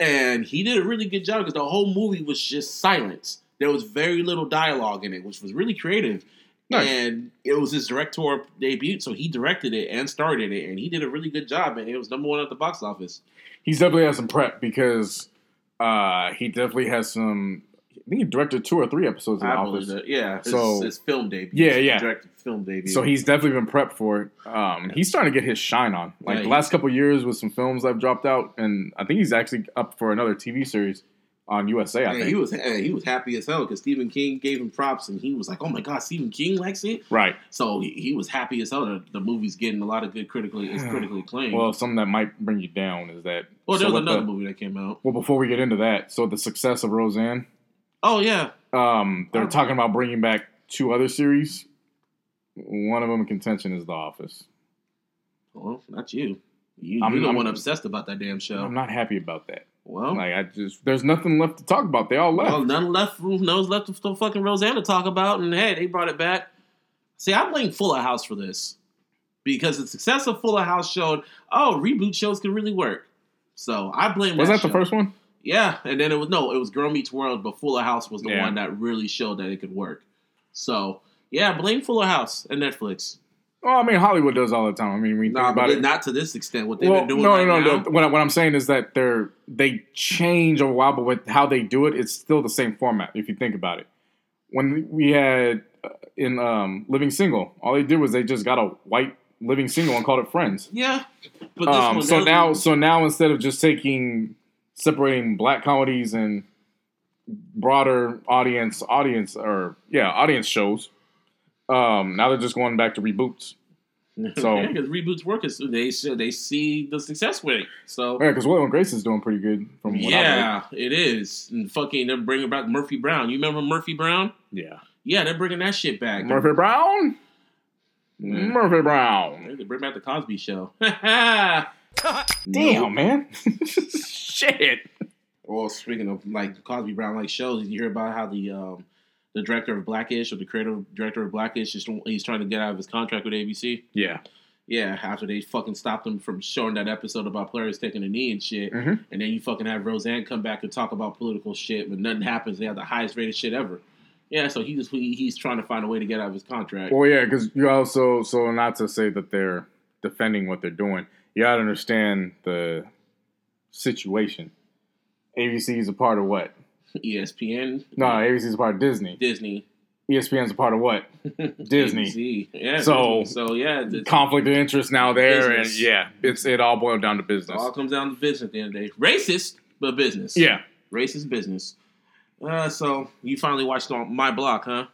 and he did a really good job because the whole movie was just silence. There was very little dialogue in it, which was really creative. Nice. And it was his director debut, so he directed it and started it, and he did a really good job, and it was number one at the box office. He's definitely had some prep because uh, he definitely has some. I think he directed two or three episodes of The I Office. believe that. Yeah, So- his film debut. Yeah, His yeah. directed film debut. So he's definitely been prepped for it. Um, he's starting to get his shine on. Like Yeah, the last couple of years with some films I've dropped out, and I think he's actually up for another TV series on USA. I think. he was he was happy as hell because Stephen King gave him props, and he was like, "Oh my god, Stephen King likes it." right. So he, he was happy as hell. The, the movie's getting a lot of good critically it's critically acclaimed. Well, something that might bring you down is that. well, so there was another the- movie that came out. Well, before we get into that, so the success of Roseanne, Oh yeah, um, they're Oh. talking about bringing back two other series. One of them in contention is The Office. Well, not you. You, I'm- you're the I'm- one obsessed about that damn show. I'm not happy about that. well, Like I just, there's nothing left to talk about. They all left. well, none left. None left the fucking Roseanne to talk about, and hey, they brought it back. See, I blame Fuller House for this because the success of Fuller House showed, oh, reboot shows can really work. So I blame. was that the show. first one? Yeah, and then it was no, it was Girl Meets World, but Fuller House was the Yeah. one that really showed that it could work. So yeah, blame Fuller House and Netflix. Oh, I mean, Hollywood does all the time. I mean, we think Nah, about it. not to this extent. What they've well, been doing no, right no, no, now. no. What, I- what I'm saying is that they're they change a while, but with how they do it, it's still the same format. If you think about it, when we had uh, in um, Living Single, all they did was they just got a white living single and called it Friends. Yeah, but this Um, so now, so now instead of just taking separating black comedies and broader audience, audience or yeah, audience shows, um, now they're just going back to reboots. So- yeah, because reboots work, is they they see the success rate. So Yeah, because Will and Grace is doing pretty good from what yeah, it is. And fucking, they're bringing back Murphy Brown. You remember Murphy Brown? Yeah. Yeah, they're bringing that shit back. Murphy Brown? Yeah. Murphy Brown. They bring back the Cosby Show. Damn, man. Shit. Well, speaking of like Cosby Brown like shows, did you hear about how the um the director of Blackish or the creative director of Blackish is he's trying to get out of his contract with ABC? Yeah. Yeah, after they fucking stopped him from showing that episode about players taking a knee and shit, Mhm. and then you fucking have Roseanne come back and talk about political shit, but nothing happens. They have the highest rated shit ever. Yeah, so he just he, he's trying to find a way to get out of his contract. Well, yeah, because you also, so not to say that they're defending what they're doing, you got to understand the situation. ABC is a part of what? ESPN, No, ABC is a part of Disney. Disney, ESPN is a part of what? Disney. ABC. Yeah. So- so yeah, it's- Conflict of interest now there, Business. and yeah, it's it all boiled down to it business. all comes down to business at the end of the day. Racist, but business. Yeah, racist business. Uh, so you finally watched on my block, huh?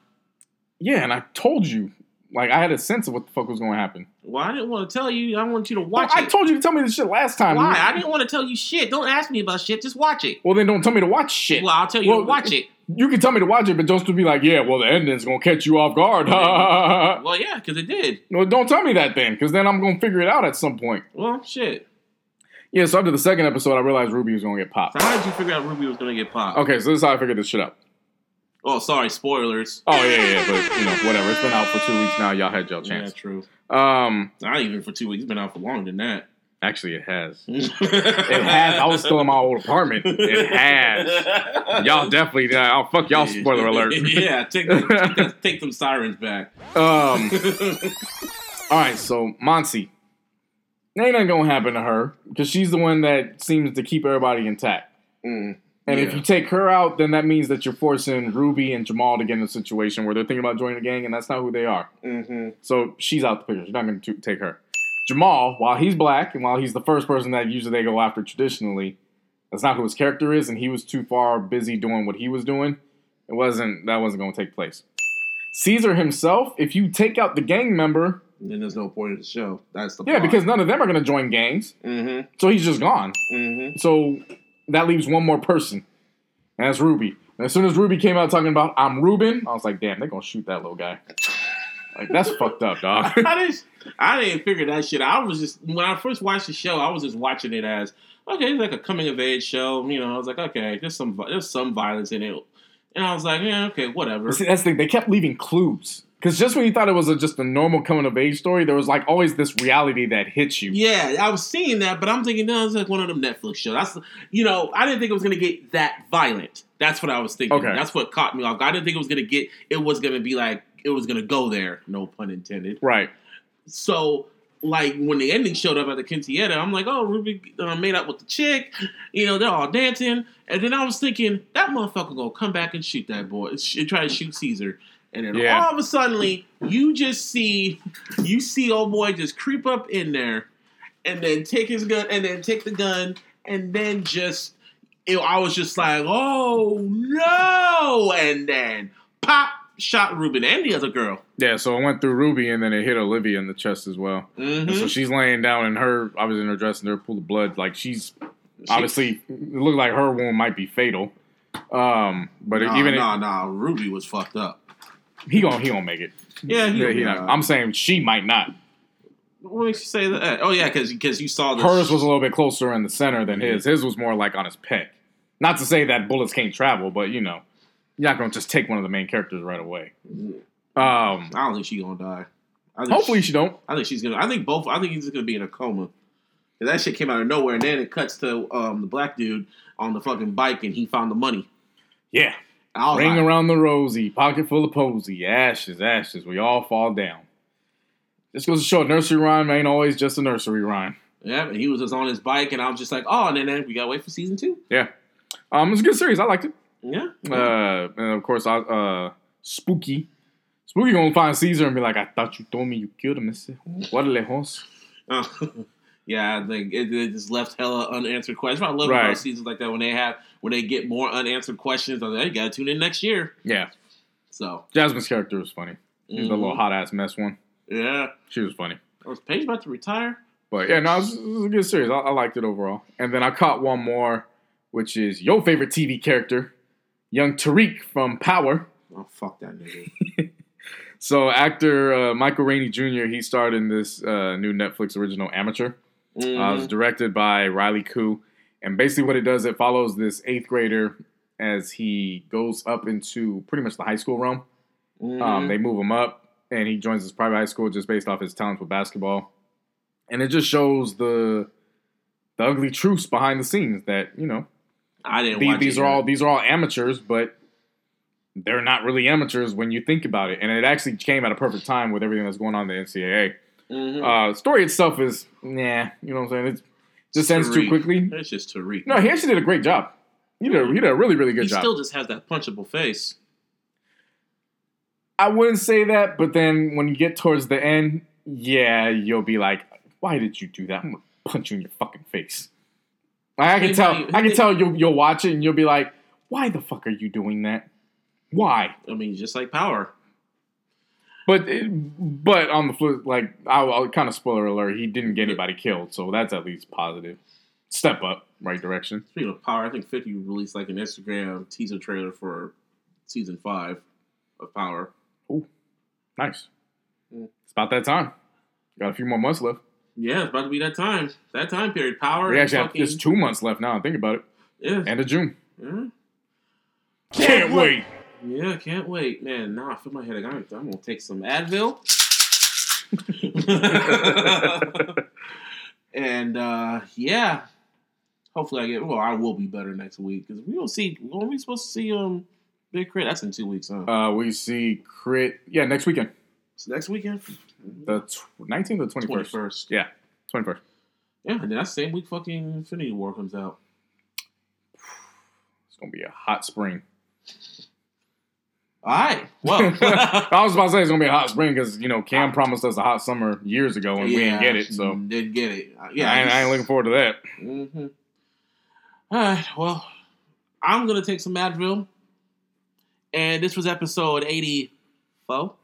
yeah, and I told you, like I had a sense of what the fuck was going to happen. Well, I didn't want to tell you. I want you to watch I it. told you to tell me this shit last time. Why? I didn't want to tell you shit. Don't ask me about shit. Just watch it. Well, then don't tell me to watch shit. Well, I'll tell you Well, to watch it. You can tell me to watch it, but don't be like, yeah, well, the ending's gonna catch you off guard. well, Well, yeah, because it did. No, don't tell me that then, because then I'm gonna figure it out at some point. Well, shit. Yeah, so after the second episode, I realized Ruby was gonna get popped. So how did you figure out Ruby was gonna get popped? Okay, so this is how I figured this shit out. Oh, sorry, spoilers. Oh yeah, yeah, but you know, whatever. It's been out for two weeks now. Y'all had your Yeah, chance. true. Um, Not even for two weeks. It's been out for longer than that. actually, it has. it has. I was still in my old apartment. It has. Y'all definitely. Uh, oh fuck y'all! Spoiler alert. yeah, take, take, take them sirens back. Um. All right, so Monse. Ain't nothing gonna happen to her because she's the one that seems to keep everybody intact. Mm, And if you take her out, then that means that you're forcing Ruby and Jamal to get in a situation where they're thinking about joining the gang, and that's not who they are. hmm So she's out the picture. She's not going to take her. Jamal, while he's black and while he's the first person that usually they go after traditionally, that's not who his character is, and he was too far busy doing what he was doing. It wasn't that wasn't going to take place. Cesar himself, if you take out the gang member, Then there's no point in the show. That's the yeah, because none of them are going to join gangs, hmm so he's just gone. hmm So that leaves one more person, and that's Ruby. And as soon as Ruby came out talking about I'm Ruben, I was like, damn, they're gonna shoot that little guy. Like that's fucked up, dog. I didn't. I didn't figure that shit. out. I was just when I first watched the show, I was just watching it as okay, it's like a coming of age show. You know, I was like, okay, there's some there's some violence in it, and I was like, yeah, okay, whatever. See, that's the thing. They kept leaving clues. Because just when you thought it was a, just a normal coming of age story, there was like always this reality that hits you. Yeah, I was seeing that, but I'm thinking, no, it's like one of them Netflix shows. That's, you know, I didn't think it was gonna get that violent. That's what I was thinking. Okay. That's what caught me off. I didn't think it was gonna get. It was gonna be like it was gonna go there. No pun intended. Right. So, like when the ending showed up at the quinceañera, I'm like, oh, Ruby uh, made up with the chick. You know, they're all dancing, and then I was thinking that motherfucker gonna come back and shoot that boy, sh- try to shoot Cesar. And then Yeah. all of a sudden, you just see, you see old boy just creep up in there, and then take his gun, and then take the gun, and then just, it, I was just like, oh no! And then pop, shot Ruben and the other girl. Yeah, so it went through Ruby and then it hit Olivia in the chest as well. Mm-hmm. And so she's laying down and her, I was in her dress and her pool of blood. Like she's obviously, it looked like her wound might be fatal. Um, but nah, even nah, nah. Ruby was fucked up. He gonna he gonna make it. Yeah, he, Yeah, he not. I'm saying she might not. What makes you say that? Oh yeah, because because you saw the Hers was a little bit closer in the center than his. His was more like on his pec. Not to say that bullets can't travel, but you know, you're not gonna just take one of the main characters right away. Um, I don't think she's gonna die. I think hopefully she, she don't. I think she's gonna. I think both. I think he's just gonna be in a coma. 'Cause that shit came out of nowhere, and then it cuts to um, the black dude on the fucking bike, and he found the money. Yeah. Was Ring like, around the rosy, pocket full of posy, ashes, ashes, we all fall down. This goes to show a nursery rhyme ain't always just a nursery rhyme. yeah, and he was just on his bike, and I was just like, oh, and then, then we gotta wait for season two. Yeah. Um, it's a good series. I liked it. Yeah, Uh, and of course, I, uh, Spooky. Spooky gonna find Cesar and be like, I thought you told me you killed him. What lejos? Uh, yeah, think it, it just left hella unanswered questions. I love Right. about seasons like that when they have when they get more unanswered questions. I'm like, you gotta tune in next year. Yeah. So Jasmine's character was funny. She's the mhm. little hot ass mess one. yeah, She was funny. Was Paige about to retire? But yeah, no, it was, it was a good series. I, I liked it overall. And then I caught one more, which is your favorite TV character, young Tariq from Power. Oh fuck that nigga. So actor uh, Michael Rainey Jr. He starred in this uh, new Netflix original Amateur. Uh, it was Mhm. directed by Riley Koo, and basically what it does, it follows this eighth grader as he goes up into pretty much the high school realm. Um, Mhm. they move him up, and he joins this private high school just based off his talents with basketball, and it just shows the the ugly truths behind the scenes that you know I didn't these are all these are all amateurs, but they're not really amateurs when you think about it. And it actually came at a perfect time with everything that's going on in the NCAA. Mhm. Uh, story itself is nah, you know what I'm saying? It just ends too quickly. It's just Tariq. No, he actually did a great job. He did a, he did a really really good he job. He still just has that punchable face. I wouldn't say that, but then when you get towards the end, yeah, you'll be like, why did you do that? I'm gonna punch you in your fucking face. Like, I can tell. I can tell you'll you'll watch it and you'll be like, why the fuck are you doing that? Why? I mean, just like Power. But but on the flip, like I'll, I'll kind of spoiler alert, he didn't get anybody killed, so that's at least positive. Step up, right direction. Speaking of Power, I think 50 released like an Instagram teaser trailer for season five of Power. Ooh, nice. Mm. It's about that time. Got a few more months left. Yeah, it's about to be that time. That time period. Power. We and actually have just two months left now. Think about it. yeah, End of June. yeah. Can't wait. Yeah, can't wait, man. Nah, I feel my headache. I'm, I'm gonna take some Advil. and uh yeah, hopefully I get. Well, I will be better next week because we will see. When are we supposed to see um Big K.R.I.T.? That's in two weeks, huh? Uh, we see crit. Yeah, next weekend, so next weekend, the nineteenth or twenty twenty first. first. Yeah, twenty first. Yeah, and then that same week, fucking Infinity War comes out. It's gonna be a hot spring. All right. Well, I was about to say it's gonna be a hot spring because you know Cam promised us a hot summer years ago and we didn't get it. So didn't get it. Uh, yeah, Yeah, I, ain't- I ain't looking forward to that. Mm-hmm. All right. Well, I'm gonna take some Advil, and this was episode 84.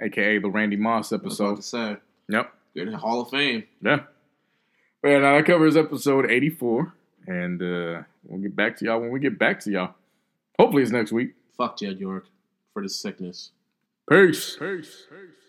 AKA the Randy Moss I was about episode. to say, Yep. good in the Hall of Fame. Yeah. Well, now that covers episode 84. And uh, we'll get back to y'all when we get back to y'all. Hopefully it's next week. Fuck Jed York for the sickness. Peace. Peace. Peace.